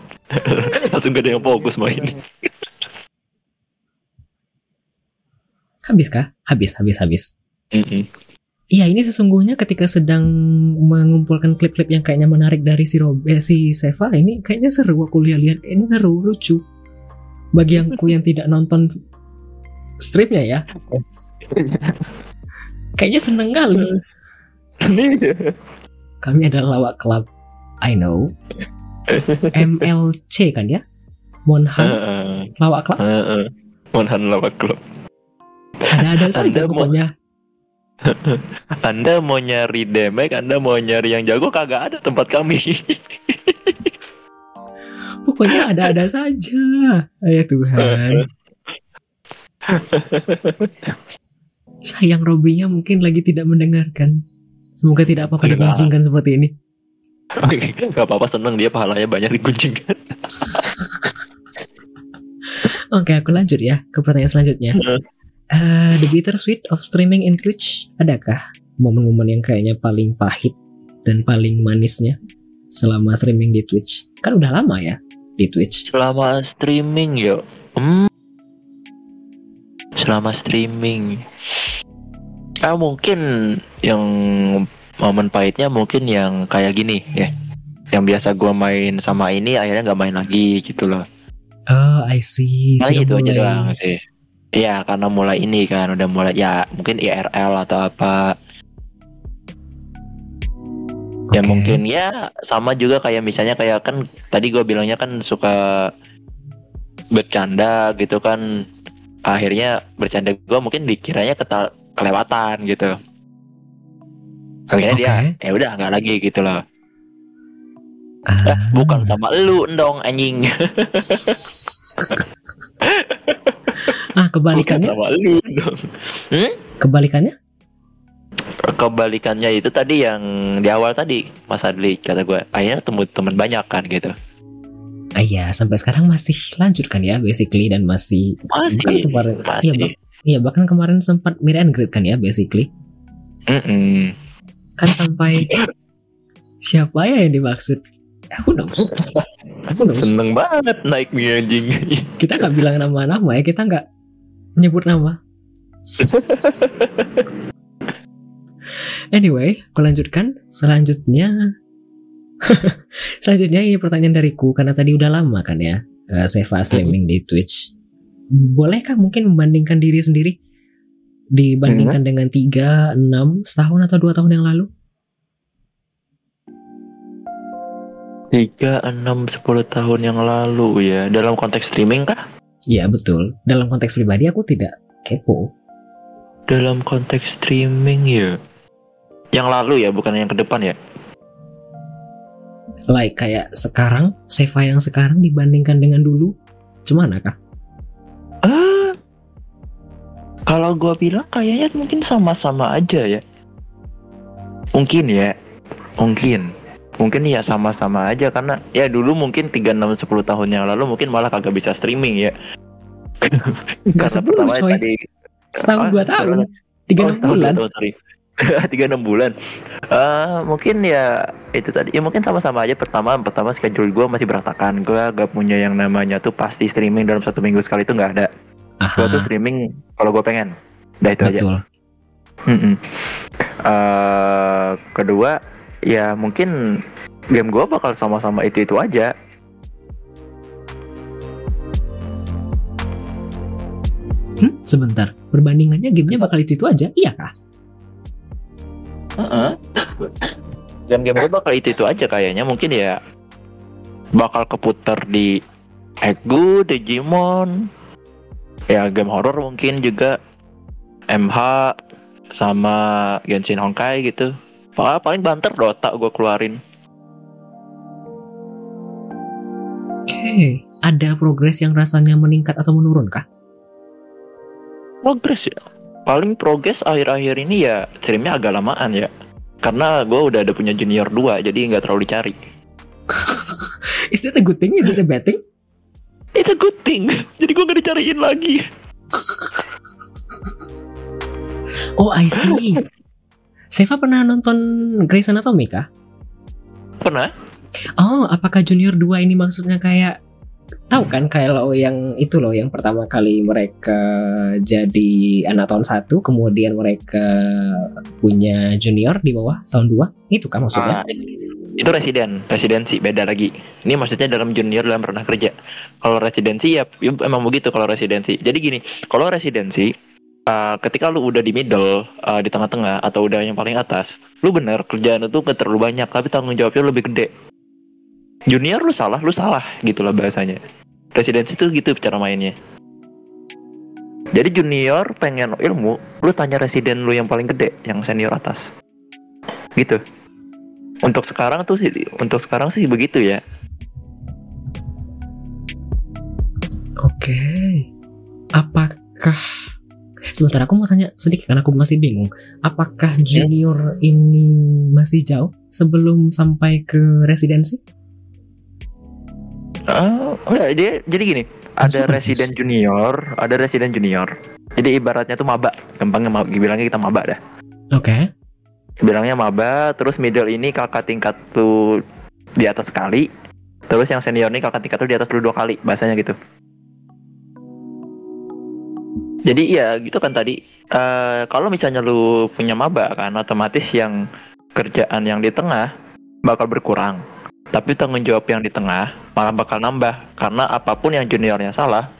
langsung gak ada yang fokus main Habis kah? Habis, habis, habis. Iya, ini sesungguhnya ketika sedang mengumpulkan klip-klip yang kayaknya menarik dari si Rob, eh, si Seva, ini kayaknya seru aku lihat-lihat, kayaknya seru, lucu. Bagi yang yang tidak nonton stripnya ya, kayaknya seneng kali. Ini Kami adalah lawak club, I know. MLC kan ya? Monhan Heeh, lawak club, heeh. Monhan lawak klub. ada-ada saja Anda mau- pokoknya. Anda mau nyari damage, Anda mau nyari yang jago kagak ada tempat kami. Pokoknya ada-ada saja. Ya Tuhan. Sayang Robinya mungkin lagi tidak mendengarkan. Semoga tidak apa-apa Enggak. diguncingkan seperti ini. Gak apa-apa seneng dia pahalanya banyak dikuncingkan. Oke, aku lanjut ya ke pertanyaan selanjutnya. Eh, the bittersweet of streaming in Twitch. Adakah momen-momen yang kayaknya paling pahit dan paling manisnya selama streaming di Twitch? Kan udah lama ya di Twitch. Selama streaming yo. Hmm. Selama streaming. Ah mungkin yang momen pahitnya mungkin yang kayak gini ya. Yang biasa gua main sama ini akhirnya nggak main lagi gitu loh. Oh, I see. Nah Sudah itu aja doang sih. Iya karena mulai ini kan udah mulai ya mungkin IRL atau apa. Ya mungkin ya sama juga kayak misalnya kayak kan tadi gua bilangnya kan suka bercanda gitu kan akhirnya bercanda gua mungkin dikiranya keta- kelewatan gitu akhirnya dia Oke. ya udah nggak lagi gitu loh Ah. Eh, bukan sama lu dong anjing Ah, bukan kebalikannya? sama lu dong Kebalikannya? kebalikannya itu tadi yang di awal tadi Mas Adli kata gue akhirnya temu teman banyak kan gitu Ah, iya, sampai sekarang masih lanjut kan ya basically dan masih Masih, bahkan sempat iya, bah- iya, bahkan kemarin sempat meet and kan ya basically. Mm-mm. Kan sampai siapa ya yang dimaksud? Aku knows. Aku knows. seneng banget naik nih anjing Kita nggak bilang nama-nama ya, kita nggak nyebut nama. Anyway, aku lanjutkan. Selanjutnya, selanjutnya ini pertanyaan dariku karena tadi udah lama kan ya eh, Seva streaming di Twitch. Bolehkah mungkin membandingkan diri sendiri dibandingkan dengan 3, 6, setahun atau dua tahun yang lalu? tiga enam sepuluh tahun yang lalu ya dalam konteks streaming kah Iya betul. Dalam konteks pribadi aku tidak kepo. dalam konteks streaming ya yang lalu ya bukan yang ke depan ya Like kayak sekarang, Seva yang sekarang dibandingkan dengan dulu, gimana kah? Ah, kalau gua bilang kayaknya mungkin sama-sama aja ya. Mungkin ya, mungkin, mungkin ya sama-sama aja karena ya dulu mungkin 3, 6, 10 tahun yang lalu mungkin malah kagak bisa streaming ya. Nggak sebelum coy. tadi Setahun Ah, dua tahun, tiga oh, enam setahun, bulan. dua tahun, sorry. tiga enam bulan. Eh, mungkin ya itu tadi ya mungkin sama-sama aja pertama pertama schedule gua masih berantakan gua gak punya yang namanya tuh pasti streaming dalam satu minggu sekali itu nggak ada gua tuh Aha, streaming kalau gua pengen udah itu aja betul. Mm-mm. Eh, kedua ya mungkin game gua bakal sama-sama itu itu aja Hmm, sebentar. Perbandingannya gamenya bakal itu itu aja, iya kah? game-game gua bakal itu itu aja kayaknya mungkin ya bakal keputar di Egu, Digimon ya game horror mungkin juga MH sama Genshin Honkai gitu paling paling banter Dota gua keluarin Oke, ada progres yang rasanya meningkat atau menurun kah? progres ya paling progres akhir-akhir ini ya streamnya agak lamaan ya karena gue udah ada punya junior 2 jadi nggak terlalu dicari Is it a good thing? Is it a bad thing? It's a good thing. Jadi gue nggak dicariin lagi. Oh, I see. Seva pernah nonton Grey's Anatomy kah? pernah. Oh, apakah Junior 2 ini maksudnya kayak tahu kan kayak lo yang itu loh yang pertama kali mereka jadi anak tahun satu kemudian mereka punya junior di bawah tahun 2 itu kan maksudnya? Ah, itu residen residensi beda lagi. Ini maksudnya dalam junior dalam pernah kerja. Kalau residensi ya, ya emang begitu kalau residensi. Jadi gini kalau residensi uh, ketika lu udah di middle uh, di tengah-tengah atau udah yang paling atas lu bener kerjaan itu nggak terlalu banyak tapi tanggung jawabnya lebih gede. Junior lu salah lu salah gitu lah bahasanya. Residensi itu gitu cara mainnya. Jadi junior pengen ilmu lu tanya residen lu yang paling gede yang senior atas. Gitu untuk sekarang tuh sih untuk sekarang sih begitu ya Oke. Apakah Sebentar aku mau tanya sedikit karena aku masih bingung. Apakah junior ini masih jauh sebelum sampai ke residensi? Ah, enggak, dia jadi gini ada super residen confused. junior ada residen junior jadi ibaratnya tuh maba gampangnya ma- bilangnya kita maba dah Oke. Bilangnya maba terus middle ini kakak tingkat tuh di atas sekali. Terus yang senior nih kakak tingkat tuh di atas dua kali bahasanya gitu. Jadi ya gitu kan tadi. Eh, kalau misalnya lu punya maba kan otomatis yang kerjaan yang di tengah bakal berkurang. Tapi tanggung jawab yang di tengah malah bakal nambah karena apa pun yang juniornya salah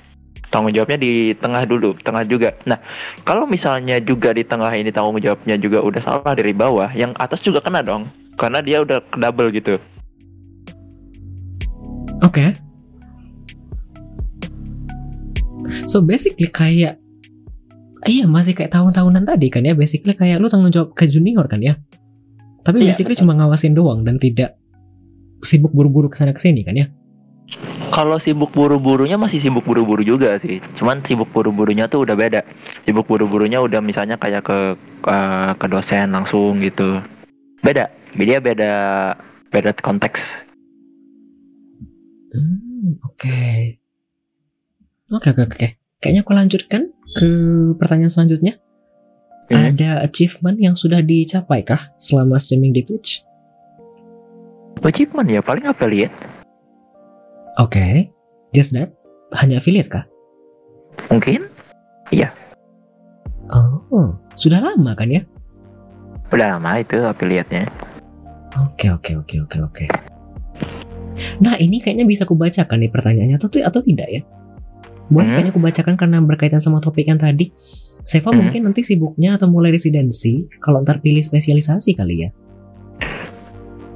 tanggung jawabnya di tengah dulu, tengah juga. Nah, kalau misalnya juga di tengah ini tanggung jawabnya juga udah salah dari bawah, yang atas juga kena dong. Karena dia udah double gitu. Oke. So basically kayak Iya masih kayak tahun-tahunan tadi kan ya Basically kayak lu tanggung jawab ke junior kan ya Tapi Iya, basically betul. cuma ngawasin doang Dan tidak sibuk buru-buru ke sana ke sini kan ya Kalau sibuk buru-burunya masih sibuk buru-buru juga sih. Cuman sibuk buru-burunya tuh udah beda. Sibuk buru-burunya udah misalnya kayak ke ke, ke dosen langsung gitu. Beda. Dia beda beda konteks. Hmm, oke. Oke, oke, oke. Kayaknya aku lanjutkan ke pertanyaan selanjutnya. Hmm. Ada achievement yang sudah dicapai kah selama streaming di Twitch? Achievement ya paling apa lihat? Oke. Just that? Hanya affiliate kah? Mungkin Oh, sudah lama kan ya? udah lama itu affiliate-nya. Oke, oke, oke, oke, oke. Nah, ini kayaknya bisa kubacakan nih pertanyaannya atau atau tidak ya? Boleh Hmm. kayaknya kubacakan karena berkaitan sama topik yang tadi. Seva Hmm. mungkin nanti sibuknya atau mulai residensi kalau ntar pilih spesialisasi kali ya.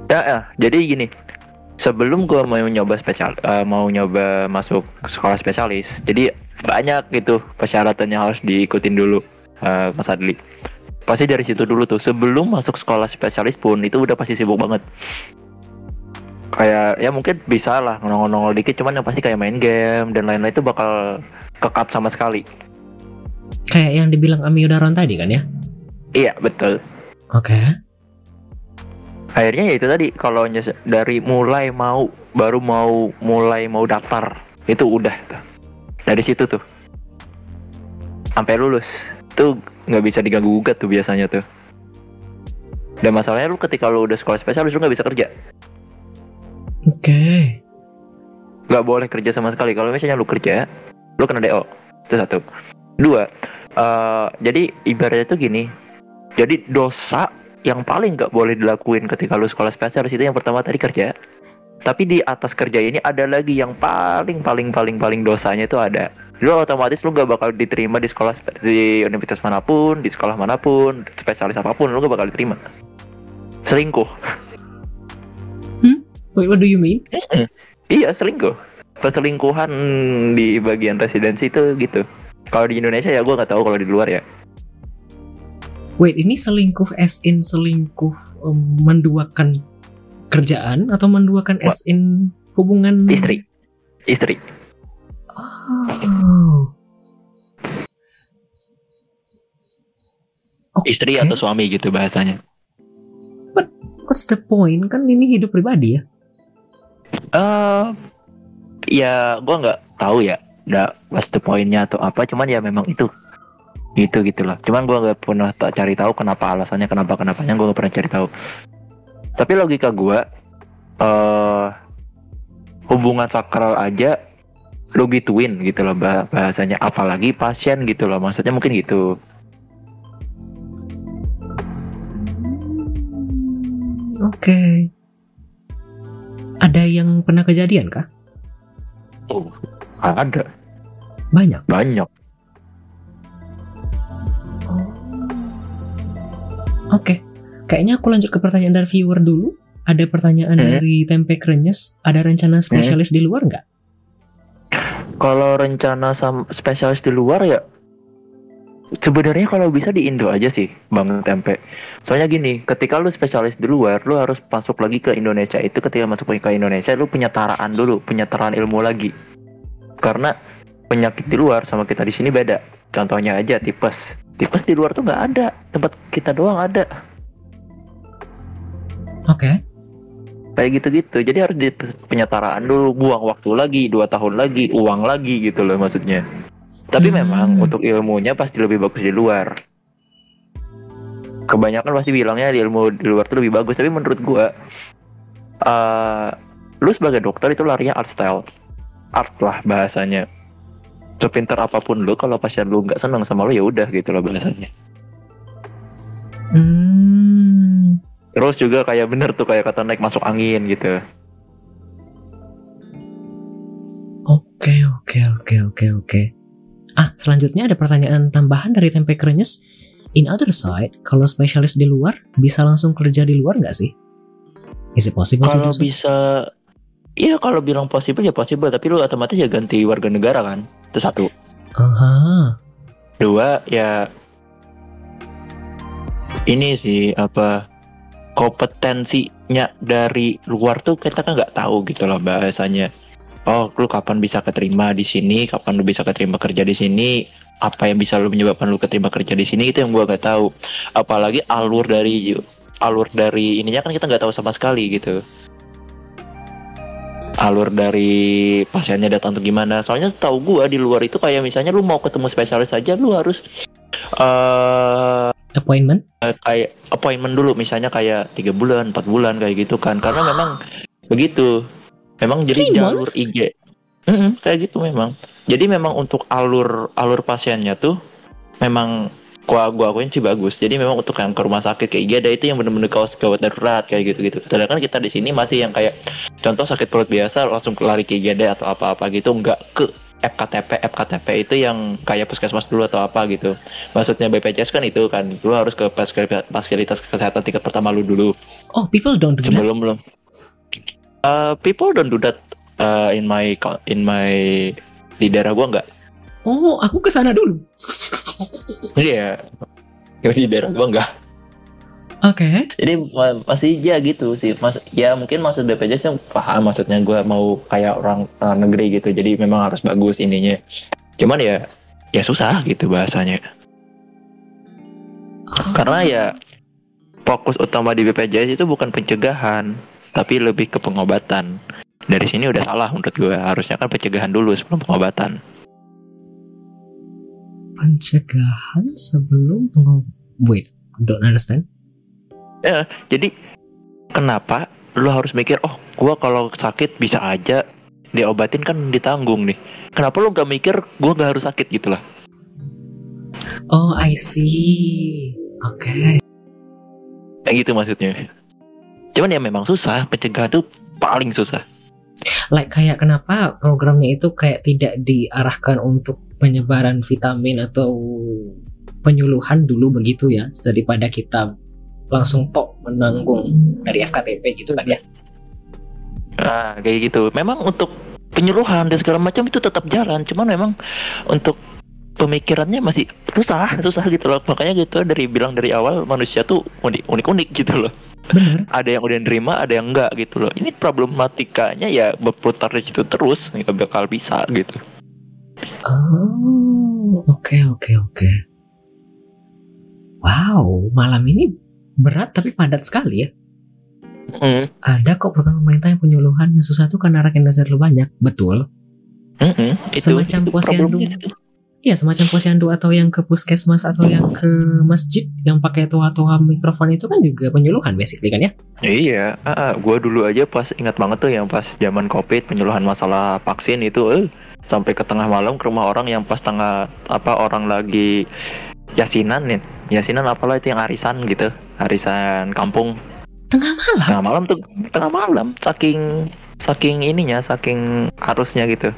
Ya, ya, jadi gini. Sebelum gua mau nyoba spesial, eh, mau nyoba masuk sekolah spesialis, jadi banyak gitu persyaratan yang harus diikutin dulu, eh, Mas Adli. Pasti dari situ dulu tuh. Sebelum masuk sekolah spesialis pun itu udah pasti sibuk banget. Kayak ya mungkin bisa lah nongol-nongol dikit, cuman yang pasti kayak main game dan lain-lain itu bakal kekat sama sekali. Kayak yang dibilang Ami Udaron tadi kan ya? Iya betul. Oke. Akhirnya ya itu tadi kalau dari mulai mau baru mau mulai mau daftar itu udah tuh. dari situ tuh. Sampai lulus. Tuh nggak bisa diganggu gugat tuh biasanya tuh. Dan masalahnya lu ketika lu udah sekolah spesialis lu nggak bisa kerja. Oke. nggak boleh kerja sama sekali. Kalau misalnya lu kerja lu kena do itu satu. Dua eh, jadi ibaratnya tuh gini. Jadi dosa yang paling nggak boleh dilakuin ketika lu sekolah spesialis itu yang pertama tadi kerja tapi di atas kerja ini ada lagi yang paling paling paling paling dosanya itu ada lu otomatis lu gak bakal diterima di sekolah di universitas mana pun di sekolah mana pun spesialis apa pun lu gak bakal diterima selingkuh Wait, what do you mean? Iya selingkuh. Perselingkuhan di bagian residensi itu gitu. Kalau di Indonesia ya gue nggak tahu kalau di luar ya. Wait, ini selingkuh as in selingkuh um, menduakan kerjaan atau menduakan as in hubungan Istri, istri. Oh. Oke. Istri atau suami gitu bahasanya. What's the point? Kan ini hidup pribadi ya. Eh, ya gue nggak tahu ya. Nggak what's the pointnya atau apa. Cuman ya memang itu. Gitu gitu lah. Cuman gue nggak pernah tak cari tahu kenapa alasannya kenapa kenapanya gue nggak pernah cari tahu. Tapi logika gue, eh hubungan sakral aja lu gituin gitu loh bah- bahasanya apalagi pasien gitu loh maksudnya mungkin gitu Oke. Ada yang pernah kejadian kah? oh ada Banyak. banyak Oke. Kayaknya aku lanjut ke pertanyaan dari viewer dulu. Ada pertanyaan Hmm. dari Tempe Krenyes. Ada rencana spesialis di luar nggak? kalau rencana spesialis di luar ya sebenarnya kalau bisa di Indo aja sih bang tempe soalnya gini ketika lu spesialis di luar lu harus masuk lagi ke Indonesia itu ketika masuk ke Indonesia lu penyetaraan dulu penyetaraan ilmu lagi karena penyakit di luar sama kita di sini beda contohnya aja tipes tipes di luar tuh nggak ada. Tempat kita doang ada. Oke. kayak gitu-gitu. Jadi harus di penyetaraan dulu. Buang waktu lagi dua tahun lagi uang lagi gitu loh maksudnya. Tapi Hmm. memang untuk ilmunya pasti lebih bagus di luar. Kebanyakan pasti bilangnya di ilmu di luar tuh lebih bagus. Tapi menurut gua eh lu sebagai dokter itu larinya art style. Art lah bahasanya sepinter apa pun lu kalau pasien lu nggak senang sama lu ya udah gitu loh bahasanya Hmm. terus juga kayak bener tuh kayak kata naik masuk angin gitu Oke, oke, oke, oke, oke. Ah, selanjutnya ada pertanyaan tambahan dari Tempe Krenyes. In other side, kalau spesialis di luar, bisa langsung kerja di luar nggak sih? Is it possible kalau bisa Iya kalau bilang possible ya possible tapi lu otomatis ya ganti warga negara kan itu satu. Aha. dua ya ini sih apa kompetensinya dari luar tuh kita kan nggak tahu gitu loh bahasanya. Oh lu kapan bisa keterima di sini kapan lu bisa keterima kerja di sini apa yang bisa lu menyebabkan lu keterima kerja di sini itu yang gua nggak tahu. Apalagi alur dari alur dari ininya kan kita nggak tahu sama sekali gitu alur dari pasiennya datang tuh gimana. Soalnya tahu gua di luar itu kayak misalnya lu mau ketemu spesialis aja lu harus eh Appointment? kayak appointment dulu misalnya kayak tiga bulan empat bulan kayak gitu kan. Karena memang begitu. Memang jadi Three jalur months? IG Mm-mm, kayak gitu memang. Jadi memang untuk alur alur pasiennya tuh memang gua gua akuin sih bagus. Jadi memang untuk yang ke rumah sakit kayak IGD itu yang bener-bener kaos gawat darurat kayak gitu gitu sedangkan kita di sini masih yang kayak contoh sakit perut biasa langsung lari ke IGD atau apa-apa gitu nggak ke FKTP FKTP itu yang kayak puskesmas dulu atau apa gitu. Maksudnya BPJS kan itu kan lu harus ke fasilitas kesehatan tingkat pertama lu dulu. Oh, people don't do that. sebelum belum. Uh, people don't do that uh, in my in my di daerah gua nggak Oh, aku ke sana dulu. iya. Di daerah gua nggak Oke. jadi ma- masih ya gitu sih. Mas ya mungkin maksud BPJS yang paham. Maksudnya gua mau kayak orang uh, negeri gitu. Jadi memang harus bagus ininya. Cuman ya ya susah gitu bahasanya. Karena ya fokus utama di BPJS itu bukan pencegahan tapi lebih ke pengobatan. Dari sini udah salah menurut gue harusnya kan pencegahan dulu sebelum pengobatan pencegahan sebelum pengob... Wait, don't understand. jadi kenapa lu harus mikir oh gua kalau sakit bisa aja diobatin kan ditanggung nih kenapa lu gak mikir gua gak harus sakit gitu lah Oh, I see. Oke. kayak gitu maksudnya cuman ya memang susah pencegahan tuh paling susah Like kayak kenapa programnya itu kayak tidak diarahkan untuk penyebaran vitamin atau penyuluhan dulu begitu ya daripada kita langsung tok menanggung dari FKTP gitu kan ya. Nah, kayak gitu. Memang untuk penyuluhan dan segala macam itu tetap jalan, cuman memang untuk pemikirannya masih susah, susah gitu loh. Makanya gitu dari bilang dari awal manusia tuh unik- unik-unik gitu loh. Bener. Ada yang udah nerima, ada yang enggak gitu loh. Ini problematikanya ya berputar di situ terus, nggak bakal bisa gitu. Oh, oke oke oke. Wow, malam ini berat tapi padat sekali ya. Mm, Ada kok program pemerintah yang penyuluhan yang susah tuh karena rakyat Indonesia terlalu banyak. Betul. mm, mm, itu, Semacam itu posyandu. Iya, semacam posyandu atau yang ke puskesmas atau yang ke masjid yang pakai toa-toa mikrofon itu kan juga penyuluhan basically kan ya? Iya, ah, ah, gua dulu aja pas ingat banget tuh yang pas zaman covid penyuluhan masalah vaksin itu, eh, sampai ke tengah malam ke rumah orang yang pas tengah apa orang lagi yasinan nih, yasinan apalah itu yang arisan gitu, arisan kampung. Tengah malam. tengah malam tuh tengah malam. Saking saking ininya saking harusnya gitu.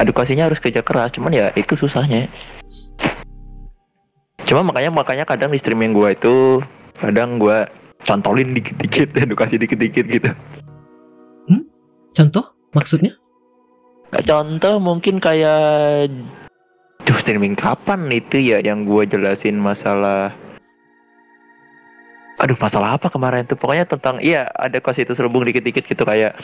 Edukasinya harus kerja keras cuman ya itu susahnya. Cuma makanya makanya kadang di streaming gua itu kadang gua cantolin dikit-dikit edukasi dikit-dikit gitu. Contoh maksudnya? Contoh mungkin kayak Duh streaming kapan itu ya yang gua jelasin masalah? Aduh masalah apa kemarin tuh? Pokoknya tentang iya ada kasih itu serubung dikit-dikit gitu kayak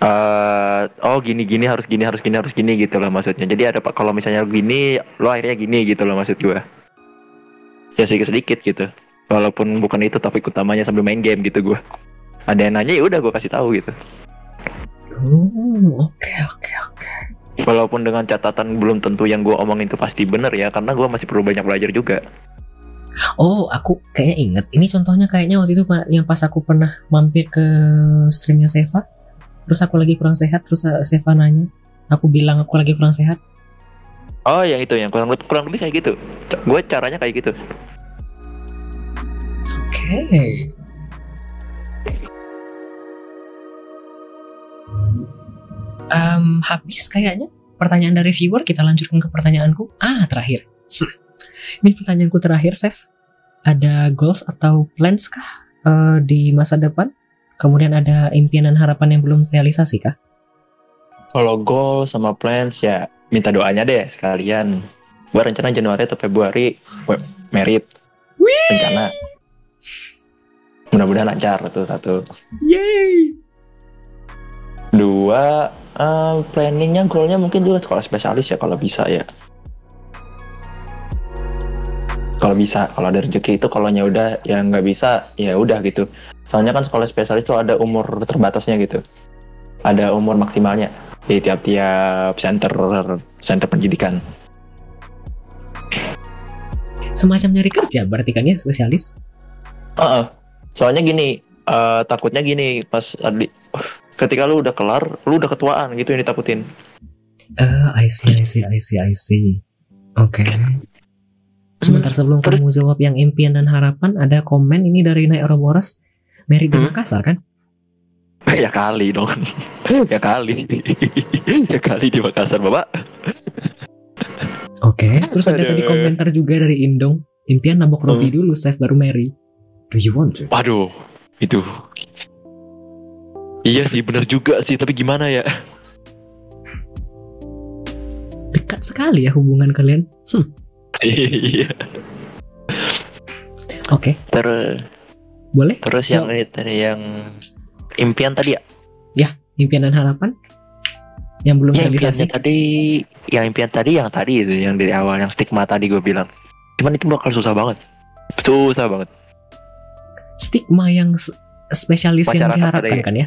eh oh gini gini harus gini harus gini harus gini gitu loh maksudnya. Jadi ada pak kalau misalnya gini lo akhirnya gini gitu loh maksud gua. Ya sedikit sedikit gitu. Walaupun bukan itu topik utamanya sambil main game gitu gua. Ada yang nanya ya udah gua kasih tahu gitu Oh, oke oke oke. Walaupun dengan catatan belum tentu yang gue omongin itu pasti bener ya, karena gue masih perlu banyak belajar juga. Oh, aku kayaknya inget. Ini contohnya kayaknya waktu itu yang pas aku pernah mampir ke streamnya Seva. Terus aku lagi kurang sehat, terus uh, Seva nanya, Aku bilang aku lagi kurang sehat. Oh yang itu yang kurang lebih kurang lebih kayak gitu. Gue caranya kayak gitu. Oke. Em, habis kayaknya pertanyaan dari viewer kita lanjutkan ke pertanyaanku. Ah terakhir. Ini pertanyaanku terakhir, Chef. Ada goals atau plans kah eh, di masa depan? Kemudian ada impian dan harapan yang belum realisasi kah? Kalau goal sama plans ya minta doanya deh sekalian. Gue rencana Januari atau Februari merit. Rencana. Mudah-mudahan lancar tuh satu. Yay! Dua, eh, planningnya goalnya mungkin juga sekolah spesialis ya kalau bisa ya. Kalau bisa, kalau ada rezeki itu kalau nya udah ya nggak bisa ya udah gitu. Soalnya kan sekolah spesialis itu ada umur terbatasnya gitu. Ada umur maksimalnya di tiap-tiap center center pendidikan. Semacam nyari kerja berarti kan ya spesialis? Heeh. Soalnya gini, eh, takutnya gini pas ketika lu udah kelar, lu udah ketuaan gitu yang ditakutin. Eh, I see, I see, I see, I see. Oke. Sebentar sebelum Terus- kamu jawab yang impian dan harapan, ada komen ini dari Nai Ouroboros. Mary di Hmm. Makassar kan? ya kali dong. ya kali. ya kali di Makassar, Bapak. Oke. Terus ada tadi komentar juga dari Indong. Impian nabok Robby dulu, save baru Mary. Do you want to? Waduh, itu. Iya sih, bener juga sih, tapi gimana ya? Dekat sekali ya hubungan kalian. Iya. Oke, Terus boleh? terus yang ini tadi yang impian tadi ya? Impian dan harapan? Yang belum Ya, realisasi? tadi, yang impian tadi yang tadi itu yang dari awal yang stigma tadi gue bilang. Cuman itu bakal susah banget. Susah banget. Stigma yang spesialis yang diharapkan kan ya?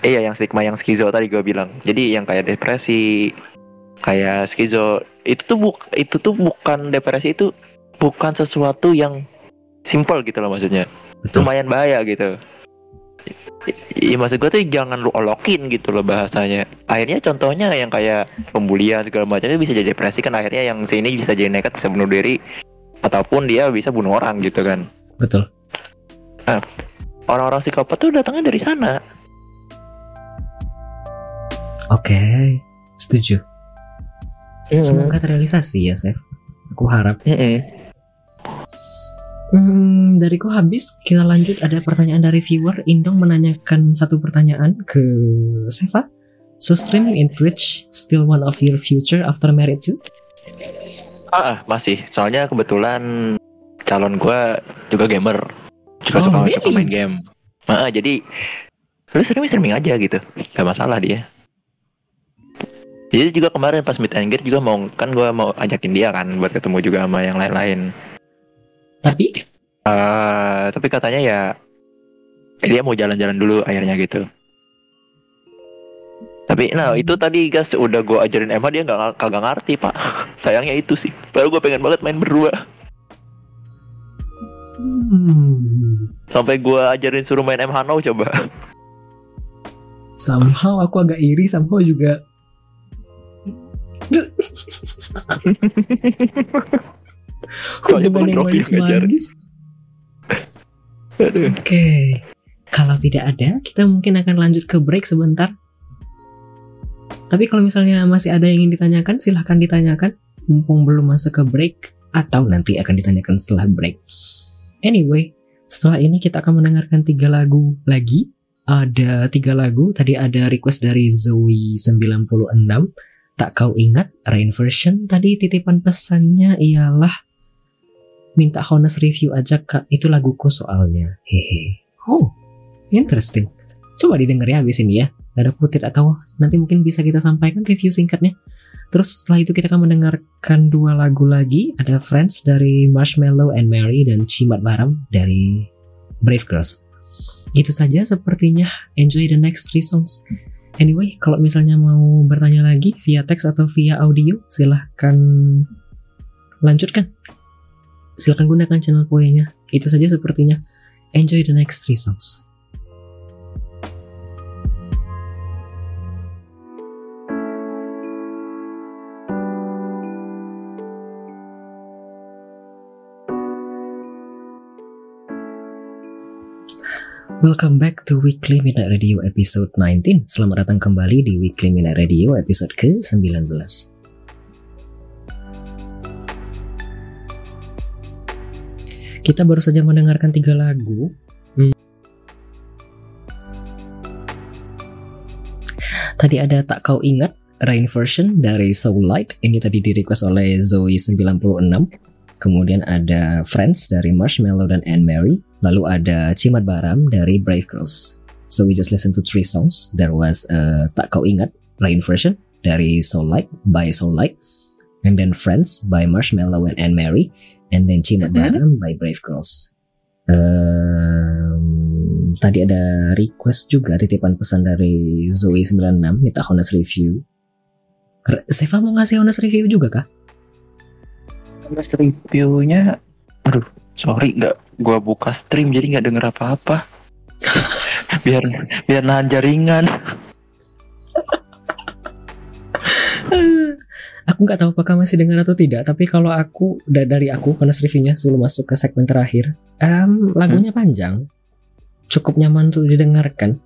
Iya yang stigma yang skizo tadi gue bilang. Jadi yang kayak depresi, kayak skizo itu tuh buk itu tuh bukan depresi itu bukan sesuatu yang simple gitu loh maksudnya. Betul. Lumayan bahaya gitu. Iya maksud gue tuh jangan lu olokin gitu loh bahasanya. Akhirnya contohnya yang kayak pembulian segala macam itu bisa jadi depresi kan akhirnya yang sini bisa jadi nekat bisa bunuh diri ataupun dia bisa bunuh orang gitu kan. Betul. Orang-orang psikopat tuh datangnya dari sana. Oke, setuju. Semoga terrealisasi ya, Chef. Aku harap. Mm-mm. Hmm, dariku habis. Kita lanjut. Ada pertanyaan dari viewer. Indong menanyakan satu pertanyaan ke Seva. So streaming in Twitch still one of your future after married too? Ah, ah, masih. Soalnya kebetulan calon gua juga gamer. Juga Oh, suka really? suka main game. Ah, jadi lu streaming streaming aja gitu. Gak masalah dia. Jadi juga kemarin pas meet and greet juga mau kan gua mau ajakin dia kan buat ketemu juga sama yang lain-lain. Tapi Eh, tapi katanya ya dia mau jalan-jalan dulu akhirnya gitu. Tapi nah itu tadi guys udah gua ajarin Emma dia nggak kagak ngerti pak. Sayangnya itu sih. Baru gua pengen banget main berdua. hmm, Sampai gua ajarin suruh main M Hano coba. somehow aku agak iri, somehow juga. Hubungan yang manis-manis. Oke, kalau tidak ada, kita mungkin akan lanjut ke break sebentar. Tapi kalau misalnya masih ada yang ingin ditanyakan, silahkan ditanyakan. Mumpung belum masuk ke break, atau nanti akan ditanyakan setelah break. Anyway, setelah ini kita akan mendengarkan tiga lagu lagi. Ada tiga lagu, tadi ada request dari Zoe96. Tak kau ingat, Rain version. Tadi titipan pesannya ialah minta honest review aja kak. Itu laguku soalnya. Hehe. Oh interesting. Coba didengar ya habis ini ya. Ada kutip atau nanti mungkin bisa kita sampaikan review singkatnya. Terus setelah itu kita akan mendengarkan dua lagu lagi. Ada Friends dari Marshmallow and Mary dan Cimat Baram dari Brave Girls. Itu saja sepertinya. Enjoy the next three songs Anyway, kalau misalnya mau bertanya lagi via teks atau via audio, silahkan lanjutkan silahkan gunakan channel poenya. Itu saja sepertinya. Enjoy the next three songs. Welcome back to Weekly Midnight Radio episode 19. Selamat datang kembali di Weekly Midnight Radio episode ke-19. Kita baru saja mendengarkan tiga lagu. Hmm. Tadi ada Tak Kau Ingat, Rain version dari Soul Light. Ini tadi di request oleh Zoe96. Kemudian ada Friends dari Marshmallow dan Anne Mary. Lalu ada Cimat Baram dari Brave Girls. So we just listen to three songs. There was uh, Tak Kau Ingat, Rain version dari Soul Light by Soul Light. And then Friends by Marshmallow and Anne Mary. And then Cimat Baram by Brave Girls. Um, tadi ada request juga titipan pesan dari Zoe96 minta honest review. Re- Seva mau ngasih honest review juga kah? Terus reviewnya, aduh, sorry nggak gua buka stream jadi nggak denger apa-apa. biar biar nahan jaringan. aku nggak tahu apakah masih dengar atau tidak, tapi kalau aku da- dari aku honest reviewnya sebelum masuk ke segmen terakhir, em, lagunya panjang, cukup nyaman untuk didengarkan,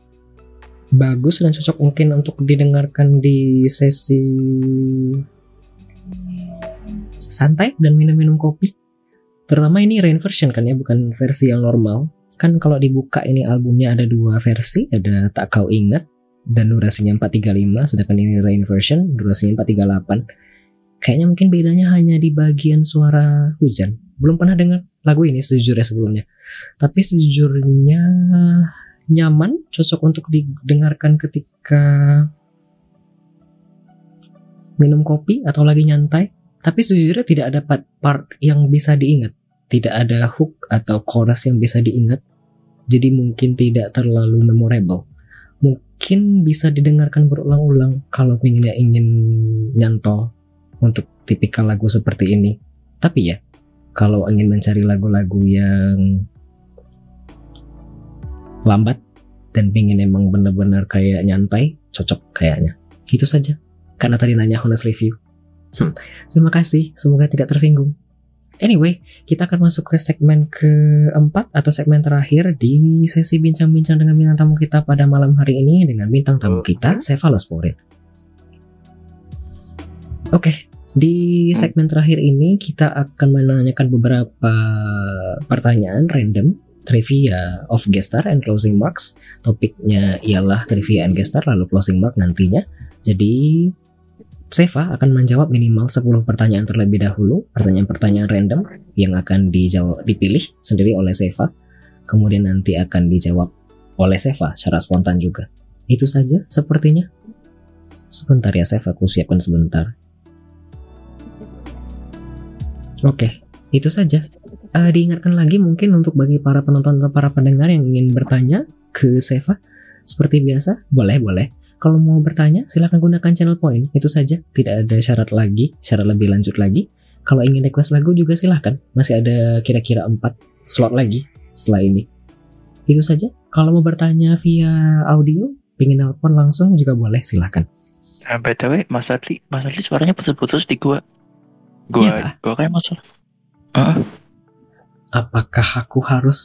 bagus dan cocok mungkin untuk didengarkan di sesi santai dan minum-minum kopi. Terutama ini rain version kan ya, bukan versi yang normal. Kan kalau dibuka ini albumnya ada dua versi, ada Tak Kau Ingat dan durasinya 435, sedangkan ini rain version durasinya 438. Kayaknya mungkin bedanya hanya di bagian suara hujan. Belum pernah dengar lagu ini sejujurnya sebelumnya. Tapi sejujurnya nyaman, cocok untuk didengarkan ketika minum kopi atau lagi nyantai. Tapi sejujurnya tidak ada part, part yang bisa diingat. Tidak ada hook atau chorus yang bisa diingat. Jadi mungkin tidak terlalu memorable. Mungkin bisa didengarkan berulang-ulang kalau pengennya ingin nyantol untuk tipikal lagu seperti ini. Tapi ya, kalau ingin mencari lagu-lagu yang lambat dan pengen emang bener-bener kayak nyantai, cocok kayaknya. Itu saja. Karena tadi nanya honest review. Hmm, terima kasih, semoga tidak tersinggung. Anyway, kita akan masuk ke segmen keempat atau segmen terakhir di sesi bincang-bincang dengan bintang tamu kita pada malam hari ini dengan bintang tamu kita, Cephalosporin. Oke, di segmen terakhir ini kita akan menanyakan beberapa pertanyaan random trivia of guest star and closing marks. Topiknya ialah trivia and guest star lalu closing mark nantinya. Jadi Seva akan menjawab minimal 10 pertanyaan terlebih dahulu, pertanyaan-pertanyaan random yang akan dijawab dipilih sendiri oleh Seva. Kemudian nanti akan dijawab oleh Seva secara spontan juga. Itu saja sepertinya. Sebentar ya Seva, aku siapkan sebentar. Oke, itu saja. Eh, diingatkan lagi mungkin untuk bagi para penonton atau para pendengar yang ingin bertanya ke Seva, seperti biasa, boleh boleh. Kalau mau bertanya, silahkan gunakan channel point. Itu saja, tidak ada syarat lagi, syarat lebih lanjut lagi. Kalau ingin request lagu juga silahkan. Masih ada kira-kira 4 slot lagi setelah ini. Itu saja. Kalau mau bertanya via audio, pengen nelpon langsung juga boleh, silahkan. Eh, btw, Mas Adli, Mas Adli suaranya putus-putus di gua. Gua, Iya. gua kayak masalah. Ah, Apakah aku harus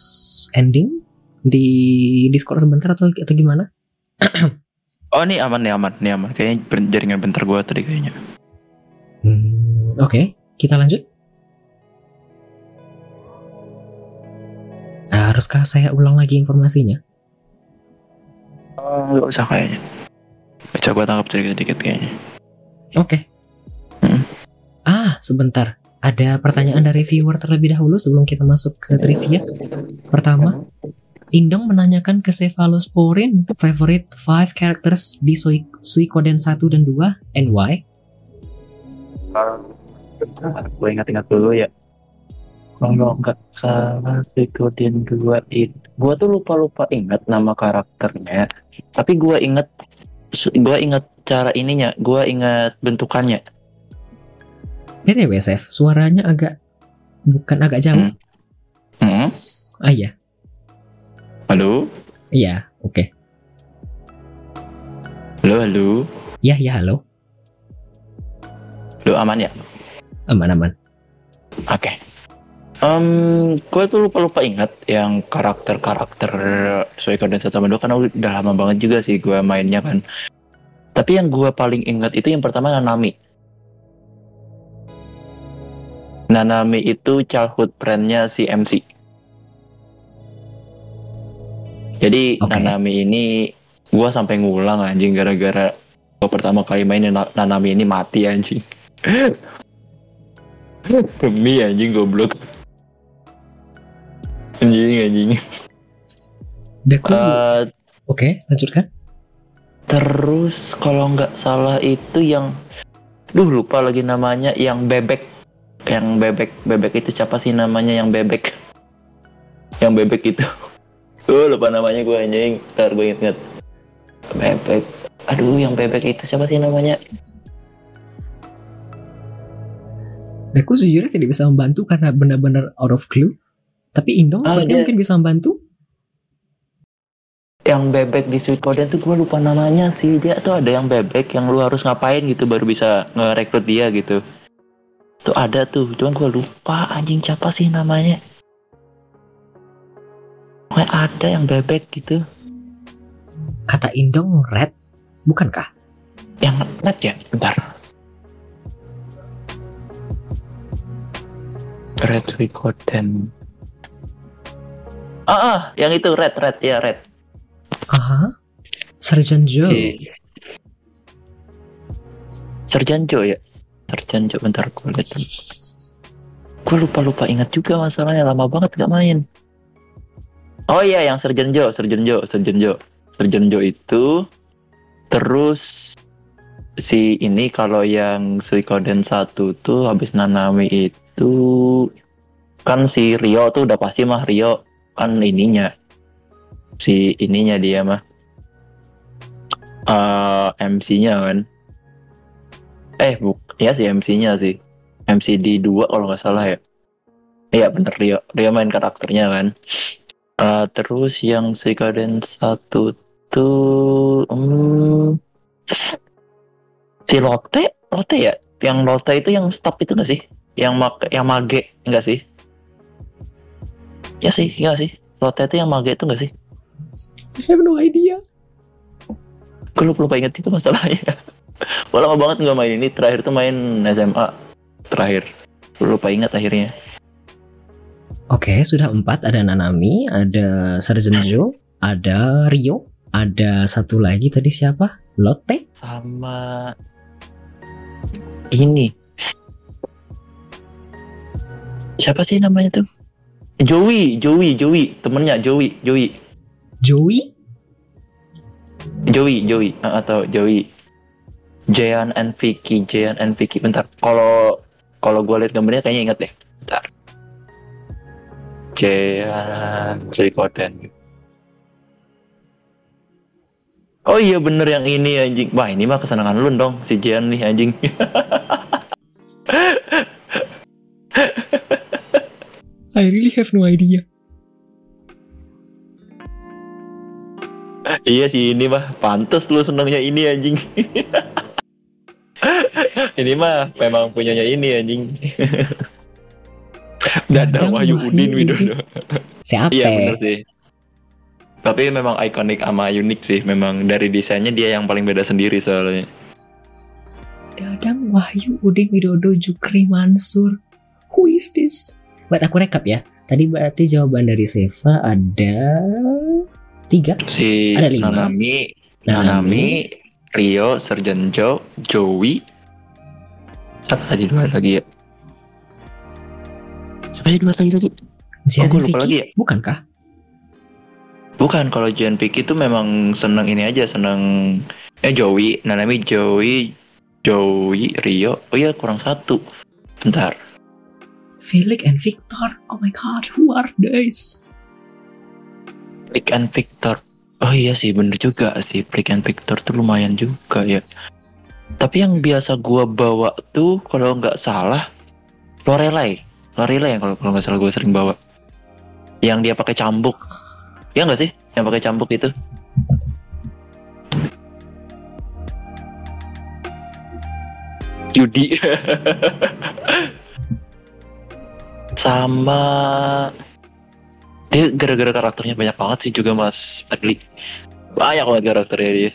ending di Discord sebentar atau atau gimana? oh ini aman nih aman, nih aman. Kayaknya jaringan bentar gua tadi kayaknya. Hmm, Oke, kita lanjut. Nah, Haruskah saya ulang lagi informasinya? Oh, nggak usah kayaknya. Bisa gua tangkap sedikit-sedikit kayaknya. Oke. Hmm. Ah, sebentar. Ada pertanyaan dari viewer terlebih dahulu sebelum kita masuk ke trivia. Pertama, Indong menanyakan ke Cephalosporin favorite 5 characters di Sui Suikoden 1 dan 2 and why? gue ingat-ingat dulu ya kalau nggak salah ikutin dua itu gue tuh lupa lupa ingat nama karakternya tapi gue inget gue inget cara ininya gue ingat bentukannya BTW, Sef, suaranya agak bukan agak jauh. Hmm. Hmm. Ah iya, halo iya, oke. halo halo Ya, ya, halo. halo aman ya Aman-aman. oke Um, gue tuh lupa-lupa ingat yang karakter-karakter 1 sama 2 karena udah lama banget juga sih gue mainnya kan. Tapi yang gue paling ingat itu yang pertama Nanami. Nanami itu childhood friend-nya si MC. Jadi Oke. Nanami ini gue sampai ngulang anjing gara-gara gue pertama kali main Na- Nanami ini mati anjing. Demi anjing goblok. Anjing anjing. Deku. Eh, Oke, lanjutkan. terus kalau nggak salah itu yang duh lupa lagi namanya yang bebek yang bebek bebek itu siapa sih namanya yang bebek yang bebek itu Lupa namanya gue anjing. Ntar gue inget bebek. Aduh yang bebek itu siapa sih namanya? Deku sejujurnya tidak bisa membantu karena benar-benar out of clue. Tapi Indong Ah, dia- mungkin bisa membantu. yang bebek di Suikoden tuh gue lupa namanya sih. Dia tuh ada yang bebek yang lu harus ngapain gitu baru bisa ngerekrut dia gitu. Tuh ada tuh cuman gue lupa anjing siapa sih namanya Pokoknya ada yang bebek gitu Kata Indong red, bukankah? yang net ya bentar Red Suikoden ah, ah yang itu red red ya red Aha. Sergeant Joe. Iya. Serjan Jo ya Serjan Jo bentar gue lihat gue lupa lupa ingat juga masalahnya lama banget gak main oh iya yang Serjan Jo Serjan Jo Serjan Jo Serjan Jo itu terus si ini kalau yang Suikoden 1 tuh habis Nanami itu kan si Rio tuh udah pasti mah Rio kan ininya. Si ininya dia mah. Eh MC-nya kan. Eh buk ya si MC-nya sih. MC di 2 kalau nggak salah ya. Iya bener Rio. Rio main karakternya kan Eh, terus yang Suikoden 1 tuh hmm, si Lotte? Lotte ya? Yang Lotte itu yang stop itu nggak sih? Yang mak yang mage enggak sih? Ya sih enggak sih. Lotte itu yang mage itu enggak sih? I have no idea. gue lupa, lupa inget itu masalahnya. Gue lama banget nggak main ini. Terakhir tuh main SMA terakhir. Gua lupa ingat akhirnya Oke, sudah empat. Ada Nanami, ada Sergeant Joe, ada Rio, ada satu lagi tadi siapa? Lotte? sama ini. Siapa sih namanya tuh? Joey Joey Joey. Temennya Joey Joey. Joey? Joey Joey. Ah, atau Joey. Jayan and Vicky Jayan and Vicky. Bentar. Kalau kalau gue lihat gambarnya kayaknya inget deh. Bentar Jayan Suikoden Oh iya bener yang ini anjing. Wah ini mah kesenangan lu dong Si Jayan nih anjing. I really have no idea. Iya sih ini mah Pantes lu senangnya ini anjing. Ini mah memang punyanya ini anjing Dadang Wahyu Udin. Widodo Siapa? Iya bener sih. Tapi memang ikonik sama unik sih. Memang dari desainnya dia yang paling beda sendiri soalnya. Dadang Wahyu Udin Widodo Jukri Mansur. Who is this? Buat aku rekap ya. Tadi berarti jawaban dari Seva ada tiga. Si Ada lima. Nanami, Nanami, Rio, Sergeant Joe, Joey. Siapa tadi dua lagi ya? Siapa sih dua lagi lagi? Jian lupa Vicky? lagi ya. Bukankah? Bukan kalau Jian Vicky itu memang seneng ini aja seneng eh Joey, Nanami, Joey, Joey, Rio. Oh iya kurang satu. Bentar. Felix and Victor. Oh my god, who are these? Plick and Victor. Oh iya sih bener juga sih Plick and Victor tuh lumayan juga ya. Tapi yang biasa gua bawa tuh kalau nggak salah Lorelai. Lorelai yang kalau kalau nggak salah gua sering bawa. Yang dia pakai cambuk. Ya nggak sih? Yang pakai cambuk itu. Judi. sama dia gara-gara karakternya banyak banget sih juga Mas Adli. Banyak banget karakternya dia.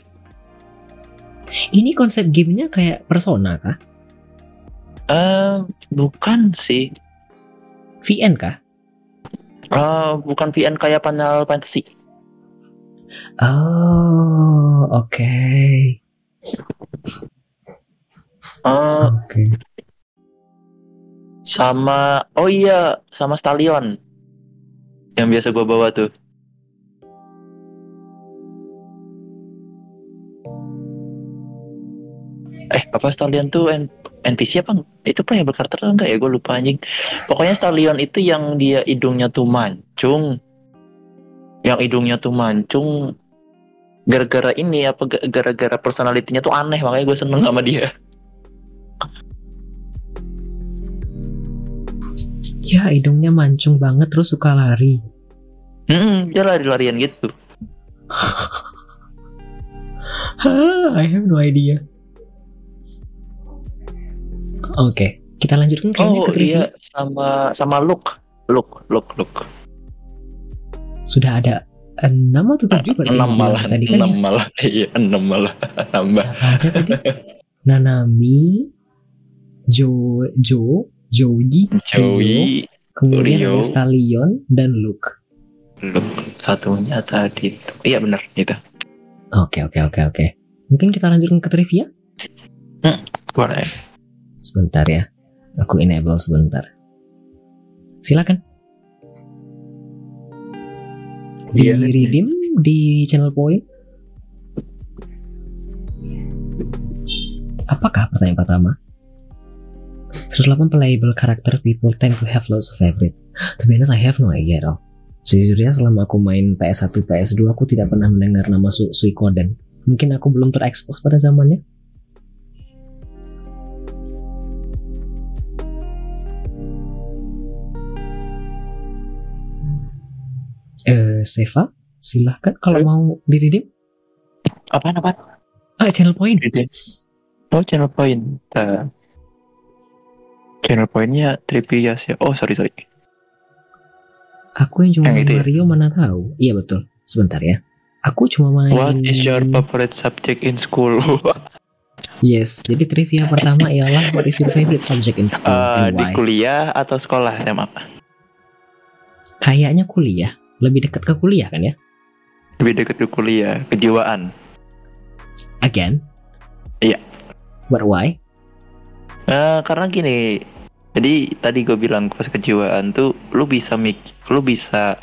Ini konsep gamenya kayak Persona kah? Eh, bukan sih. VN kah? Eh, bukan VN kayak Final Fantasy. Oh, oke. Eh, Oke. sama oh iya, sama Stallion. Yang biasa gua bawa tuh. Eh, apa Stallion tuh N- NPC apa? Itu playable karakter atau enggak ya? Gue lupa anjing. Pokoknya Stallion itu yang dia hidungnya tuh mancung. Yang hidungnya tuh mancung. Gara-gara ini apa ga- gara-gara personalitinya tuh aneh makanya gue seneng sama dia. Ya, hidungnya mancung banget terus suka lari. Hmm, dia lari-larian gitu. I have no idea. Oke, kita lanjutkan kayaknya Oh ke trivia. iya, sama sama Luke. Luke, Luke, Luke. Sudah ada enam atau tujuh berarti enam malah, tadi kan enam ya? malah, iya enam malah nambah. Siapa aja tadi? Nanami, Jo, Jo, Joey, Rio, Joey, kemudian Rio. ada Stallion dan Luke. Luke satunya tadi. Iya benar itu. Oke, oke, oke, oke. Mungkin kita lanjutkan ke trivia? Boleh. Sebentar ya. Aku enable sebentar. Silakan. Di Iya. redeem di channel point. Apakah pertanyaan pertama? 108 playable character people tend to have lots of favorite. To be honest, I have no idea at all. Sejujurnya selama aku main PS1, PS2, aku tidak pernah mendengar nama Su Suikoden. Mungkin aku belum terekspos pada zamannya. Eh, Seva, silahkan kalau mau di redeem. Apaan apaan? Ah, channel point. Oh channel point. Nah. Channel pointnya trivia ya. Oh sorry sorry. Aku yang cuma Yang main ya? Mario mana tahu. Iya betul. Sebentar ya. Aku cuma main. What is your favorite subject in school? Yes. Jadi trivia pertama ialah what is your favorite subject in school and di kuliah atau sekolah SMA? Kayaknya kuliah. Lebih dekat ke kuliah kan ya? Lebih dekat ke kuliah, kejiwaan. Again. Iya. But why? Eh, karena gini, jadi tadi gue bilang pas kejiwaan tuh, lu bisa mik, lu bisa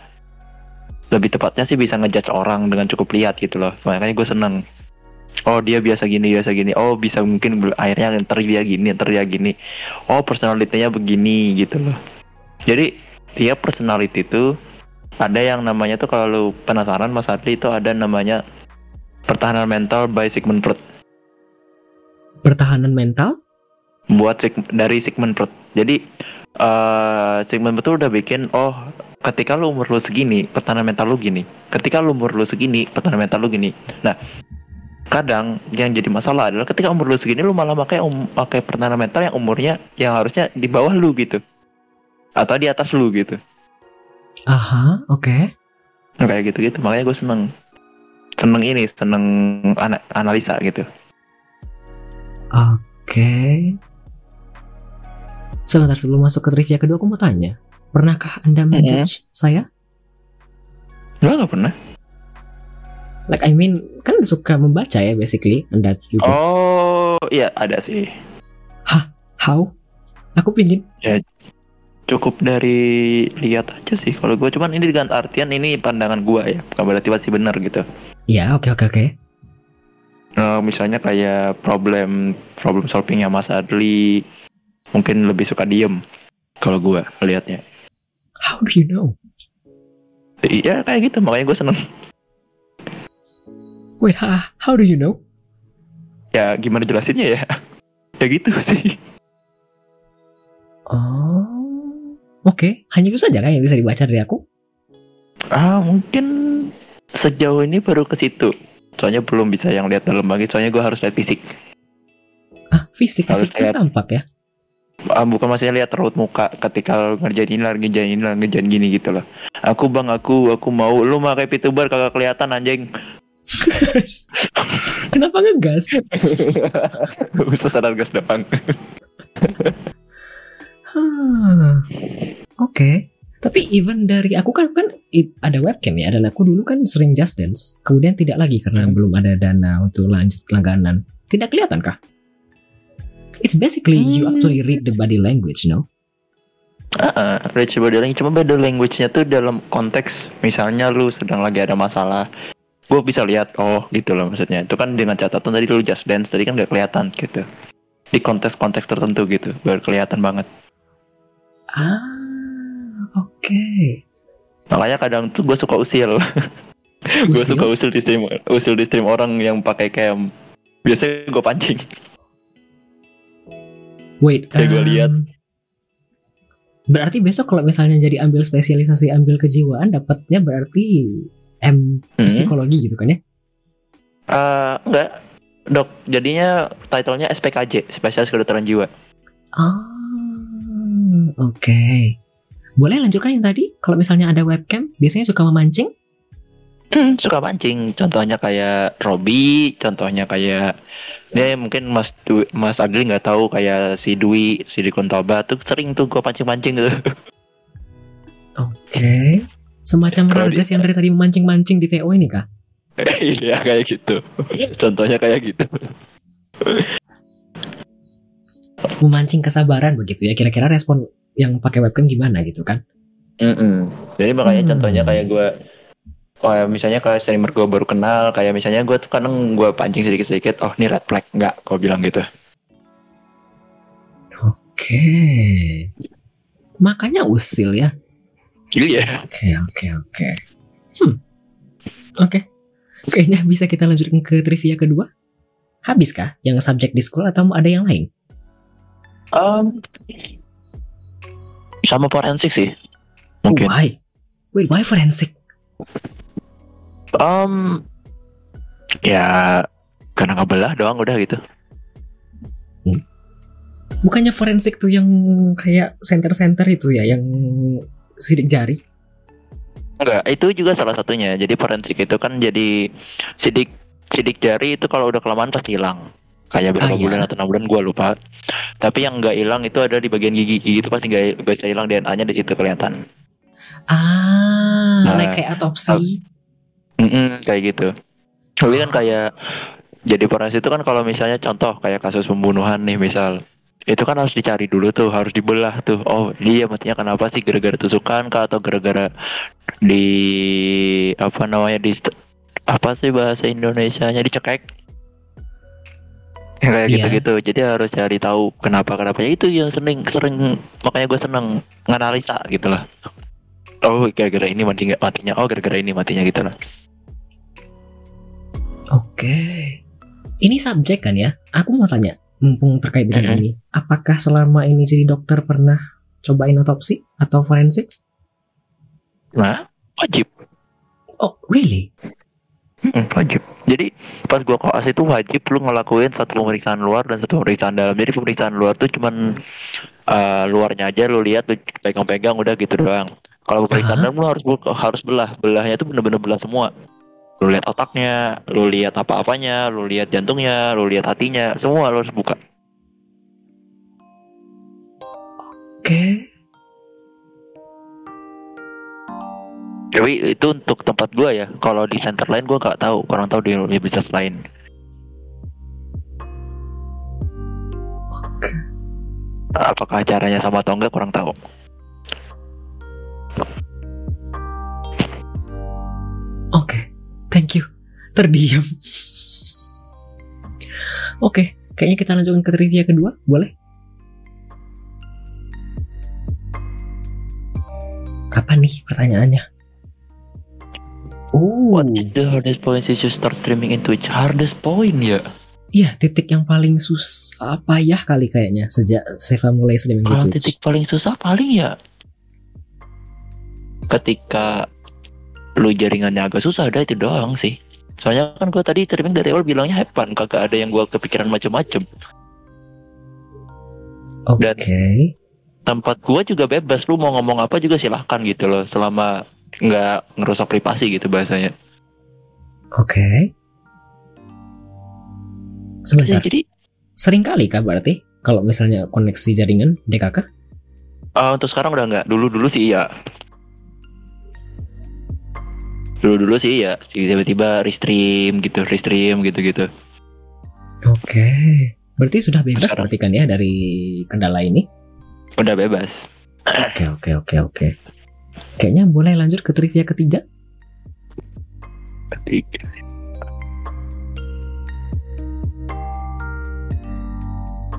lebih tepatnya sih bisa ngejudge orang dengan cukup lihat gitu loh. Makanya gue seneng. Oh dia biasa gini, biasa gini. Oh bisa mungkin akhirnya ntar dia gini, ntar dia gini. Oh personalitinya begini gitu loh. Jadi tiap personality itu ada yang namanya tuh kalau lu penasaran Mas Adli itu ada namanya pertahanan mental by Sigmund Freud. Pertahanan mental? buat Sig- dari Sigmund Freud. Jadi eh Sigmund Freud tuh udah bikin oh ketika lu umur lu segini pertahanan mental lu gini. Ketika lu umur lu segini pertahanan mental lu gini. Nah kadang yang jadi masalah adalah ketika umur lu segini lu malah pakai um, pakai pertahanan mental yang umurnya yang harusnya di bawah lu gitu atau di atas lu gitu. Aha, oke. Nah, kayak gitu gitu makanya gue seneng seneng ini seneng ana- analisa gitu. Oke. Sebentar sebelum masuk ke trivia kedua aku mau tanya. Pernahkah Anda menjudge saya? Gue gak pernah. Like I mean, kan suka membaca ya basically. Anda juga. Oh iya ada sih. How? Aku pingin. Cukup dari lihat aja sih kalau gue cuman ini dengan artian ini pandangan gue ya bukan berarti pasti benar gitu. Ya, oke oke oke. Nah, misalnya kayak problem problem solvingnya Mas Adli mungkin lebih suka diem kalau gue lihatnya How do you know? iya kayak gitu makanya gue seneng. Wait, ha, how do you know? ya gimana jelasinnya ya? Ya gitu sih. Oh, oke. Hanya itu saja kan yang bisa dibaca dari aku? ah mungkin sejauh ini baru ke situ soalnya belum bisa yang lihat dalam lagi soalnya gue harus lihat fisik Ah, fisik Harus fisik lihat. tampak ya. Ah, bukan maksudnya lihat raut muka ketika ngerjain ini ngerjain ini ngerjain gini gitu loh. Aku bang, aku, aku mau. Lu pakai VTuber kagak kelihatan anjing. Kenapa ngegas? Bisa sadar gas depan. Hah, Oke. Tapi even dari aku kan kan ada webcam ya dan aku dulu kan sering just dance. Kemudian tidak lagi karena Hmm. belum ada dana untuk lanjut langganan. Tidak kelihatan kah? It's basically you Hmm. actually read the body language, no? Ah, Rich body language cuma beda language-nya tuh dalam konteks misalnya lu sedang lagi ada masalah. Gue bisa lihat oh gitu loh maksudnya. Itu kan dengan catatan tadi lu just dance tadi kan gak kelihatan gitu. Di konteks-konteks tertentu gitu baru kelihatan banget. Ah, oke. Makanya kadang tuh gue suka usil. gue suka usil di stream usil di stream orang yang pakai cam. Biasanya gue pancing. Wait, Kayak um, lihat. Berarti besok kalau misalnya jadi ambil spesialisasi ambil kejiwaan dapatnya berarti M Hmm. psikologi gitu kan ya? Eh, enggak. Dok, jadinya titlenya SPKJ, Spesialis Kedokteran Jiwa. Ah, oke. Boleh lanjutkan yang tadi? Kalau misalnya ada webcam, biasanya suka memancing? Hmm, suka pancing. Contohnya kayak Robby, contohnya kayak dia mungkin Mas Dwi, Mas Agli nggak tahu kayak si Dwi, si Dwi Kuntoba tuh sering tuh gue pancing-pancing gitu. Oke. Semacam Kalau Rargas yang dari tadi memancing-mancing di TO ini kah? Iya kayak gitu. Contohnya kayak gitu. Memancing kesabaran begitu ya. Kira-kira respon yang pakai webcam gimana gitu kan? Mm-mm. Jadi makanya Hmm. contohnya kayak gue kayak misalnya kayak streamer gue baru kenal kayak misalnya gue tuh kadang gue pancing sedikit-sedikit oh ini red flag nggak kau bilang gitu Oke. Makanya usil ya. iya Oke, oke, oke. Hmm. Oke. Kayaknya bisa kita lanjutkan ke trivia kedua. Habis kah yang subjek di school atau mau ada yang lain? Um, sama forensik sih mungkin Why? Wait, why forensic? Um, ya karena ngebelah doang udah gitu. Bukannya forensik tuh yang kayak center-center itu ya, yang sidik jari? Enggak, itu juga salah satunya. Jadi forensik itu kan jadi sidik sidik jari itu kalau udah kelamaan pasti hilang. Kayak berapa Ah, iya. bulan atau enam bulan gua lupa. Tapi yang nggak hilang itu ada di bagian gigi. Gigi itu pasti nggak bisa hilang DNA-nya di situ kelihatan. Ah, Nah, like kayak autopsi. Mm-mm, kayak gitu. Tapi kan kayak jadi forensik itu kan kalau misalnya contoh kayak kasus pembunuhan nih misal itu kan harus dicari dulu tuh harus dibelah tuh oh dia matinya kenapa sih gara-gara tusukan kah atau gara-gara di apa namanya di apa sih bahasa Indonesianya dicekek Ya, kayak Iya. gitu-gitu jadi harus cari tahu kenapa kenapa itu yang sering sering makanya gue seneng nganalisa gitu lah oh gara-gara ini mati matinya oh gara-gara ini matinya gitu lah Oke. Ini subjek kan ya? Aku mau tanya, mumpung terkait dengan Mhm. ini, apakah selama ini jadi dokter pernah cobain otopsi atau forensik? nah wajib Oh, really? Wajib. Jadi pas gua koas itu wajib lu ngelakuin satu pemeriksaan luar dan satu pemeriksaan dalam. Jadi pemeriksaan luar tuh cuman eh, luarnya aja lu lihat lu pegang-pegang udah gitu doang. Kalau pemeriksaan Aha. dalam lu harus harus belah. Belahnya tuh bener-bener belah semua. Lu lihat otaknya, lu lihat apa-apanya, lu lihat jantungnya, lu lihat hatinya, semua lu harus buka. Oke. Tapi itu untuk tempat gua ya. Kalau di center lain gua nggak tahu. Kurang tahu di universitas lain. Apakah caranya sama atau enggak kurang tahu. Oke, thank you. Terdiam. Oke, kayaknya kita lanjutkan ke trivia kedua, boleh? Apa nih pertanyaannya? Oh, What is the hardest point since you start streaming in Twitch? Hardest point ya? iya titik yang paling susah payah kali kayaknya sejak Seva mulai streaming di Kalau Twitch. titik paling susah paling ya ketika lu jaringannya agak susah ada itu doang sih. Soalnya kan gua tadi streaming dari awal bilangnya hepan kagak ada yang gua kepikiran macem-macem. Oke. Dan- tempat gua juga bebas lu mau ngomong apa juga silahkan gitu loh selama nggak ngerusak privasi gitu bahasanya Oke. ya, Sebentar. jadi Sering kali kah berarti kalau misalnya koneksi jaringan DKK? eh, untuk sekarang udah nggak dulu dulu sih iya dulu dulu sih iya tiba-tiba restream gitu restream gitu gitu Oke. Berarti sudah bebas Sekarang. berarti kan ya dari kendala ini? udah bebas Oke, oke, oke, oke. Kayaknya boleh lanjut ke trivia ketiga. Ketiga.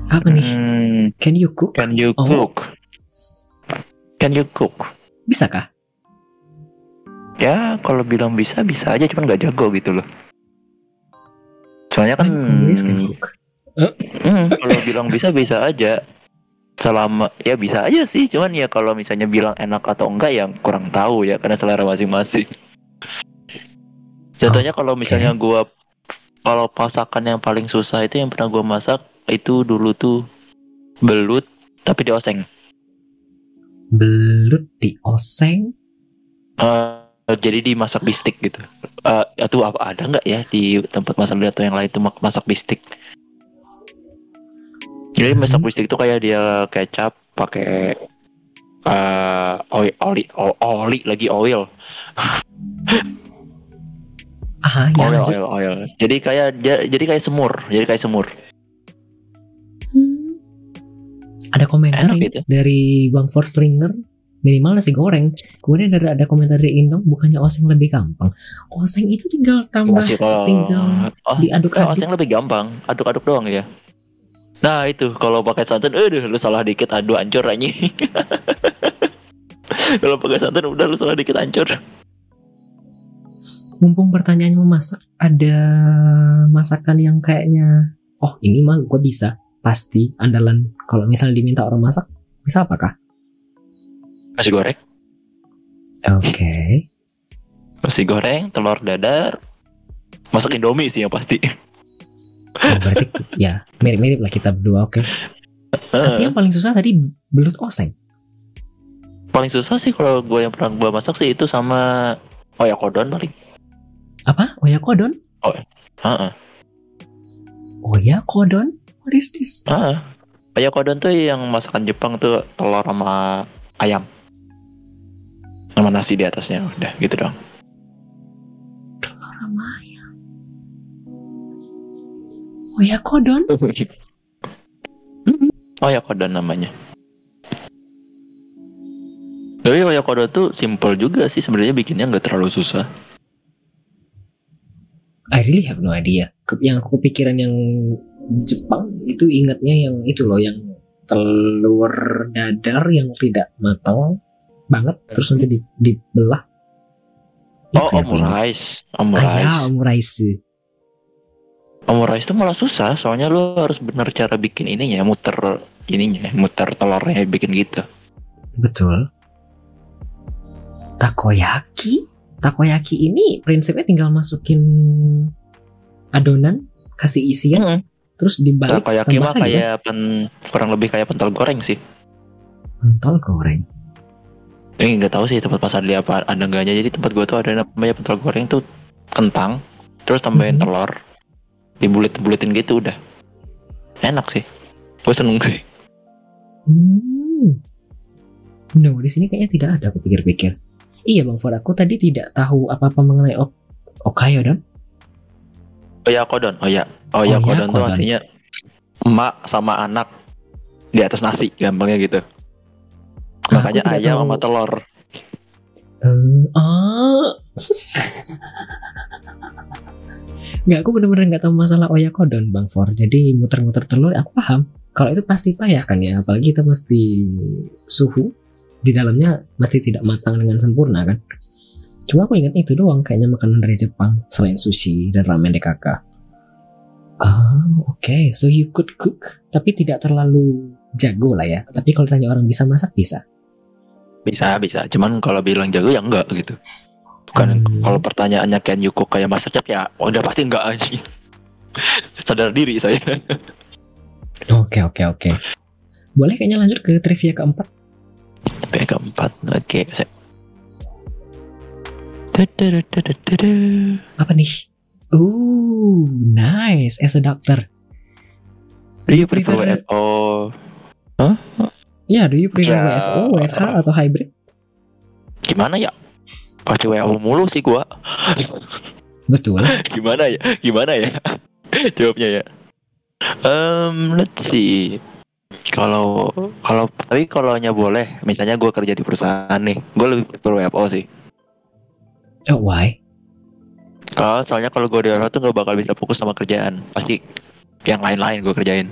Apa nih? Hmm, Can you cook? can you Oh. cook can you cook Bisa kah? ya kalau bilang bisa bisa aja cuman nggak jago gitu loh soalnya kan Always can cook. Hmm, kalau bilang bisa bisa aja. Selama ya bisa aja sih, cuman ya kalau misalnya bilang enak atau enggak yang kurang tahu ya karena selera masing-masing. Contohnya kalau misalnya gua kalau masakan yang paling susah itu yang pernah gua masak itu dulu tuh belut tapi dioseng. Belut di oseng. Eh, jadi dimasak bistik gitu. Eh itu apa ada nggak ya di tempat masak atau yang lain tuh mak- masak bistik? Jadi masak bistik itu kayak dia kecap pakai eh oli oli oli lagi oil Ah, ya oil oil oil. Jadi kayak ja- jadi kayak semur, jadi kayak semur. Hmm. Ada komentar Enak gitu. dari Bang Ford Stringer minimal nasi goreng. Kemudian ada ada komentar dari Indong bukannya oseng lebih gampang. Oseng itu tinggal tambah Masih kalau tinggal oh, diaduk-aduk. yang lebih gampang, aduk-aduk doang ya. Nah itu kalau pakai santan, aduh lu salah dikit aduh hancur anjing. kalau pakai santan udah lu salah dikit hancur. Mumpung pertanyaannya memasak, ada masakan yang kayaknya oh ini mah gue bisa pasti andalan kalau misalnya diminta orang masak bisa apakah? Nasi goreng, Oke. nasi goreng, telur dadar, masak indomie sih yang pasti. Oh, berarti ya mirip-mirip lah kita berdua oke. Tapi yang paling susah tadi belut oseng. paling susah sih kalau gue yang pernah gue masak sih itu sama oyakodon paling. Apa? Oyakodon? Heeh. Oyakodon? What is this? Heeh. Oyakodon tuh yang masakan Jepang tuh telur sama ayam. Sama nasi di atasnya udah gitu dong. Oyakodon? Mm-mm. Oyakodon namanya. Tapi oyakodon tuh simple juga sih sebenarnya bikinnya nggak terlalu susah. I really have no idea. Yang aku kepikiran yang Jepang itu ingatnya yang itu loh yang telur dadar yang tidak matang banget terus nanti di, dibelah. Oh, ingat. omurice. Ah Omurice. ya, omurice. Omurice itu malah susah, soalnya lu harus bener cara bikin ininya, muter ininya, muter telurnya bikin gitu. Betul. Takoyaki? Takoyaki ini prinsipnya tinggal masukin adonan, kasih isian, Hmm. terus dibalik Takoyaki mah lagi ya? kayak pen, kurang lebih kayak pentol goreng sih. pentol goreng. Ini nggak tahu sih tempat pasar dia apa ada enggaknya. Jadi tempat gua tuh ada namanya pentol goreng tuh kentang, terus tambahin Mhm. telur, dibulit-bulitin gitu udah. Enak sih. Gue seneng sih. Hmm. No, di sini kayaknya tidak ada aku pikir-pikir. Iya Bang Ford, aku tadi tidak tahu apa-apa mengenai ok Okayodon. Oh ya kodon, oh ya, oh ya kodon tuh Oyakodon. artinya emak sama anak di atas nasi, gampangnya gitu. Ah, Makanya ayam tahu. sama telur. Ah. Nggak, aku bener-bener nggak tahu masalah oyakodon Bang Ford. Jadi muter-muter telur, aku paham. Kalau itu pasti payah kan ya, apalagi kita mesti suhu di dalamnya masih tidak matang dengan sempurna kan. Cuma aku ingat itu doang kayaknya makanan dari Jepang selain sushi dan ramen DKK. Ah, oke. So you could cook, tapi tidak terlalu jago lah ya. Tapi kalau tanya orang bisa masak bisa. Bisa, bisa. Cuman kalau bilang jago ya enggak gitu. Bukan Hmm. kalau pertanyaannya you cook kayak masak chef ya oh, udah pasti enggak aja. Sadar diri saya. Oke oke oke. Boleh kayaknya lanjut ke trivia keempat. P keempat. Oke. saya- Tudududududu. Apa nih? Ooh, nice. As a doctor. Do you prefer prefer- WFO? Ya, do you prefer Ya. WFO, WFH, atau hybrid? Gimana ya? Pakai WFO mulu sih gua. Betul. Gimana ya? Gimana ya? Jawabnya ya. Um, let's see. Kalau kalau tapi kalau nya boleh, misalnya gua kerja di perusahaan nih, gue lebih prefer WFO sih. Oh, why? Kalau soalnya kalau gue di WFO tuh nggak bakal bisa fokus sama kerjaan, pasti yang lain-lain gue kerjain.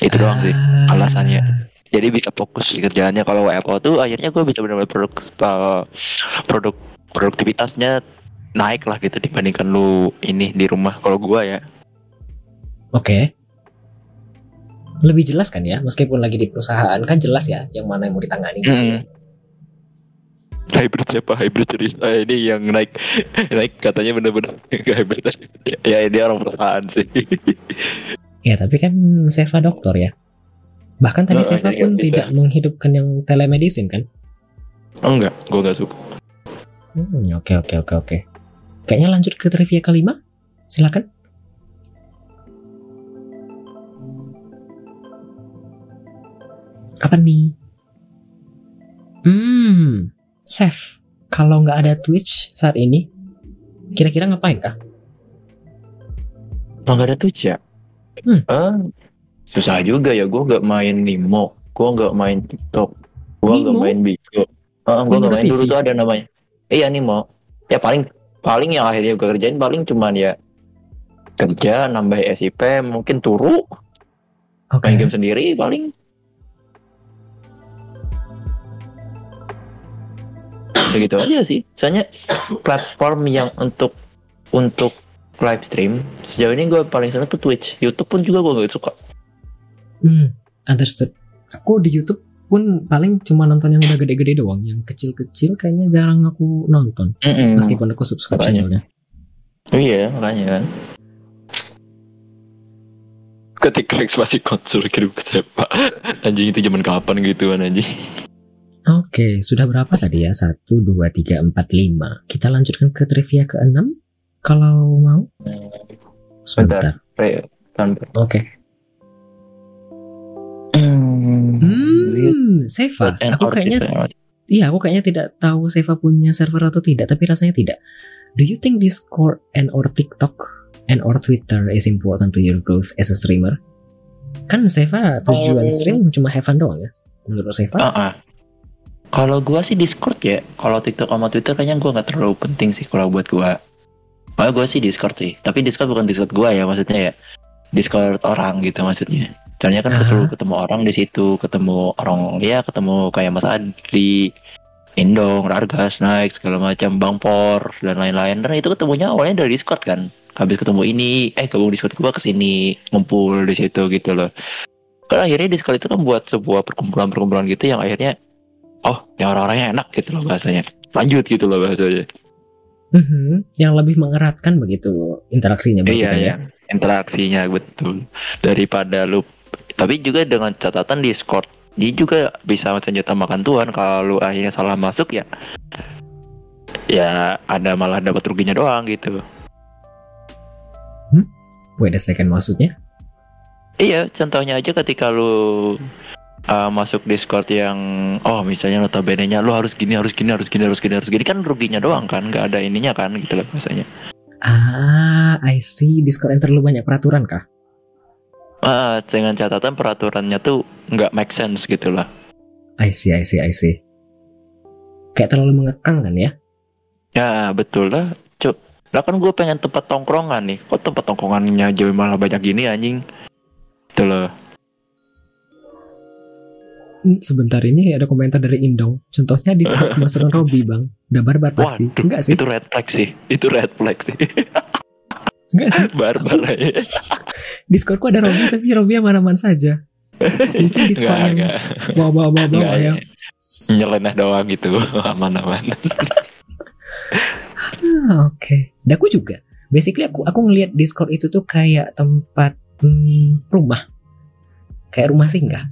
Itu doang sih. Ah. alasannya. Jadi bisa fokus di kerjaannya. Kalau WFO tuh akhirnya gue bisa benar-benar produk uh, produk produktivitasnya naik lah gitu dibandingkan lu ini di rumah. Kalau gua ya. Oke. Lebih jelas kan ya, meskipun lagi di perusahaan kan jelas ya yang mana yang mau ditangani gitu ya. Mm. Hybrid siapa? Hybrid cerita eh, ini yang naik naik katanya bener-bener nggak hybrid. ya dia orang perusahaan sih. Ya, tapi kan Seva dokter ya. Bahkan tadi Oh, Seva pun bisa. tidak menghidupkan yang telemedicine kan? Enggak, gua nggak suka. Hmm, oke oke oke oke. Kayaknya lanjut ke trivia kelima. Silakan. Apa nih? Hmm, Chef, kalau nggak ada Twitch saat ini, kira-kira ngapain kah? Emang nggak ada Twitch ya? Hmm. Eh, susah juga ya. Gua nggak main Nimo. Gua nggak main TikTok. Gua nggak main Bigo. Gua Nimo nggak main dulu TV? tuh ada namanya. Iya Nimo. Ya paling paling yang akhirnya gua kerjain paling cuman ya kerja nambah SIP mungkin turu Oke. main game sendiri paling begitu aja sih soalnya platform yang untuk untuk live stream sejauh ini gue paling seneng tuh Twitch YouTube pun juga gue gak suka Hmm, understood. Aku di YouTube pun paling cuma nonton yang udah gede-gede doang, yang kecil-kecil kayaknya jarang aku nonton. Meskipun aku subscribe channelnya. iya makanya kan ketika ekspansi konsol kirim ke siapa anjing itu zaman kapan gitu kan anjing Oke, sudah berapa tadi ya? 1, 2, 3, 4, 5. Kita lanjutkan ke trivia ke-6. Kalau mau. Sebentar. Tanpa Oke. hmm. Hmm, Seva. Aku kayaknya, gitu. iya aku kayaknya tidak tahu Seva punya server atau tidak, tapi rasanya tidak. Do you think Discord and or TikTok and or Twitter is important to your growth as a streamer? Kan Seva tujuan Oh. stream cuma have fun doang ya. Menurut Seva? Ah, ah. Kalau gua sih Discord ya. Kalau TikTok sama Twitter kayaknya gua nggak terlalu penting sih kalau buat gua. Malah gua sih Discord sih. Tapi Discord bukan Discord gua ya maksudnya ya. Discord orang gitu maksudnya. Soalnya kan Ah. ketemu ketemu orang di situ, ketemu orang ya ketemu kayak Mas Adri, Indong, Rargas, Naik segala macam, Bang Por dan lain-lain. Dan itu ketemunya awalnya dari Discord kan. Habis ketemu ini, eh gabung Discord gua ke sini ngumpul di situ gitu loh. Kan akhirnya Discord itu kan buat sebuah perkumpulan-perkumpulan gitu yang akhirnya oh yang orang-orangnya enak gitu loh bahasanya lanjut gitu loh bahasanya Mhm, Yang lebih mengeratkan begitu interaksinya berarti iya kan ya. iya interaksinya betul daripada lu tapi juga dengan catatan Discord dia juga bisa senjata makan tuan kalau lu akhirnya salah masuk ya ya ada malah dapat ruginya doang gitu Wait a second maksudnya? iya contohnya aja ketika lu uh, masuk Discord yang oh misalnya notabene nya lu harus gini harus gini harus gini harus gini harus gini kan ruginya doang kan nggak ada ininya kan gitu loh bahasanya Ah, I see. Discord yang terlalu banyak peraturan kah? Ah, dengan catatan peraturannya tuh nggak make sense gitu lah. I see, I see, I see. Kayak terlalu mengekang kan ya? Ya betul lah, cuk. Lah kan gue pengen tempat tongkrongan nih. Kok tempat tongkrongannya jauh malah banyak gini anjing? Itu loh. Hmm, Sebentar ini ada komentar dari Indong. Contohnya Discord kemasukan Robby bang. Udah barbar pasti. Waduh, Enggak sih? Itu red flag sih. Itu red flag sih. Enggak sih. Barbar aja. Discordku ada Robby tapi Robby aman-aman saja. Mungkin Discord Enggak, yang enggak. bawa-bawa-bawa Enggak, ya. Nyeleneh doang gitu. Aman-aman. Ah, Oke. Dan aku juga. Basically aku aku ngelihat Discord itu tuh kayak tempat hmm, rumah. Kayak rumah singgah.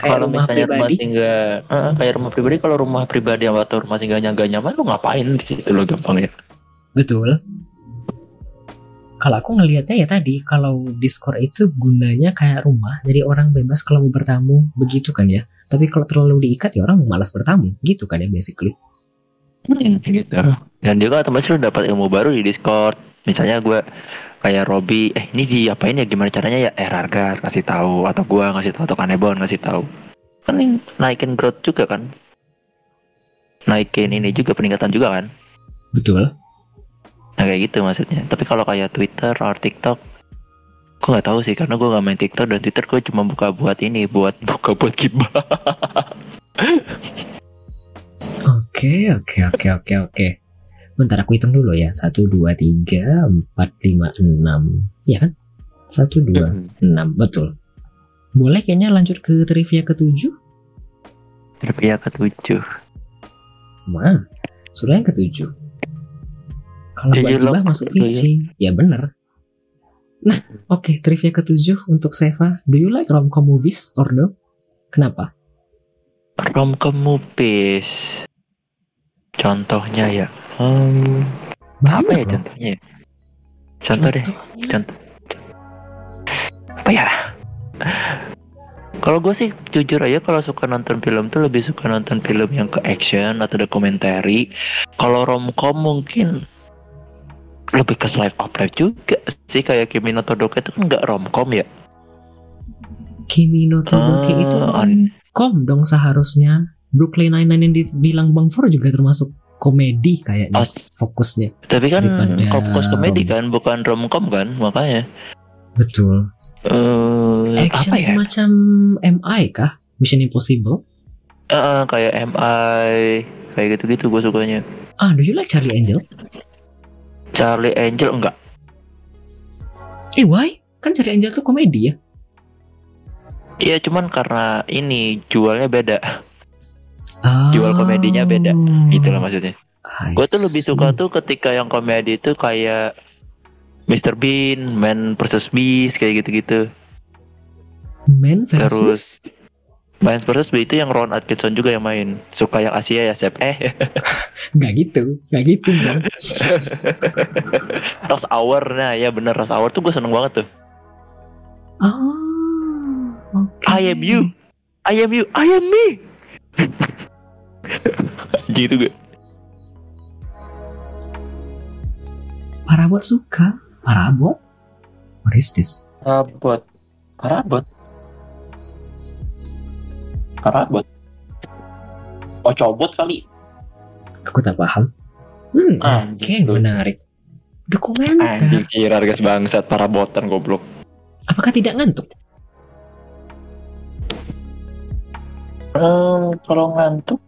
Kayak kalau rumah misalnya rumah pribadi. singgah eh, kayak rumah pribadi kalau rumah pribadi atau rumah singgahnya nggak nyaman lu ngapain di situ lo gampang ya Betul. Kalau aku ngelihatnya ya tadi, kalau Discord itu gunanya kayak rumah, jadi orang bebas kalau mau bertamu, begitu kan ya. Tapi kalau terlalu diikat ya orang malas bertamu, gitu kan ya basically. Hmm, gitu. Dan juga lu dapat ilmu baru di Discord. Misalnya gue kayak Robby eh ini diapain ya? Gimana caranya ya? Eh Rargas kasih tahu. Atau gua ngasih tahu atau Kanebon ngasih tahu. Kan ini naikin growth juga kan? Naikin ini juga peningkatan juga kan? Betul. Nah kayak gitu maksudnya tapi kalau kayak Twitter atau TikTok gue nggak tahu sih karena gue nggak main TikTok dan Twitter gue cuma buka buat ini buat buka buat gibah Oke, oke, oke, oke, oke. Bentar aku hitung dulu ya. 1, 2, 3, 4, 5, 6. Ya kan? 1, 2, 6. Betul. Boleh kayaknya lanjut ke trivia ke-7? Trivia ketujuh Wah, sudah yang ke-7. Kalau buat gibah masuk visi. Ya bener. Nah, oke. trivia ke-7 untuk Seva. Do you like rom-com movies or no? Kenapa? romcom movies contohnya ya hmm, apa ya loh. contohnya ya? contoh deh contoh apa ya kalau gue sih jujur aja kalau suka nonton film tuh lebih suka nonton film yang ke action atau dokumentari kalau romcom mungkin lebih ke slice of life juga sih kayak Kimi no Todoke itu kan nggak romcom ya Kimi no Todoke itu Ah, kom dong seharusnya. Brooklyn Nine-Nine yang dibilang Bang For juga termasuk komedi kayaknya Oh, fokusnya. tapi kan fokus komedi rom- kan bukan romcom kan makanya Betul. eh Action apa ya semacam MI kah? Mission Impossible? Eh, kayak MI kayak gitu-gitu gue sukanya Ah, do you like Charlie Angel? Charlie Angel enggak Eh, why? Kan Charlie Angel tuh komedi ya? Iya cuman karena ini jualnya beda Ah. Jual komedinya beda, gitu lah maksudnya Gue tuh lebih suka tuh ketika yang komedi itu kayak Mr. Bean, Man vs Beast kayak gitu-gitu Man Terus versus Man vs Beast itu yang Ron Atkinson juga yang main Suka yang Asia ya Sep Eh nggak gitu, nggak gitu. Rush Hour Nah ya bener Rush Hour tuh gue seneng banget tuh Oh, oke. I am you I am you I am me Gitu gue Parabot suka. Parabot? What is this? Parabot. Parabot. Parabot. Oh cobot kali. Aku tak paham. Hmm, Anjing, oke, tuh. menarik. Dokumenter. Anjing kira harga bangsat parabotan goblok. Apakah tidak ngantuk? Hmm, kalau ngantuk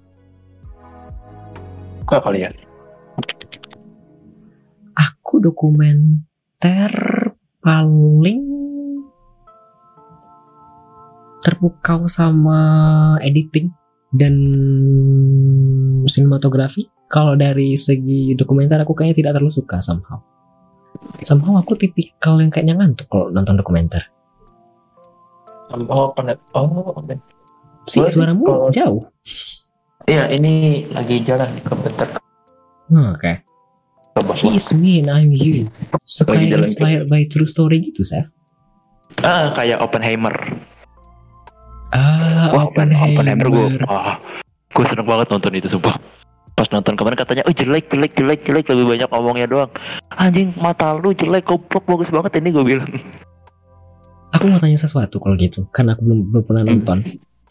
Gak kali ya Aku dokumenter paling terpukau sama editing dan sinematografi. Kalau dari segi dokumenter aku kayaknya tidak terlalu suka somehow. Somehow aku tipikal yang kayaknya ngantuk kalau nonton dokumenter. Oh, penet. Oh, oke. Si Gua sih suaramu kalau- jauh. Iya, ini lagi jalan ke bentar Hmm, Oke. ke bawah. He is me and I'm you. Ke- inspired by true story gitu, Seth. Ah, kayak Oppenheimer. Ah, Wah, Oppenheimer, Oppenheimer gue. Wah, gue seneng banget nonton itu sumpah. Pas nonton kemarin katanya, oh jelek, jelek, jelek, jelek, lebih banyak ngomongnya doang. Anjing, mata lu jelek, goblok, bagus banget ini gue bilang. Aku mau tanya sesuatu kalau gitu, karena aku belum belum pernah Hmm. nonton.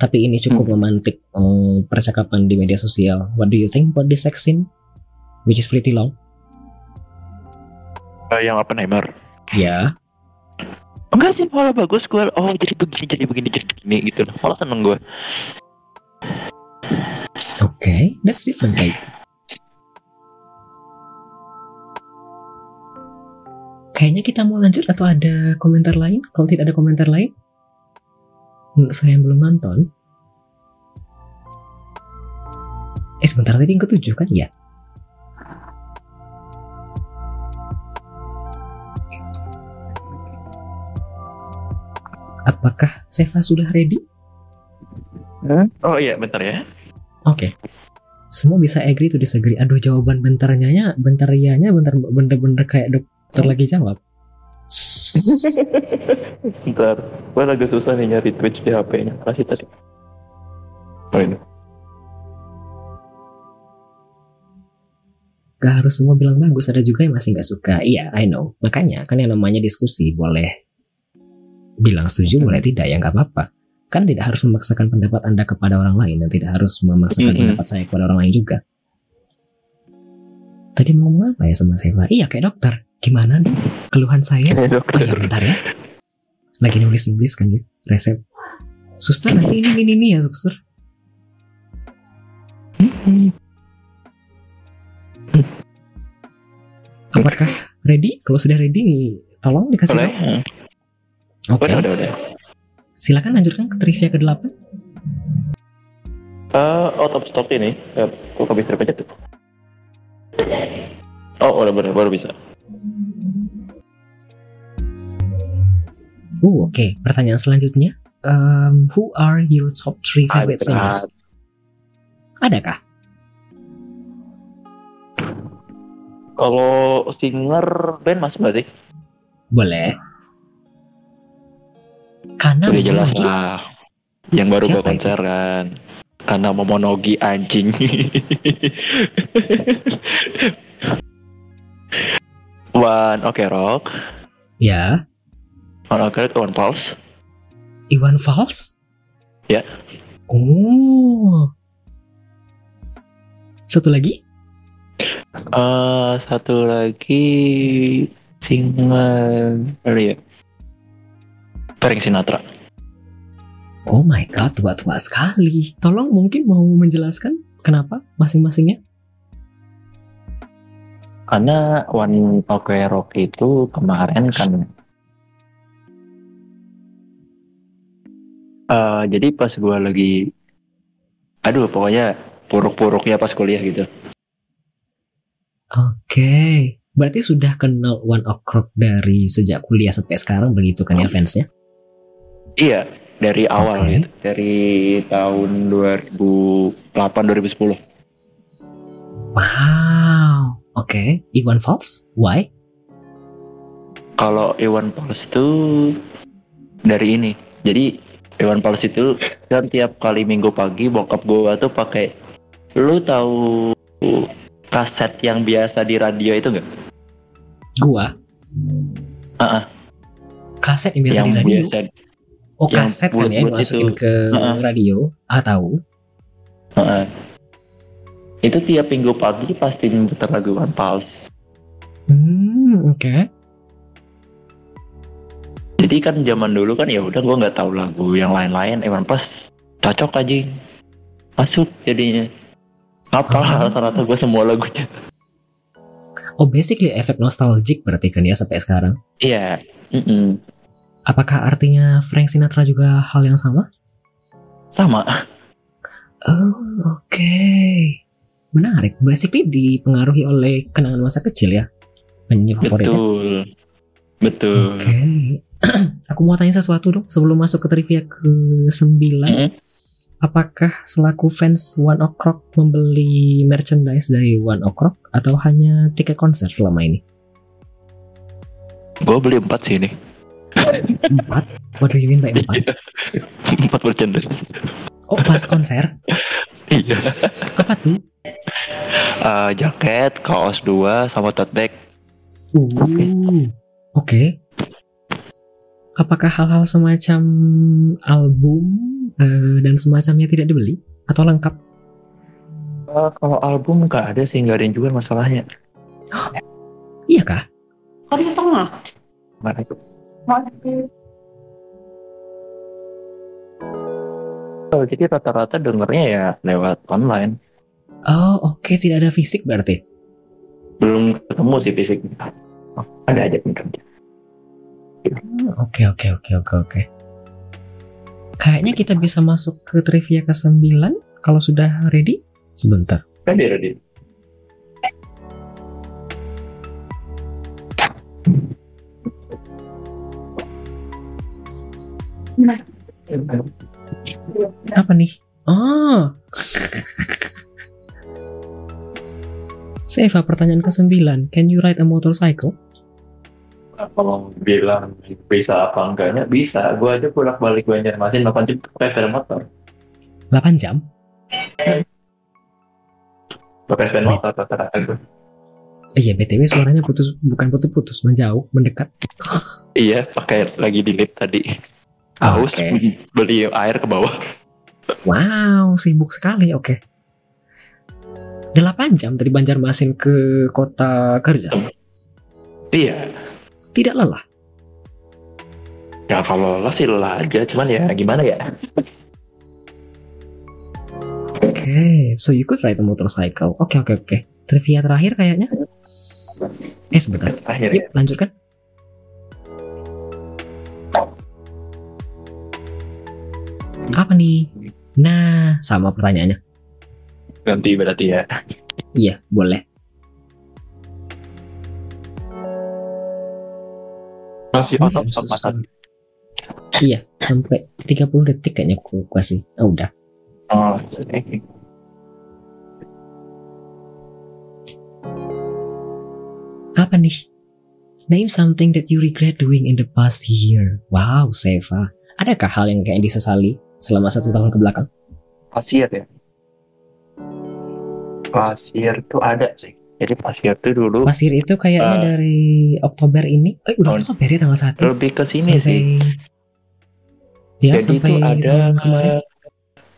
Tapi ini cukup memantik eh, percakapan di media sosial. What do you think about this sex scene? Which is pretty long. Eh, yang Oppenheimer. Ya, Enggak sih, malah bagus gue. Oh, jadi begini, jadi begini, jadi begini gitu. Malah seneng gue. oke, that's different type. Kayaknya kita mau lanjut atau ada komentar lain? Kalau tidak ada komentar lain, menurut saya yang belum nonton. Eh sebentar tadi yang ketujuh kan ya? Apakah Seva sudah ready? Oh iya, bentar ya. Oke. Semua bisa agree to disagree. Aduh jawaban bentarnya nya, bentar ianya bentar bener-bener kayak dokter lagi jawab. Bentar, gue agak susah nih nyari Twitch di HP-nya. Kasih tadi. Oh ini. Gak harus semua bilang bagus, ada juga yang masih gak suka. Iya, I know. Makanya kan yang namanya diskusi boleh bilang setuju, boleh tidak, ya nggak apa-apa. Kan tidak harus memaksakan pendapat Anda kepada orang lain dan tidak harus memaksakan Mm-mm. pendapat saya kepada orang lain juga. Tadi mau ngomong apa ya sama saya? Iya kayak dokter. Gimana dong keluhan saya? Oh iya bentar ya. Lagi nulis-nulis kan ya resep. Suster nanti ini ini ini ya suster. Apakah ready? Kalau sudah ready, tolong dikasih tahu. Oke. Udah, udah, udah. Silakan lanjutkan ke trivia ke-8. Eh, out of stock ini. Eh, kok habis terpencet tuh? Oh, udah bener, baru bisa. Uh, oke. Pertanyaan selanjutnya. Um, who are your top three favorite Ada. singers? Adakah? Kalau singer band masuk gak sih? Boleh. Karena Udah jelas lah. Yang baru Siapa gua konser kan. Karena Momonogi anjing. One Oke Rock, Ya, One Oke Rock, One Pulse. Iwan Fals? Ya. Oh. Satu lagi? Eh, satu lagi singer ya. Frank Sinatra. Oh my god, tua-tua sekali. Tolong mungkin mau menjelaskan kenapa masing-masingnya? Karena One Ok Rock itu kemarin kan Eh, jadi pas gua lagi aduh pokoknya puruk-puruknya pas kuliah gitu. Oke. Berarti sudah kenal One Ok Rock dari sejak kuliah sampai sekarang begitu kan ya fansnya? Iya, dari awal Oke. gitu. Dari tahun 2008 2010. Wow. Oke. Iwan Fals? Why? Kalau Iwan Fals tuh dari ini. Jadi Iwan Fals itu kan tiap kali minggu pagi bokap gua tuh pakai lu tahu kaset yang biasa di radio itu enggak? Gua? Ah, ah. Kaset yang biasa yang di radio? biasa Oh yang kaset kan ya masukin itu. ke Heeh. radio? Ah tahu. ah, ah. itu tiap minggu pagi pasti putar lagu Iwan Fals. Hmm, oke. Jadi kan zaman dulu kan ya udah gua nggak tahu lagu yang lain-lain Iwan Fals cocok aja masuk jadinya apa rata-rata gue semua lagunya Oh basically efek nostalgic berarti kan ya sampai sekarang. iya mm-mm. Apakah artinya Frank Sinatra juga hal yang sama? sama Oh, oke. Menarik. Basically dipengaruhi oleh kenangan masa kecil ya. Penyanyi favoritnya. betul betul Oke. Aku mau tanya sesuatu dong sebelum masuk ke trivia ke-9. Mm-mm. Apakah selaku fans One Ok Rock membeli merchandise dari One Ok Rock atau hanya tiket konser selama ini? gue beli empat sih ini Empat? What do you mean by empat? empat merchandise Oh, pas konser? iya Apa tuh? Eh, jaket kaos dua sama tote bag Uh, oke. Apakah hal-hal semacam album eh, dan semacamnya tidak dibeli atau lengkap? Eh, kalau album nggak ada sih nggak ada yang jual masalahnya Iya kah? mana itu Oh, jadi rata-rata dengernya ya lewat online Oh, oke, tidak ada fisik berarti. belum ketemu sih fisik Oh, ada aja Oke, oke, oke, oke, oke. Kayaknya kita bisa masuk ke trivia ke-9 kalau sudah ready. Sebentar. Ready, ready. Apa nih? Oh. Seva pertanyaan ke-9. Can you ride a motorcycle? Kalau bilang bisa apa enggaknya bisa. Gue aja bolak balik Banjarmasin 8 jam pakai motor. 8 jam? Pakai sepeda motor rata-rata gue. Iya, BTW suaranya putus bukan putus-putus, menjauh, mendekat. Iya, pakai lagi di lift tadi. Haus Oke. beli air ke bawah. Wow, sibuk sekali. Oke. 8 jam dari Banjarmasin ke kota kerja. Iya. Tidak lelah. Ya kalau lelah sih lelah aja, cuman ya gimana ya? Oke, so you could ride a motorcycle. Oke, oke, oke. Trivia terakhir kayaknya. Eh, sebentar. Akhirnya. Yuk, lanjutkan. Apa nih? Nah, sama pertanyaannya. Ganti berarti ya. Iya, boleh. Masih otot I'm so otot. Iya, sampai 30 detik kayaknya aku kasih. Oh, udah. Oh, jadi. Apa nih? Name something that you regret doing in the past year. Wow, Seva. Adakah hal yang kayak disesali selama satu tahun ke belakang? pasir ya. Pasir tuh ada sih. Jadi pasir tuh dulu Pasir itu kayaknya Uh, dari Oktober ini. Eh, udah Oktober ya tanggal 1. lebih ke sini sampai... sih. Ya, Jadi sampai itu ada kemarin.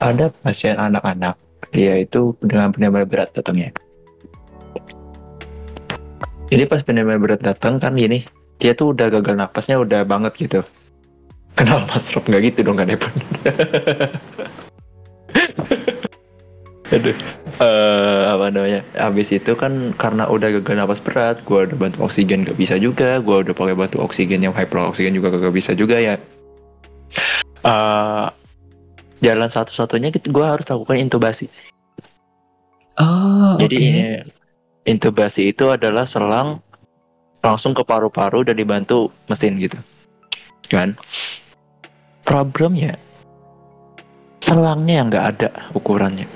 ada pasien anak-anak. Dia itu dengan penyakit berat datangnya. Jadi pas penyakit berat datang kan gini, dia tuh udah gagal napasnya udah banget gitu. Kenal Mas Rob nggak gitu dong kan Evan? Aduh. Eh, apa namanya? Habis itu kan karena udah gagal napas berat, gua udah bantu oksigen gak bisa juga, gua udah pakai bantu oksigen yang hyper oksigen juga gak bisa juga ya. Eh, jalan satu-satunya gitu, gua harus lakukan intubasi. Oh. Jadi ini, intubasi itu adalah selang langsung ke paru-paru dan dibantu mesin gitu. Kan? Problemnya selangnya yang nggak ada ukurannya.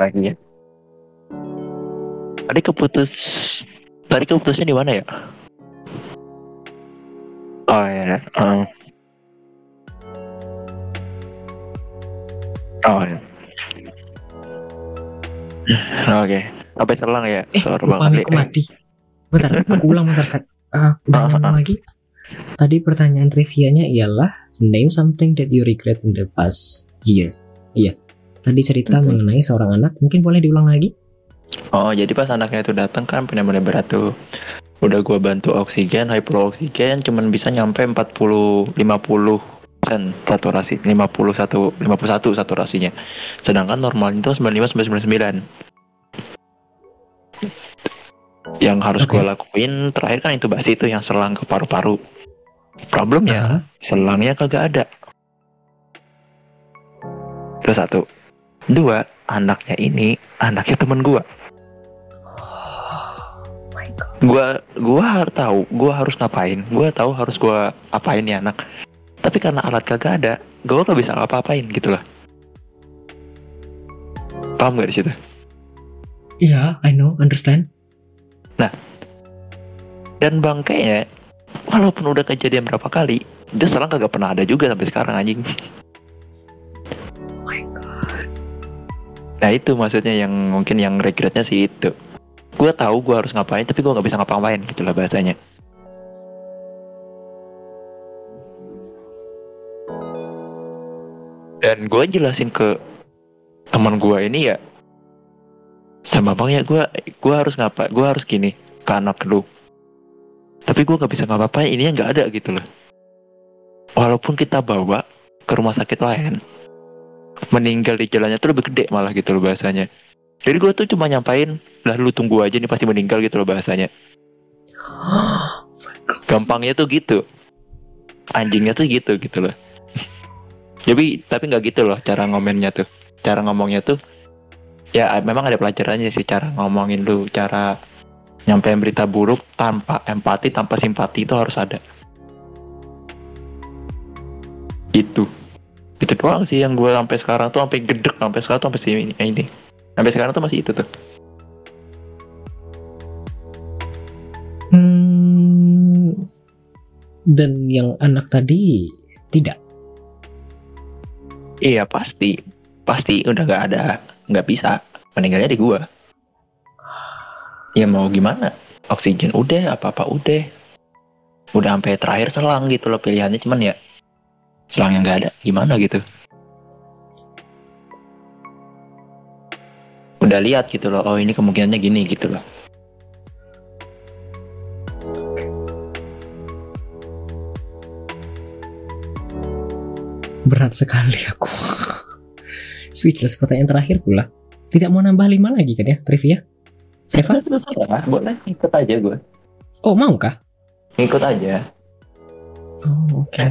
lagi ya. Tadi keputus tadi keputusnya di mana ya? Oh ya. eh. Oh ya. Oke, sampai selang ya. Banget. mic mati. Bentar, aku ulang bentar, Set. Ah, udah Ah, nyambung ah. lagi. Tadi pertanyaan trivianya ialah name something that you regret in the past year. Iya. Tadi cerita Mhm. mengenai seorang anak, mungkin boleh diulang lagi? Oh, jadi pas anaknya itu datang kan benar-benar berat tuh. Udah gua bantu oksigen, hyperoksigen cuman bisa nyampe 40 50 persen saturasi 51 51 saturasinya. Sedangkan normal itu 95 sampai 99. Yang harus Oke. gua lakuin terakhir kan intubasi itu yang selang ke paru-paru. Problemnya Ah, selangnya kagak ada. Itu satu. Dua, anaknya ini anaknya temen gua. Oh gua gua harus tahu gua harus ngapain gua tahu harus gua apain ya anak tapi karena alat kagak ada gua gak bisa ngapa-apain gitu lah paham gak di situ Iya, I know, understand. Dan bangkainya walaupun udah kejadian berapa kali dia selang kagak pernah ada juga sampai sekarang anjing. Oh my god. nah itu maksudnya yang mungkin yang regretnya sih itu. Gua tahu gua harus ngapain tapi gua nggak bisa ngapa-ngapain gitu lah bahasanya. Dan gue jelasin ke teman gue ini ya sama bang ya gue gue harus ngapa gue harus gini ke anak lu. Tapi gue nggak bisa ngapa-ngapain ini nggak ada gitu loh. Walaupun kita bawa ke rumah sakit lain meninggal di jalannya tuh lebih gede malah gitu loh bahasanya. Jadi gue tuh cuma nyampain lah lu tunggu aja nih pasti meninggal gitu loh bahasanya. Gampangnya tuh gitu. Anjingnya tuh gitu gitu loh. Jadi tapi nggak gitu loh cara ngomennya tuh. Cara ngomongnya tuh ya memang ada pelajarannya sih cara ngomongin lu cara nyampein berita buruk tanpa empati tanpa simpati itu harus ada Itu. Itu doang sih yang gue sampai sekarang tuh sampai gedek sampai sekarang tuh sampai sini ini. Sampai sekarang tuh masih itu tuh. Hmm, dan yang anak tadi tidak. Iya pasti, pasti udah gak ada, nggak bisa. Meninggalnya di gua. Ya mau gimana? Oksigen udah, apa-apa udah. Udah sampai terakhir selang gitu loh pilihannya, cuman ya selang yang nggak ada, gimana gitu. Udah lihat gitu loh, oh ini kemungkinannya gini gitu loh. Berat sekali aku. Speechless pertanyaan terakhir pula. Tidak mau nambah lima lagi kan ya trivia? Seva? Terserah, boleh ikut aja gue. Oh mau kah? Ikut aja. Oh oke.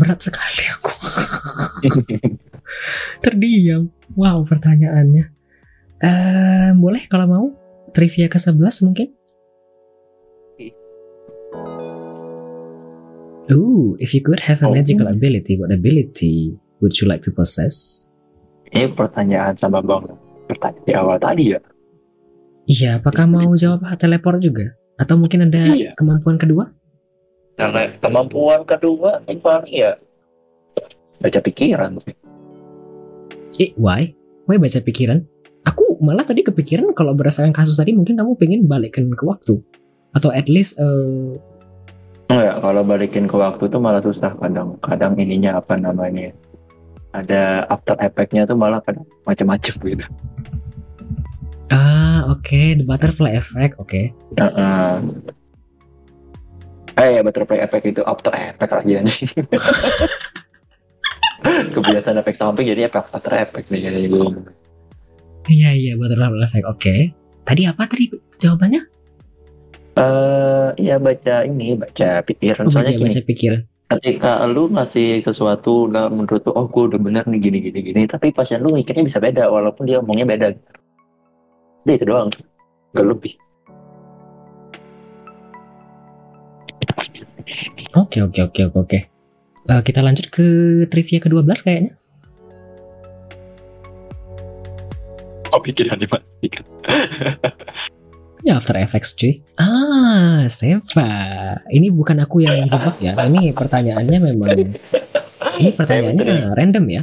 Berat sekali aku. Terdiam. Wow pertanyaannya. Eh boleh kalau mau trivia ke 11 mungkin? Ooh, if you could have a Oh. magical ability, what ability would you like to possess? Ini pertanyaan sama bang pertanyaan di awal tadi ya. Iya, apakah mau jawab teleport juga? Atau mungkin ada Iya. kemampuan kedua? Karena kemampuan kedua paling ya baca pikiran. Eh, why? Why baca pikiran? Aku malah tadi kepikiran kalau berdasarkan kasus tadi mungkin kamu pengen balikin ke waktu. Atau at least eh, Enggak, kalau balikin ke waktu tuh malah susah kadang. Kadang ininya apa namanya? Ada after effect-nya tuh malah kadang macam-macam gitu. ah oke the butterfly effect oke. Heeh. Eh ya butterfly effect itu after effect lagi anjing. Kebiasaan efek samping jadi efek after effect nih kayaknya gue. Iya iya butterfly effect oke. Tadi apa tadi jawabannya? Eh iya baca ini baca pikiran Oh, baca soalnya gini. baca pikiran. ketika lu ngasih sesuatu udah menurut lu oh gue udah bener nih gini gini gini tapi pasien lu mikirnya bisa beda walaupun dia ngomongnya beda udah itu doang gak lebih Oke oke oke oke oke. Eh, kita lanjut ke trivia ke-12 kayaknya. oh pikiran dimatikan Ya After Effects cuy. Ah, Seva. Ini bukan aku yang menjebak ya. Ini pertanyaannya memang ini pertanyaannya random ya.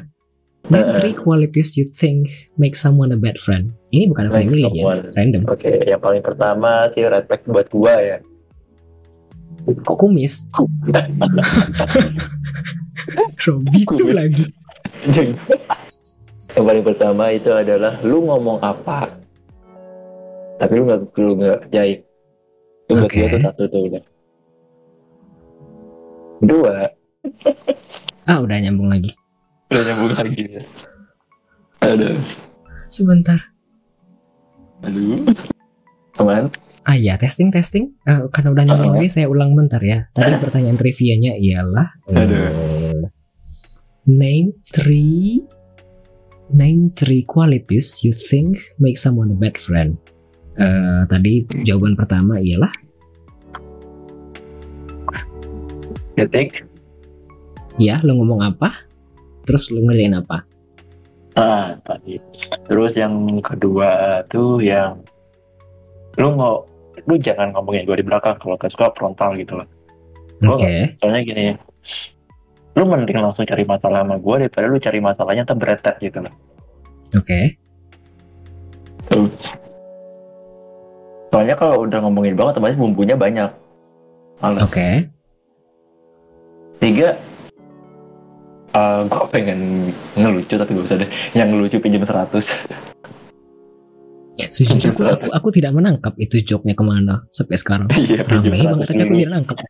Name three qualities you think make someone a bad friend. Ini bukan aku yang milih ya, random. oke yang paling pertama sih respect buat gua ya Kok kumis? Robby itu lagi. yang paling pertama itu adalah lu ngomong apa tapi lu nggak lu nggak kerjain itu buat Oke. gua tuh satu tuh udah dua Ah, udah nyambung lagi. udah nyambung lagi aduh Sebentar. aduh teman Ah ya, testing testing. Eh, karena udah nyambung lagi, saya ulang bentar ya. Tadi pertanyaan trivianya ialah Aduh. name three name three qualities you think make someone a bad friend. Eh, tadi jawaban pertama ialah ketik ya, lo ngomong apa? Terus lo ngerjain apa? Ah, tadi. Terus yang kedua tuh yang lu nggak lu jangan ngomongin gue di belakang kalau gak suka frontal gitu loh. Oh. Oke. Soalnya gini, lu mending langsung cari masalah sama gue daripada lu cari masalahnya ntar beretet gitu loh. Oke. Tuh. Soalnya kalau udah ngomongin banget otomatis bumbunya banyak. Oke. Tiga, eh gue pengen ngelucu tapi gak usah deh. Yang ngelucu pinjam 100. Sejujurnya aku, aku, aku tidak menangkap itu joke-nya ke mana sampai sekarang. Iya, Rame banget 100 tapi aku tidak nangkap.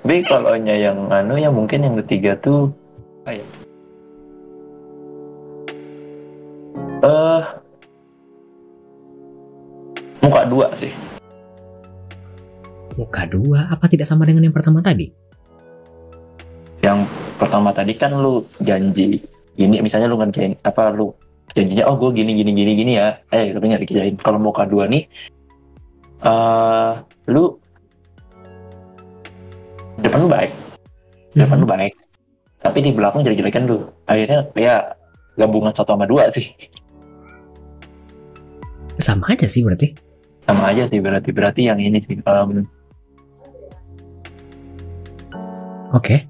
Tapi kalau yang anu yang mungkin yang ketiga tuh ya? Muka dua sih. Muka dua, apa tidak sama dengan yang pertama tadi? Yang pertama tadi kan lu janji ini misalnya lu ngerjain apa lu janjinya oh gue gini gini gini gini ya eh tapi nyari kerjain kalau muka dua nih eh lu depan Mhm. lu baik tapi di belakang jadi jelekan lu akhirnya ya gabungan satu sama dua sih Sama aja sih berarti. Sama aja sih berarti berarti yang ini sih em, Oke.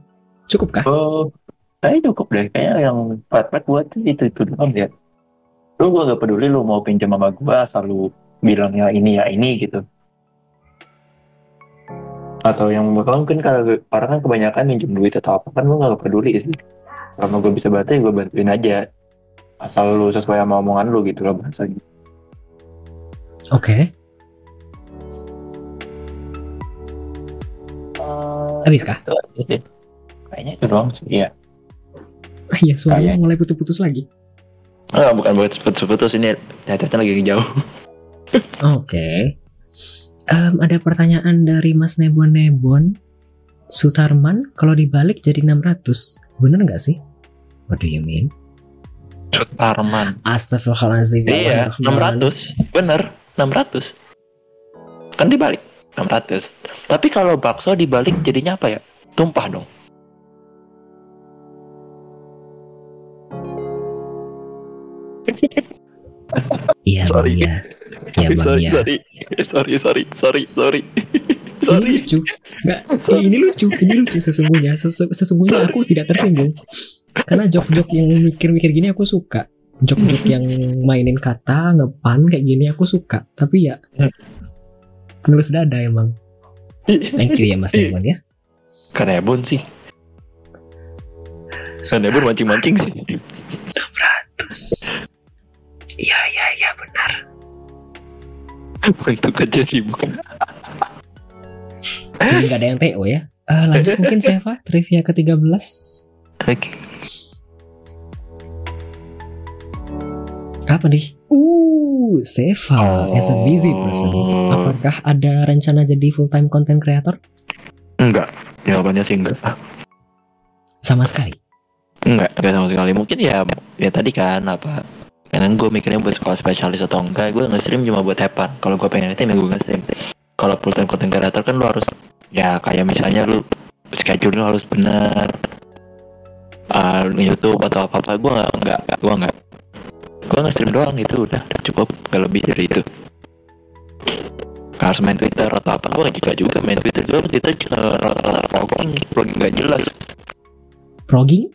Cukup kah? oh kayaknya cukup deh kayaknya yang flag buat itu itu doang ya lu gua gak peduli lu mau pinjam sama gua asal lu bilangnya ini ya ini gitu atau yang kalau mungkin kalau orang kan kebanyakan minjem duit atau apa kan lu gak peduli sih kalau gue bisa bantu ya gue bantuin aja asal lu sesuai sama omongan lu gitu loh bahasanya Oke. Habis kah? Itu aja sih. kayaknya itu doang sih iya Iya, suaranya Kayaknya. mulai putus-putus lagi. oh, bukan buat putus-putus ini ternyata lagi jauh Oke. Em, ada pertanyaan dari Mas Nebon Nebon. Sutarman kalau dibalik jadi 600. Bener nggak sih? What do you mean? Sutarman Astagfirullahaladzim. Iya, 600. Bener, 600. Kan dibalik, 600. Tapi kalau bakso dibalik jadinya apa ya? Tumpah dong. Iya bang, Sorry. iya. Iya bang, sorry, iya. sorry, sorry, sorry, sorry, sorry. Ini sorry. lucu. Nggak, eh, ini lucu. Ini lucu sesungguhnya. Sesu- sesungguhnya aku tidak tersinggung. Karena jok-jok yang mikir-mikir gini aku suka. Jok-jok yang mainin kata, ngepan kayak gini aku suka. Tapi ya, ngelus dada emang. Thank you ya Mas Nebon ya. Karena Ebon sih. Karena Ebon mancing-mancing sih. Terus. Iya, iya, iya benar. Untuk aja sih bukan. Jadi nggak ada yang TO ya. Eh, lanjut mungkin Seva, trivia ke-13. Oke. Apa nih? Uh, Seva as a busy person. Oh. Apakah ada rencana jadi full time content creator? Enggak. Jawabannya sih enggak. Sama sekali. Enggak, enggak sama sekali. Mungkin ya, ya tadi kan apa? Karena gue mikirnya buat sekolah spesialis atau enggak, gue nge-stream cuma buat hepan. Kalau gue pengen nge-stream ya gue nge-stream. Kalau full time content creator kan lu harus ya kayak misalnya lu schedule lu harus benar. Ah, YouTube atau apa apa gue nggak nggak gue nggak gue nge-stream doang itu udah cukup. Gak lebih dari itu. Harus main Twitter atau apa gue juga juga main Twitter. Juga Twitter uh, vlogging vlogging gak jelas. Frogging?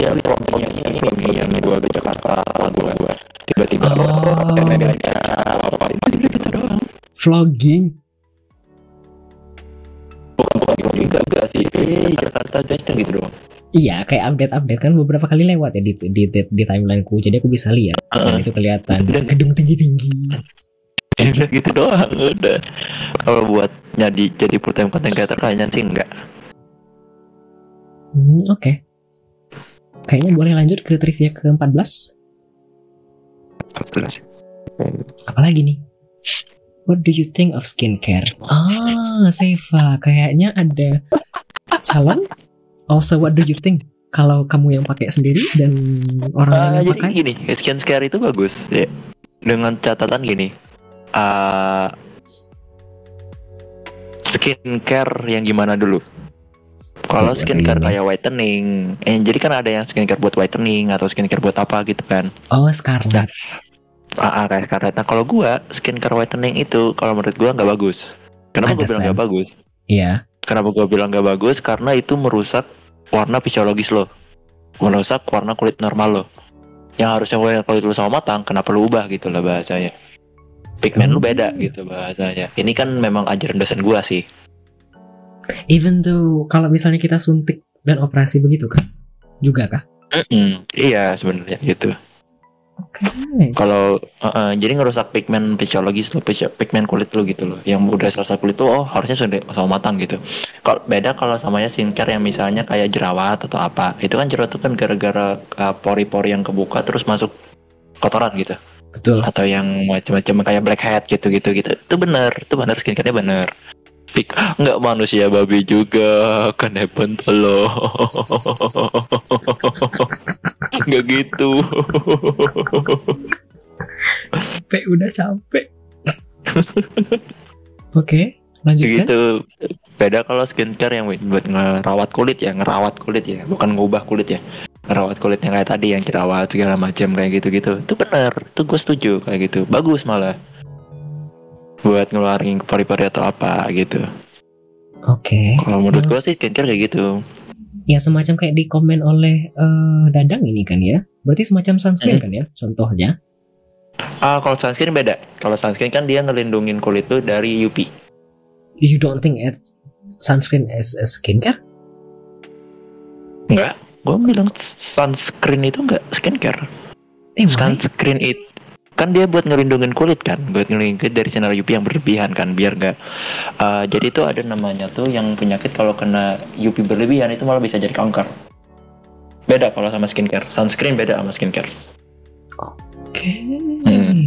ya vlogging ini vlogging yang gue ke Jakarta gue gue tiba-tiba Oh. apa itu gitu doang. Vlogging? bukan bukan gitu juga gak sih. Eh Jakarta aja gitu doang Iya, kayak update-update kan beberapa kali lewat ya di di, di, di timelineku, jadi aku bisa lihat. Dan itu kelihatan Dan- gedung tinggi-tinggi. ya udah gitu doang udah kalau buat jadi jadi full time content creator kayaknya sih enggak Hmm, Oke. Kayaknya boleh lanjut ke trivia ke-14. Apalagi nih? What do you think of skincare? Ah, Seva, kayaknya ada calon. Also, what do you think? Kalau kamu yang pakai sendiri dan orang lain Ah, yang jadi pakai? gini skin care itu bagus ya dengan catatan gini ah skincare yang gimana dulu kalau skincare kayak whitening eh, jadi kan ada yang skincare buat whitening atau skincare buat apa gitu kan Oh, Scarlett. ah, ah, kayak Scarlett nah kalau gua skincare whitening itu kalau menurut gua nggak bagus kenapa gua bilang nggak bagus Iya. Kenapa gue bilang gak bagus? Karena itu merusak warna fisiologis lo. Merusak warna kulit normal lo. Yang harusnya warna kulit lo sama matang, kenapa lo ubah gitu lah bahasanya. Pigmen lu beda gitu bahasanya. Ini kan memang ajaran dosen gua sih. Even though kalau misalnya kita suntik dan operasi begitu kan? Juga kah? Mm-mm, Iya sebenarnya gitu. Oke. Kalau uh, uh, jadi ngerusak pigmen fisiologis lo, pigmen kulit lo gitu loh. Yang udah selesai kulit tuh oh harusnya sudah sama matang gitu. Kalau beda kalau samanya skincare yang misalnya kayak jerawat atau apa. Itu kan jerawat itu kan gara-gara uh, pori-pori yang kebuka terus masuk kotoran gitu. Betul. atau yang macam-macam kayak blackhead gitu-gitu gitu itu benar itu benar skincare-nya benar Pik, nggak manusia babi juga kan hebat lo. Nggak gitu. Capek udah capek. Oke, Lanjutkan. gitu. Beda kalau skincare yang buat ngerawat kulit ya ngerawat kulit ya. Bukan ngubah kulit ya. Ngerawat kulit yang kayak tadi yang jerawat segala macam kayak gitu gitu itu bener itu gue setuju kayak gitu. Bagus malah buat ngeluarin pori-pori atau apa gitu Oke. kalau menurut gue sih skincare kayak gitu Ya semacam kayak di komen oleh eh, Dadang ini kan ya. Berarti semacam sunscreen kan ya contohnya. ah kalau sunscreen beda kalau sunscreen kan dia ngelindungin kulit tuh dari UV You don't think it sunscreen as a skincare? enggak gue bilang sunscreen itu enggak skincare Eh sunscreen itu kan dia buat ngelindungin kulit kan buat ngelindungin kulit dari sinar UV yang berlebihan kan biar nggak eh, jadi itu ada namanya tuh yang penyakit kalau kena UV berlebihan itu malah bisa jadi kanker beda kalau sama skincare sunscreen beda sama skincare Oke. Hmm.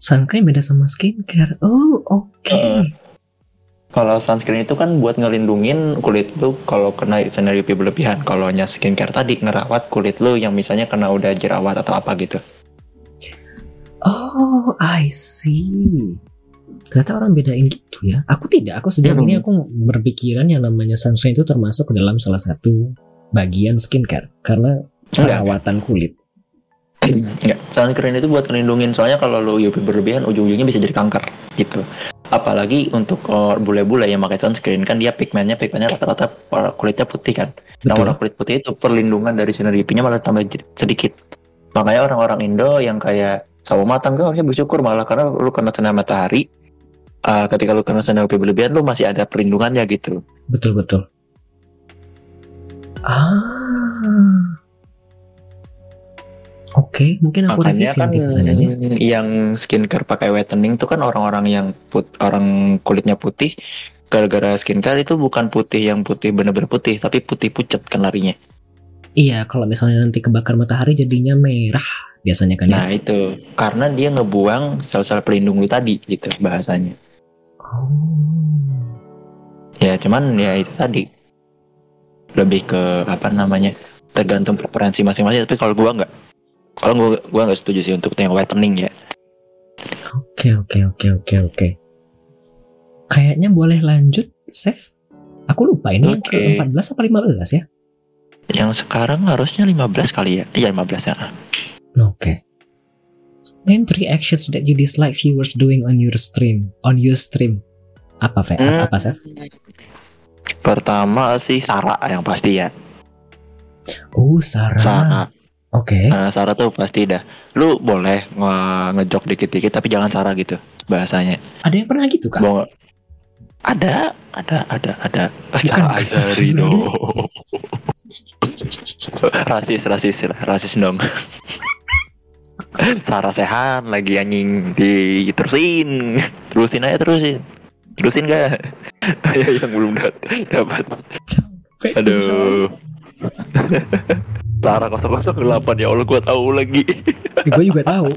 Sunscreen beda sama skincare. Oh oke. Eh. kalau sunscreen itu kan buat ngelindungin kulit lu kalau kena sinar UV berlebihan kalau nya skincare tadi ngerawat kulit lu yang misalnya kena udah jerawat atau apa gitu Oh I see. Ternyata orang bedain gitu ya. Aku tidak. Aku sejauh Hmm. ini aku berpikiran yang namanya sunscreen itu termasuk ke dalam salah satu bagian skincare karena perawatan kulit. Enggak, sunscreen itu buat ngelindungin soalnya kalau lu UV berlebihan ujung-ujungnya bisa jadi kanker gitu. Apalagi untuk oh, bule-bule yang pakai sunscreen kan dia pigmennya pigmennya rata-rata kulitnya putih kan. Nah warna kulit putih itu perlindungan dari sinar UV-nya malah tambah sedikit. Makanya orang-orang Indo yang kayak sawo matang tuh harusnya bersyukur malah karena lu kena sinar matahari. ah, ketika lu kena sinar UV berlebihan lu masih ada perlindungannya gitu. Betul betul. Ah. Oke, mungkin aku Makanya kan pertanyaannya. yang skincare pakai whitening itu kan orang-orang yang put orang kulitnya putih gara-gara skincare itu bukan putih yang putih bener-bener putih tapi putih pucat kan larinya. Iya, kalau misalnya nanti kebakar matahari jadinya merah biasanya kan ya. Nah itu karena dia ngebuang sel-sel pelindung lu tadi gitu bahasanya. Oh. Ya cuman ya itu tadi lebih ke apa namanya tergantung preferensi masing-masing tapi kalau gua nggak kalau gua gua nggak setuju sih untuk yang whitening ya. Oke, oke, oke, oke, oke. Kayaknya boleh lanjut, Save. Aku lupa ini yang Oke. ke-14 apa 15 ya? Yang sekarang harusnya 15 kali ya. Iya 15 ya. Oke. Name three actions that you dislike viewers doing on your stream. On your stream. Apa, Fe? Hmm. Apa, Sef? Pertama sih Sarah yang pasti ya. Oh, Sarah. Sarah. Oke. Nah, Sarah tuh pasti dah. Lu boleh nge- ngejok dikit-dikit tapi jangan Sarah gitu bahasanya. Ada yang pernah gitu, Kak? Mau ada, ada, ada, ada. Bukan, Sarah dong. rasis, rasis, rasis dong. Sarah Sehan lagi anjing diterusin, terusin aja terusin, terusin gak? ya yang belum dapat. Fe, Aduh. Sarah 008 ya Allah gua tahu lagi. Gue juga tahu.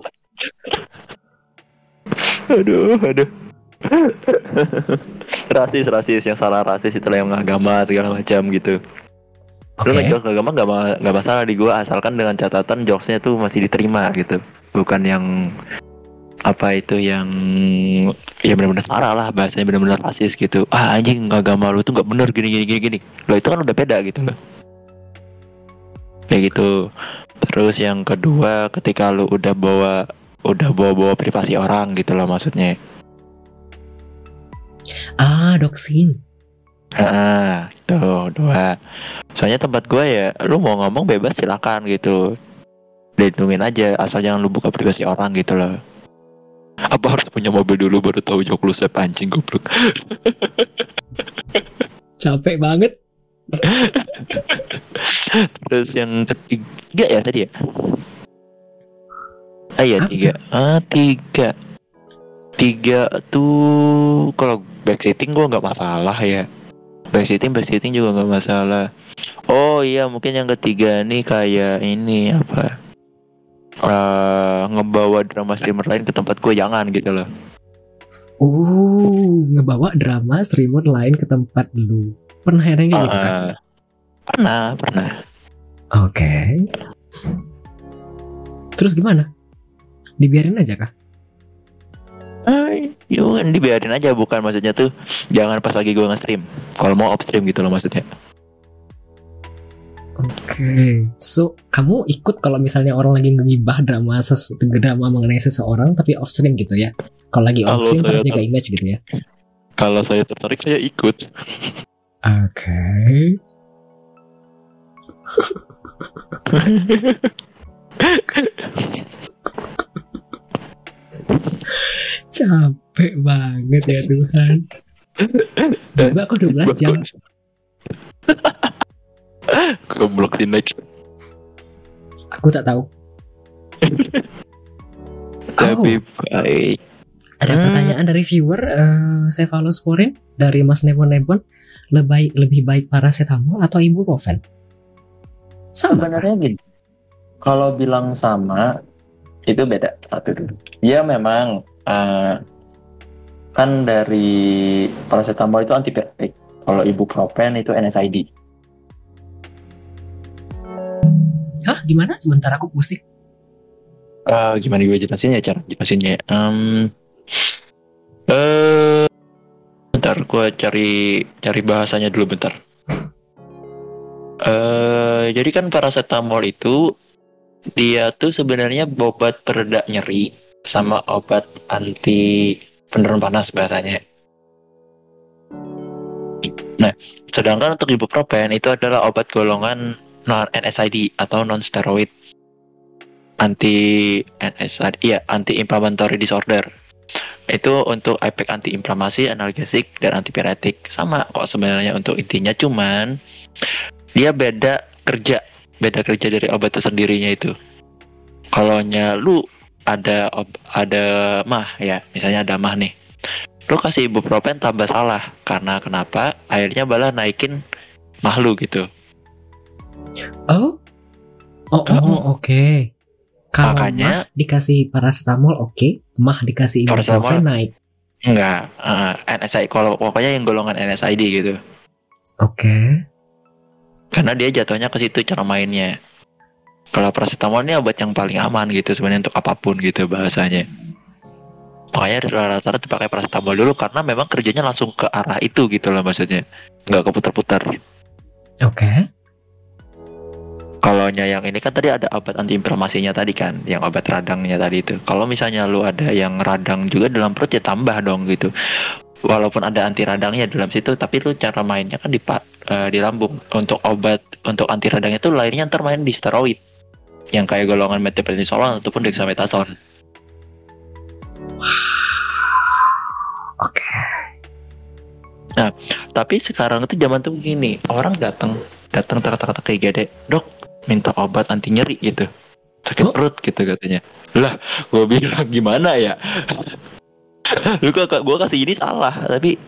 aduh, aduh. rasis, rasis yang salah rasis itulah yang agama segala macam gitu. Oke. Lu ngejokes agama nggak ma- nggak masalah di gua asalkan dengan catatan jokesnya tuh masih diterima gitu. Bukan yang apa itu yang ya benar-benar salah lah bahasanya benar-benar rasis gitu. Ah anjing agama lu tuh nggak bener gini gini gini gini. Lo itu kan udah beda gitu loh. Kayak gitu. Terus yang kedua ketika lu udah bawa udah bawa-bawa privasi orang gitu loh maksudnya. Ah, doxing. Ah, tuh dua. Soalnya tempat gua ya, lu mau ngomong bebas silakan gitu. Lindungin aja, asal jangan lu buka privasi orang gitu loh. Apa harus punya mobil dulu baru tahu jok lu siapa anjing goblok. Capek banget. Terus yang ketiga ya tadi ya? Ah iya tiga. Ah tiga. Tiga tuh kalau backseating gua nggak masalah ya. Backseating backseating juga nggak masalah. Oh iya mungkin yang ketiga nih kayak ini apa? eh ngebawa drama streamer lain ke tempat gue jangan gitu loh. Oh, ngebawa drama streamer lain ke tempat lu. Pernah ada yang kayak gitu kan? Ah, pernah pernah. Oke. Terus gimana? Dibiarin aja kah? Ay, yun, dibiarin aja bukan maksudnya tuh jangan pas lagi gue nge-stream. Kalau mau off stream gitu loh maksudnya. Oke. So, kamu ikut kalau misalnya orang lagi ngibah drama ses drama mengenai seseorang tapi off stream gitu ya. Kalau lagi Kalau stream harus jaga image gitu ya. Kalau saya tertarik saya ikut. Oke. Capek banget ya Tuhan. Mbak kok 12 jam? Goblok sih next. Aku tak tahu. Tapi baik. Ada Hmm. pertanyaan dari viewer eh Cephalosporin dari Mas Nebon Nebon lebih lebih baik paracetamol atau ibuprofen? Sama. Sebenarnya gini. Kalau bilang sama itu beda satu dulu. Ya memang eh, kan dari paracetamol itu antipiretik. Kalau ibuprofen itu NSAID. Hah, gimana? Sebentar aku pusing. Eh, gimana gue jelasin ya cara jelasinnya? Em, eh, bentar, gue cari cari bahasanya dulu bentar. Eh, jadi kan paracetamol itu dia tuh sebenarnya obat pereda nyeri sama obat anti penurun panas bahasanya. Nah, sedangkan untuk ibuprofen itu adalah obat golongan non NSAID atau non steroid anti NSAID, iya anti inflammatory disorder. Itu untuk efek anti inflamasi, analgesik dan antipiretik. Sama kok sebenarnya untuk intinya cuman dia beda kerja, beda kerja dari obat tersendirinya itu. Kalau lu ada ob- ada mah ya, misalnya ada mah nih. Lu kasih ibuprofen tambah salah karena kenapa? Akhirnya malah naikin mah lu gitu. Oh. Oh, oh, Oh. oke. Kalau Makanya- mah dikasih paracetamol oke, mah dikasih ibuprofen naik. Enggak, eh, NSAID kalau pokoknya yang golongan NSAID gitu. Oke. Karena dia jatuhnya ke situ cara mainnya. Kalau paracetamol ini obat yang paling aman gitu sebenarnya untuk apa pun gitu bahasanya. Makanya rata-rata dipakai paracetamol dulu karena memang kerjanya langsung ke arah itu gitu loh maksudnya. Nggak keputar-putar. Oke. Kalau yang ini kan tadi ada obat antiinflamasinya tadi kan, yang obat radangnya tadi itu. Kalau misalnya lu ada yang radang juga dalam perut ya tambah dong gitu. Walaupun ada anti radangnya dalam situ, tapi lu cara mainnya kan di pa- eh, di lambung. Untuk obat untuk anti radangnya itu lainnya ntar main di steroid. Yang kayak golongan methylprednisolone ataupun dexamethasone. Oke. Tapi sekarang itu zaman tuh gini, orang datang datang kata-kata kayak gede, dok minta obat anti nyeri gitu, sakit Oh. perut gitu katanya. Lah, gue bilang gimana ya? Lu gue kasih ini salah, tapi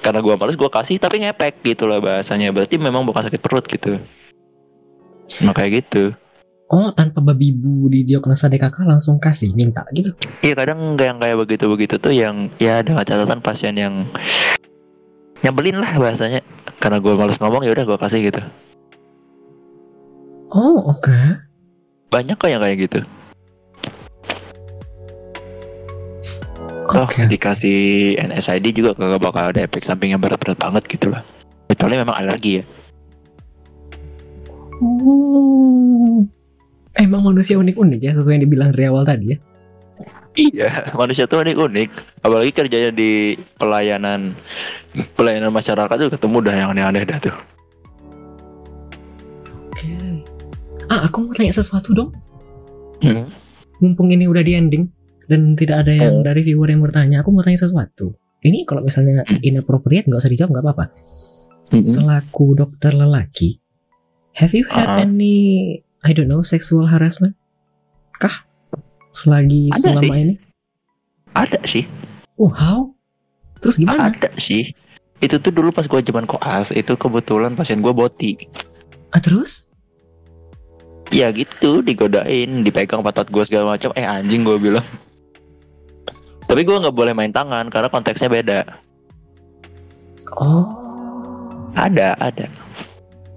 karena gue males gue kasih tapi ngepek gitu loh bahasanya. Berarti memang bukan sakit perut gitu. Nah kayak gitu. Oh, tanpa babi bu di diagnosa DKK langsung kasih minta gitu. iya kadang yang kayak begitu begitu tuh yang ya dengan catatan pasien yang nyebelin lah bahasanya. Karena gue males ngomong ya udah gue kasih gitu. Oh, oke. banyak kok yang kayak gitu Toh dikasih NSID juga kagak bakal ada efek samping yang berat-berat banget gitu lah kecuali memang alergi ya Oh. Emang manusia unik-unik ya sesuai yang dibilang dari awal tadi ya. Iya, manusia tuh unik-unik. Apalagi kerjanya di pelayanan pelayanan masyarakat tuh ketemu dah yang aneh-aneh dah tuh. Oke. Ah, aku mau tanya sesuatu dong. Hmm. Mumpung ini udah di ending dan tidak ada yang dari viewer yang bertanya, aku mau tanya sesuatu. Ini kalau misalnya inappropriate nggak usah dijawab nggak apa-apa. Hmm. Selaku dokter lelaki, have you had Ah. any I don't know sexual harassment? Kah? Selagi Ada selama sih. ini? Ada sih, Oh, how? Terus gimana? ada sih. Itu tuh dulu pas gua zaman koas, itu kebetulan pasien gua boti. Ah, terus? Ya gitu, digodain, dipegang patat gua segala macam. Eh anjing gua bilang. Tapi gua nggak boleh main tangan karena konteksnya beda. Oh. Ada, ada.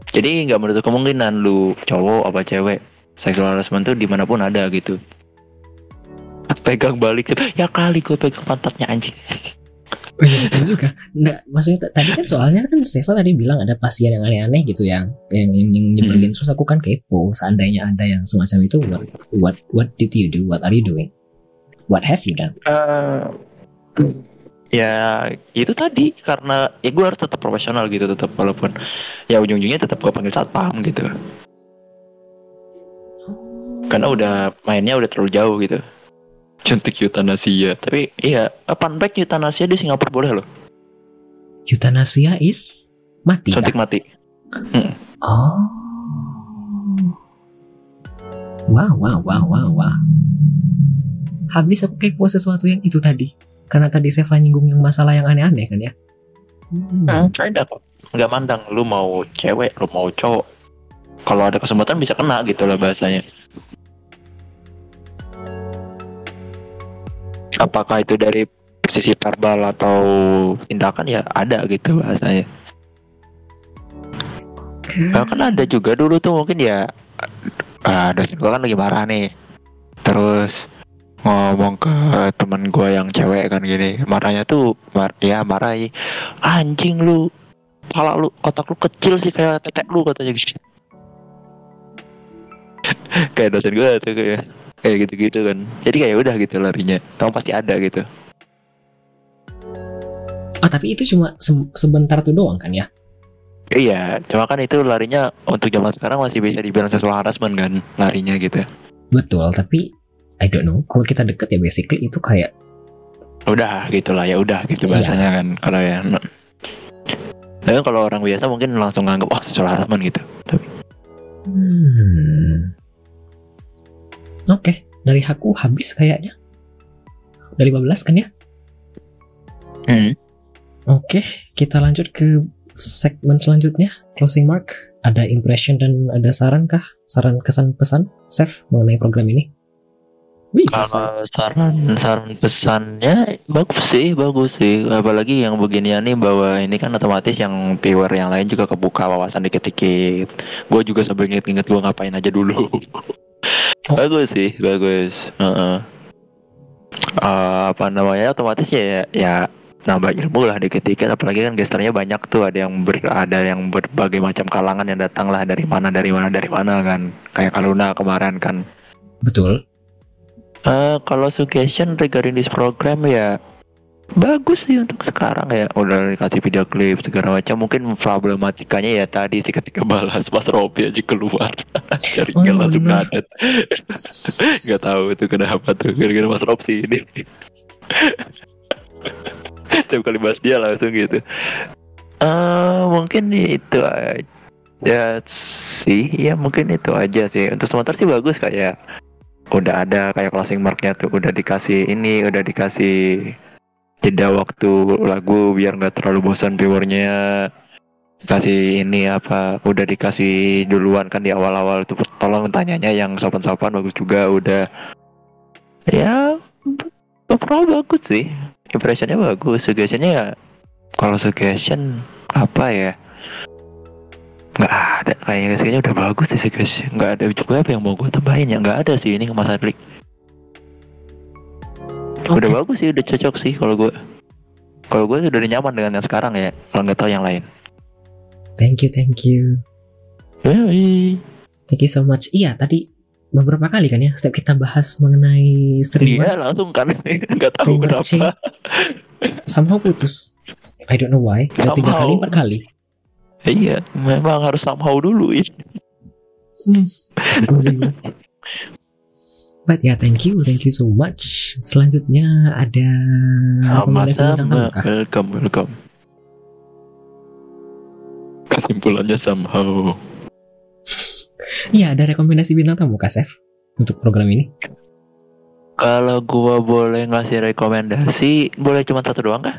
Jadi nggak menutup kemungkinan lu cowok apa cewek sexual harassment tuh di mana pun ada gitu. pegang balik. Ya kali gue pegang pantatnya anjing. Oh iya betul juga. Nggak, maksudnya tadi kan soalnya kan Seva tadi bilang ada pasien yang aneh-aneh gitu yang yang yang, yang nyebelin. Terus aku kan kepo. Seandainya ada yang semacam itu, what what what did you do? What are you doing? What have you done? Eh, ya itu tadi karena ya gue harus tetap profesional gitu tetap walaupun ya ujung-ujungnya tetap gue panggil satpam gitu karena udah mainnya udah terlalu jauh gitu suntik eutanasia tapi iya fun fact eutanasia di Singapura boleh loh Euthanasia is mati. kah? suntik mati Oh. Wow, wow, wow, wow, wow. Habis aku kepo sesuatu yang itu tadi. Karena tadi Seva nyinggung yang masalah yang aneh-aneh kan ya. Hmm. hmm, kok. Nggak mandang lu mau cewek lu mau cowok. Kalau ada kesempatan bisa kena gitu lah bahasanya. Apakah itu dari sisi verbal atau tindakan? Ya ada gitu bahasanya. Nah, kan ada juga dulu tuh mungkin ya ah, dosen gua kan lagi marah nih. Terus ngomong ke teman gua yang cewek kan gini. Marahnya tuh mar ya marah anjing lu kepala lu otak lu kecil sih kayak tetek lu katanya gitu. Kayak dosen gua tuh kayak kayak gitu-gitu kan. Jadi kayak udah gitu larinya. Kamu pasti ada gitu. Oh tapi itu cuma se- sebentar tuh doang kan ya? iya cuma kan itu larinya untuk zaman sekarang masih bisa dibilang seksual harassment kan larinya gitu. Betul, tapi I don't know. Kalau kita deket ya basically itu kayak udah gitulah ya udah gitu Iya. bahasanya kan kalau ya tapi kalau orang biasa mungkin langsung nganggap wah seksual harassment gitu tapi hmm. Oke, dari aku habis kayaknya. Udah 15 kan ya? hmm. Oke, kita lanjut ke segmen selanjutnya. Closing mark. Ada impression dan ada saran kah? Saran kesan pesan, Chef mengenai program ini? Selesai. kalau saran saran pesannya bagus sih bagus sih apalagi yang beginian nih bahwa ini kan otomatis yang viewer yang lain juga kebuka wawasan dikit-dikit gue juga sambil inget-inget gue ngapain aja dulu Oh. bagus sih bagus Heeh. Eh, apa namanya otomatis ya ya nambah ilmu lah dikit-dikit apalagi kan gesternya banyak tuh ada yang ber, ada yang berbagai macam kalangan yang datang lah dari mana dari mana dari mana kan kayak Kaluna kemarin kan Betul. Eh, kalau suggestion regarding this program ya bagus sih untuk sekarang ya. Udah dikasih video klip segala macam. Mungkin problematikanya ya tadi sih ketika balas pas Robby aja keluar. Jaringan Oh, langsung ngadet. Nggak tahu itu kenapa tuh gara-gara Mas Rob sih ini. Setiap kali bahas dia langsung gitu. Eh mungkin itu aja sih. Ya mungkin itu aja sih. Untuk sementara sih bagus kayak udah ada kayak closing marknya tuh udah dikasih ini udah dikasih jeda waktu lagu biar nggak terlalu bosan viewernya. Kasih ini apa udah dikasih duluan kan di awal-awal tuh. Tolong tanyanya yang sopan-sopan bagus juga udah. Ya overall bagus sih. Impressionnya bagus suggestionnya ya kalau suggestion apa ya nggak ada kayaknya kayaknya udah bagus sih suggestion nggak ada juga apa yang mau gue tambahin ya nggak ada sih ini Mas Adlik Oke. udah bagus sih udah cocok sih kalau gue kalau gue udah nyaman dengan yang sekarang ya kalau nggak tahu yang lain Thank you, thank you. Yoi. Thank you so much. Iya, tadi beberapa kali kan ya setiap kita bahas mengenai Iya streamer langsung kan nggak tahu C. kenapa somehow putus. I don't know why. Udah tiga kali, empat kali. Iya memang harus somehow dulu ini Hmm. But ya, thank you, thank you so much. Selanjutnya ada rekomendasi bintang tamu kah? welcome welcome kesimpulannya somehow Iya, ada rekomendasi bintang tamu kah, Chef? Untuk program ini? kalau gua boleh ngasih rekomendasi boleh cuma satu doang kah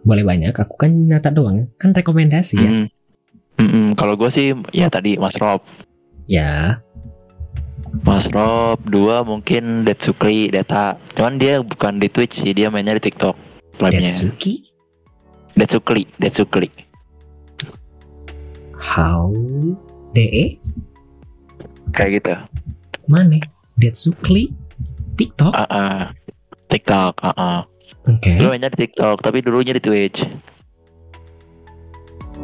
Boleh banyak, aku kan nyata doang. Kan rekomendasi ya. Mm. Mm-mm, kalau gua sih ya tadi Mas Rob Ya, Mas Rob dua mungkin Detsukri Deta cuman dia bukan di Twitch sih dia mainnya di TikTok live-nya Detsuki, Detsukri Detsukri How, DE, kayak gitu mana? Detsukli, TikTok. ah ah. TikTok, ah. Oke. Dulu mainnya di TikTok, tapi dulunya di Twitch.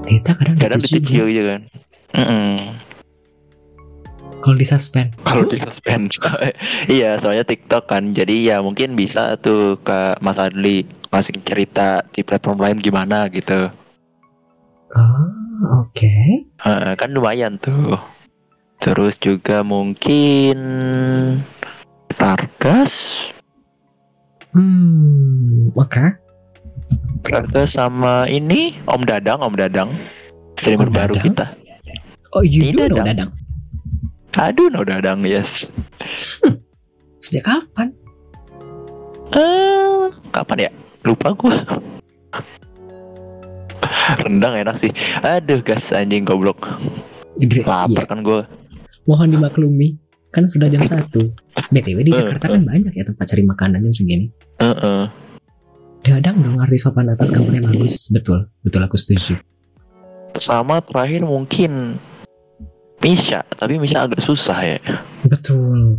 Kita kadang, Kadang di di Twitch juga. kan. Mm-mm. Kalau di suspend. Kalau di suspend. iya, soalnya TikTok kan. Jadi ya mungkin bisa tuh ke Mas Adli masih cerita di platform lain gimana gitu. Oh, oke. Eh, kan lumayan tuh. Terus juga mungkin Targas, Hmm, oke. Targas sama ini Om Dadang, Om Dadang. Streamer Om baru Dadang? kita. Oh, you Ini do know Dadang. Dadang. Aduh, no Dadang, yes. Sejak kapan? Eh, kapan ya? Lupa gua. Rendang enak sih. Aduh, gas anjing goblok. Lapar Iya, kan gua. mohon dimaklumi. Kan sudah jam 1. BTW di Jakarta kan banyak ya tempat cari makanan jam segini. Heeh. Dadang dong artis papan atas gambarnya bagus. Betul, betul aku setuju. Sama terakhir mungkin Misha, tapi Misha agak susah ya. Betul.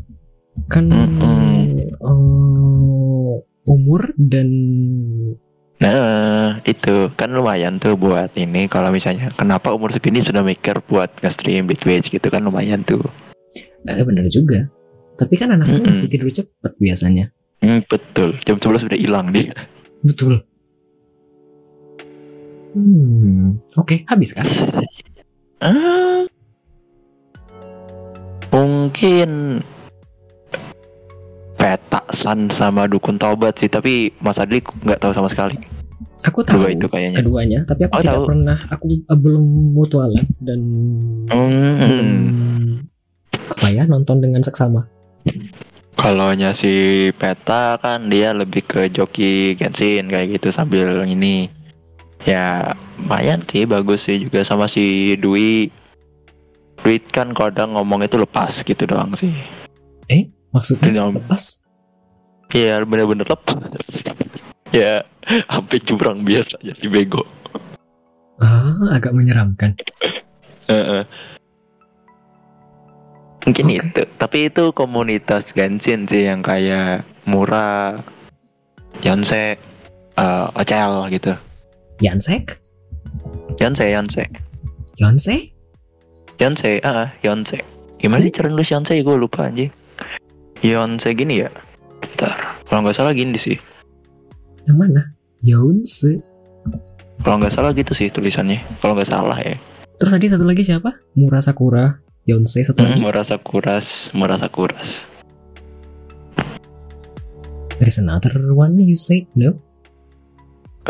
Kan eh, umur dan Nah, itu kan lumayan tuh buat ini kalau misalnya kenapa umur segini sudah mikir buat nge-stream di Twitch gitu kan lumayan tuh. eh, benar juga. Tapi kan anaknya Mm-mm. mesti tidur cepet biasanya. Hmm, betul. Jam 11 sudah hilang dia. Betul. Hmm, oke, habis kan? Ah, mungkin peta San sama dukun taubat sih, tapi Mas Adli nggak tahu sama sekali. Aku tahu Dua itu kayaknya. keduanya, tapi aku Oh, tidak tahu. pernah, aku eh, belum mutualan dan belum Hmm. apa ya nonton dengan seksama. Kalau si peta kan dia lebih ke joki Genshin kayak gitu sambil ini. Ya lumayan sih bagus sih juga sama si Dwi. Dwi kan kadang ngomong itu lepas gitu doang sih. Maksudnya Dia- lepas? Iya bener-bener lepas. ya sampai curang biasa aja si bego. Ah, agak menyeramkan. Heeh. Mungkin Oke. itu. Tapi itu komunitas Genshin sih yang kayak murah, Yonsei, eh Ocel gitu. Yansek? Yonsei, Yonsei. Yonsei? Yonsei, ah, ah, Yonsei. Gimana sih cara nulis Yonsei? Gue lupa anjing. Yonsei gini ya? Bentar. Kalau nggak salah gini sih. Yang mana? Yonsei. Kalau nggak salah gitu sih tulisannya. Kalau nggak salah ya. Terus tadi satu lagi siapa? Mura Sakura. Yonsei satu lagi. Hmm, merasa kuras, merasa kuras. There's another one you said no?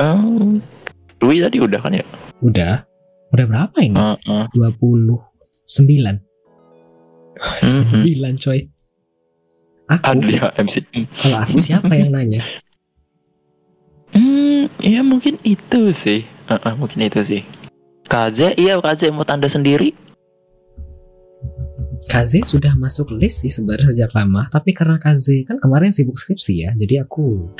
Um, Dwi tadi udah kan ya? Udah. Udah berapa ini? Heeh. 29. Mhm. 9 coy. Aku, Adli ya MC. kalau aku siapa yang nanya? Hmm, iya mungkin itu sih. Heeh, mungkin itu sih. Kaze, iya Kaze mau tanda sendiri. Kaze sudah masuk list sih sebenarnya sejak lama, tapi karena Kaze kan kemarin sibuk skripsi ya, jadi aku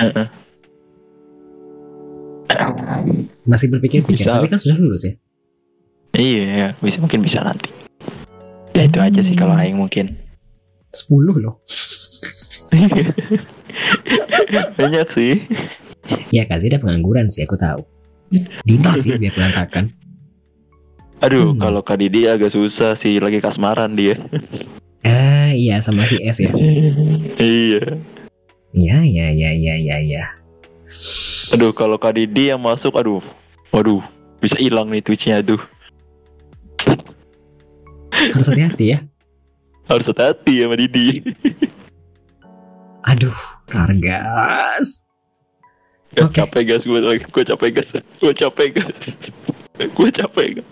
masih berpikir-pikir. Bisa. Tapi kan sudah lulus ya. Iya, bisa mungkin bisa nanti. Ya itu aja sih kalau Aing mungkin. 10 loh. Banyak sih. Ya Kaze udah pengangguran sih, aku tahu. Didi sih biar berantakan. Aduh, Hmm. kalau Kak Didi agak susah sih lagi kasmaran dia. Ah iya sama si S ya. iya. Iya iya iya iya iya iya. Aduh, kalau Kak Didi yang masuk, aduh. Waduh, bisa hilang nih Twitch-nya aduh. Harus hati-hati ya. Harus hati-hati sama Didi. Aduh, Rargas. Gas, Oke. capek gas gue. Gue capek gas. Gue capek gas. gue capek gas.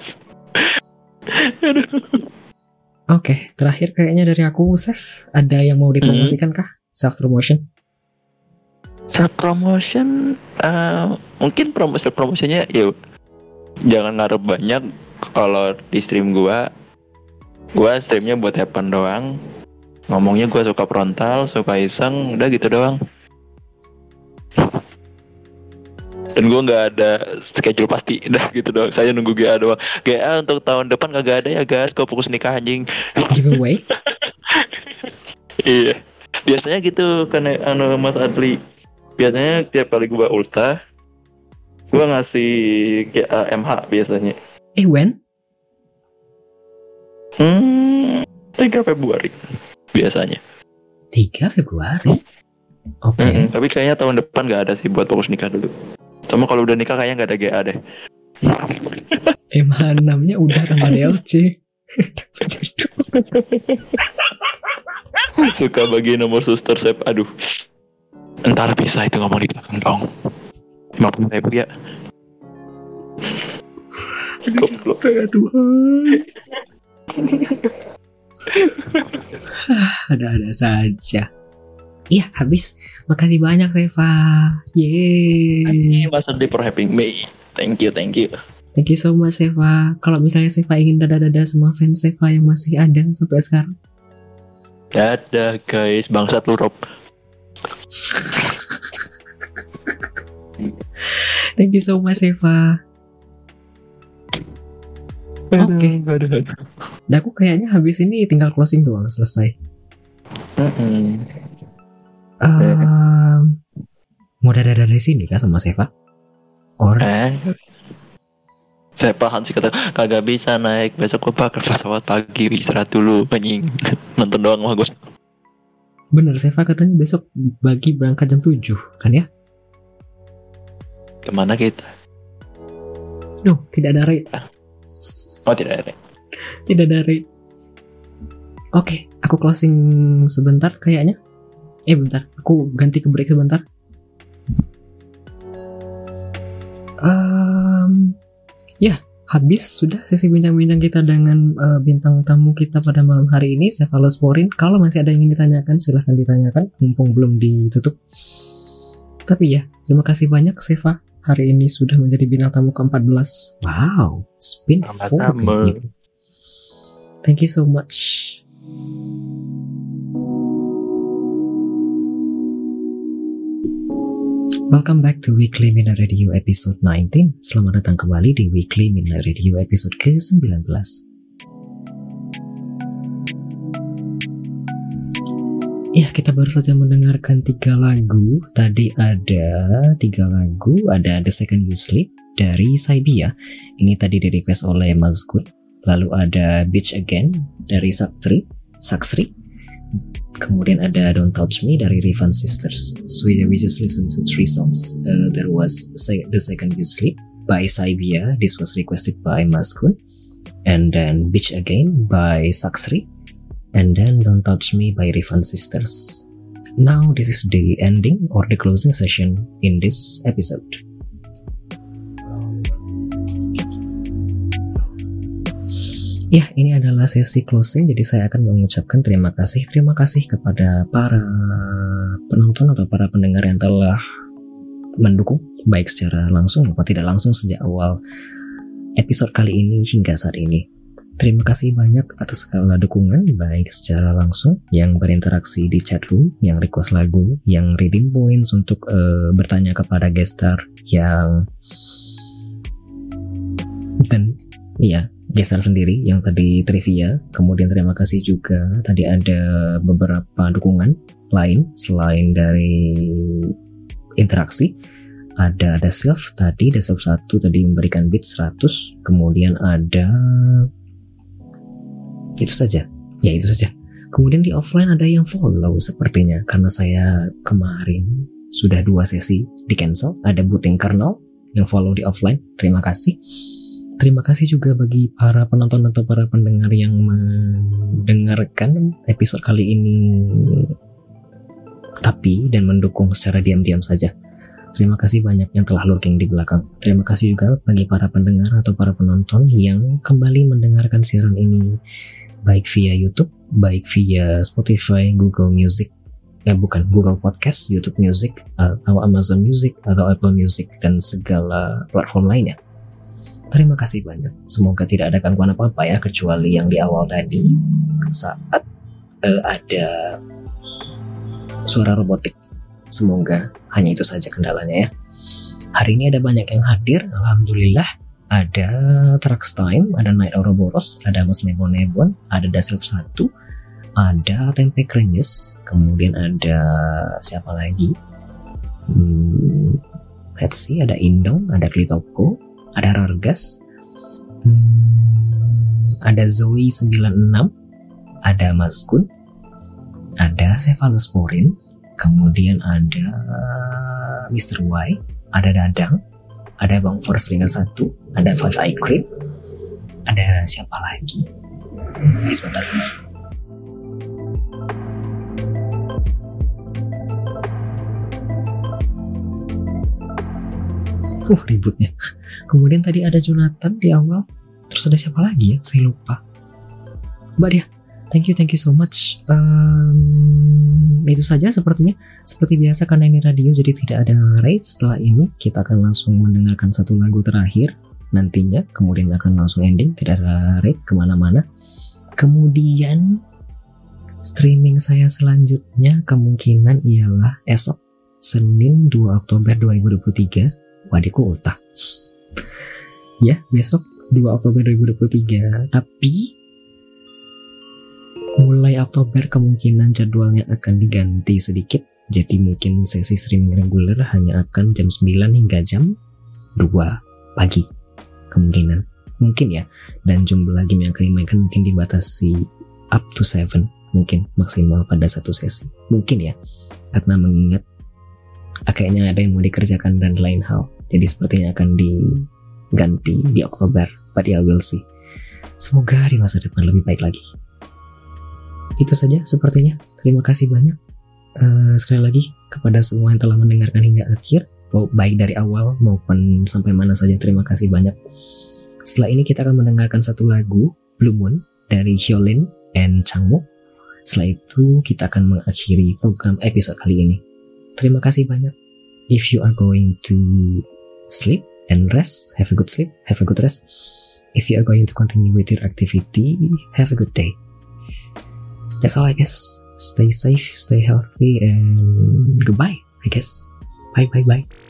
Oke, terakhir kayaknya dari aku, Chef. Ada yang mau dipromosikan kah? Self promotion? Self promotion eh, mungkin promosi promosinya ya jangan ngarep banyak kalau di stream gua gua streamnya buat happen doang ngomongnya gua suka frontal suka iseng udah gitu doang dan gua nggak ada schedule pasti. Udah gitu doang. Saya nunggu GA doang. GA untuk tahun depan kagak ada ya guys. Kau fokus nikah anjing. Giveaway? iya. Biasanya gitu kan anu Mas Adli. Biasanya tiap kali gue ulta gue ngasih GA MH biasanya. Eh when? hmm 3 Februari biasanya. 3 Februari. Oke. Mm-mm, tapi kayaknya tahun depan gak ada sih buat fokus nikah dulu sama kalau udah nikah kayaknya gak ada GA deh MH6-nya udah tambah DLC. suka bagi nomor suster sep aduh ntar bisa itu ngomong di belakang dong 50 ribu ya Goblok. Ada-ada saja. Iya, habis. Makasih banyak, Seva. Yeay. Mas Adi for having me thank you thank you Thank you so much, Seva. Kalau misalnya Seva ingin dada-dada sama fans Seva yang masih ada sampai sekarang. dadah guys bangsat lu Rob Thank you so much, Seva. Oke. Aduh. Dan aku kayaknya habis ini tinggal closing doang, selesai. Mm-mm. Um, mau dada dari sini kah sama Seva? Or Eh, saya paham sih kata kagak bisa naik besok gue pakai pesawat pagi istirahat dulu anjing nonton doang mah gue bener Seva katanya besok bagi berangkat jam 7 kan ya? ke mana kita No, tidak ada rate. oh tidak ada Tidak ada rate. Oke, aku closing sebentar kayaknya. Eh bentar, aku ganti ke break sebentar. Ehm, ya, habis sudah sesi bincang-bincang kita dengan eh, bintang tamu kita pada malam hari ini, Seva Sporin. Kalau masih ada yang ingin ditanyakan, silahkan ditanyakan, mumpung belum ditutup. Tapi ya, terima kasih banyak Seva. Hari ini sudah menjadi bintang tamu ke-14. Wow, kayaknya. Thank you so much. Welcome back to Weekly Midnight Radio episode 19. Selamat datang kembali di Weekly Midnight Radio episode ke-19. Ya, kita baru saja mendengarkan tiga lagu. Tadi ada tiga lagu. Ada The Second You Sleep dari Saibia. Ini tadi di request oleh Mazkut. Lalu ada Beach Again dari Saktri, Saksri. Kemudian ada Don't Touch Me dari Rivan Sisters. So yeah, we just listen to three songs. Uh, there was The Second You Sleep by Saibia. This was requested by Mazkun. And then Beach Again by Saksri. And then Don't Touch Me by Rivan Sisters. Now this is the ending or the closing session in this episode. Ya, ini adalah sesi closing, jadi saya akan mengucapkan terima kasih. Terima kasih kepada para penonton atau para pendengar yang telah mendukung, baik secara langsung maupun tidak langsung sejak awal episode kali ini hingga saat ini. Terima kasih banyak atas segala dukungan, baik secara langsung yang berinteraksi di chat room, yang request lagu, yang redeem points untuk eh, bertanya kepada gestar yang dan iya gestar sendiri yang tadi trivia. Kemudian terima kasih juga tadi ada beberapa dukungan lain selain dari interaksi. Ada Deself tadi, Deself 1 tadi memberikan bit 100. Kemudian ada itu saja. Ya itu saja. Kemudian di offline ada yang follow sepertinya karena saya kemarin sudah dua sesi di cancel. Ada Buting Kernel yang follow di offline. Terima kasih. Terima kasih juga bagi para penonton atau para pendengar yang mendengarkan episode kali ini tapi dan mendukung secara diam-diam saja. Terima kasih banyak yang telah lurking di belakang. Terima kasih juga bagi para pendengar atau para penonton yang kembali mendengarkan siaran ini baik via YouTube, baik via Spotify, Google Music, eh bukan Google Podcast, YouTube Music, atau Amazon Music, atau Apple Music dan segala platform lainnya. Terima kasih banyak. Semoga tidak ada gangguan apa-apa ya kecuali yang di awal tadi saat eh, ada suara robotik. Semoga hanya itu saja kendalanya ya. Hari ini ada banyak yang hadir, alhamdulillah. Ada Trax Time, ada Night Ouroboros, ada Mas Nebon Nebon, ada Dasilv 1, ada Tempe Krenyes, kemudian ada siapa lagi? Hmm, let's see, ada Indong, ada Klitoko, ada Rargas, hmm, ada Zoe 96, ada Maskun, ada Cephalosporin, kemudian ada Mr. Y, ada Dadang, ada Bang Force Ringer 1, ada Five Eye Creep, ada siapa lagi? Ini sebentar. Uh, ributnya. Kemudian tadi ada Jonathan di awal. Terus ada siapa lagi ya? Saya lupa. Mbak dia, thank you, thank you so much. Um, itu saja sepertinya. Seperti biasa karena ini radio jadi tidak ada rate. Setelah ini kita akan langsung mendengarkan satu lagu terakhir nantinya. Kemudian akan langsung ending. Tidak ada rate ke mana-mana. Kemudian streaming saya selanjutnya kemungkinan ialah esok Senin 2 Oktober 2023 Wadi Kota. Ya, besok 2 Oktober 2023. Tapi mulai Oktober kemungkinan jadwalnya akan diganti sedikit. Jadi mungkin sesi streaming reguler hanya akan jam 9 hingga jam 2 pagi. Kemungkinan. Mungkin ya. Dan jumlah game yang akan dimainkan mungkin dibatasi up to 7 mungkin maksimal pada satu sesi. Mungkin ya. Karena mengingat kayaknya ada yang mau dikerjakan dan lain hal. Jadi sepertinya akan diganti di Oktober. But ya we'll see. Semoga di masa depan lebih baik lagi. Itu saja sepertinya. Terima kasih banyak. Eh, sekali lagi kepada semua yang telah mendengarkan hingga akhir. Mau baik dari awal maupun sampai mana saja terima kasih banyak. Setelah ini kita akan mendengarkan satu lagu Blue Moon dari Hyolyn and Changmo. Setelah itu kita akan mengakhiri program episode kali ini. Terima kasih banyak. If you are going to sleep and rest, have a good sleep, have a good rest. If you are going to continue with your activity, have a good day. That's all I guess. Stay safe, stay healthy, and goodbye, I guess. Bye, bye, bye.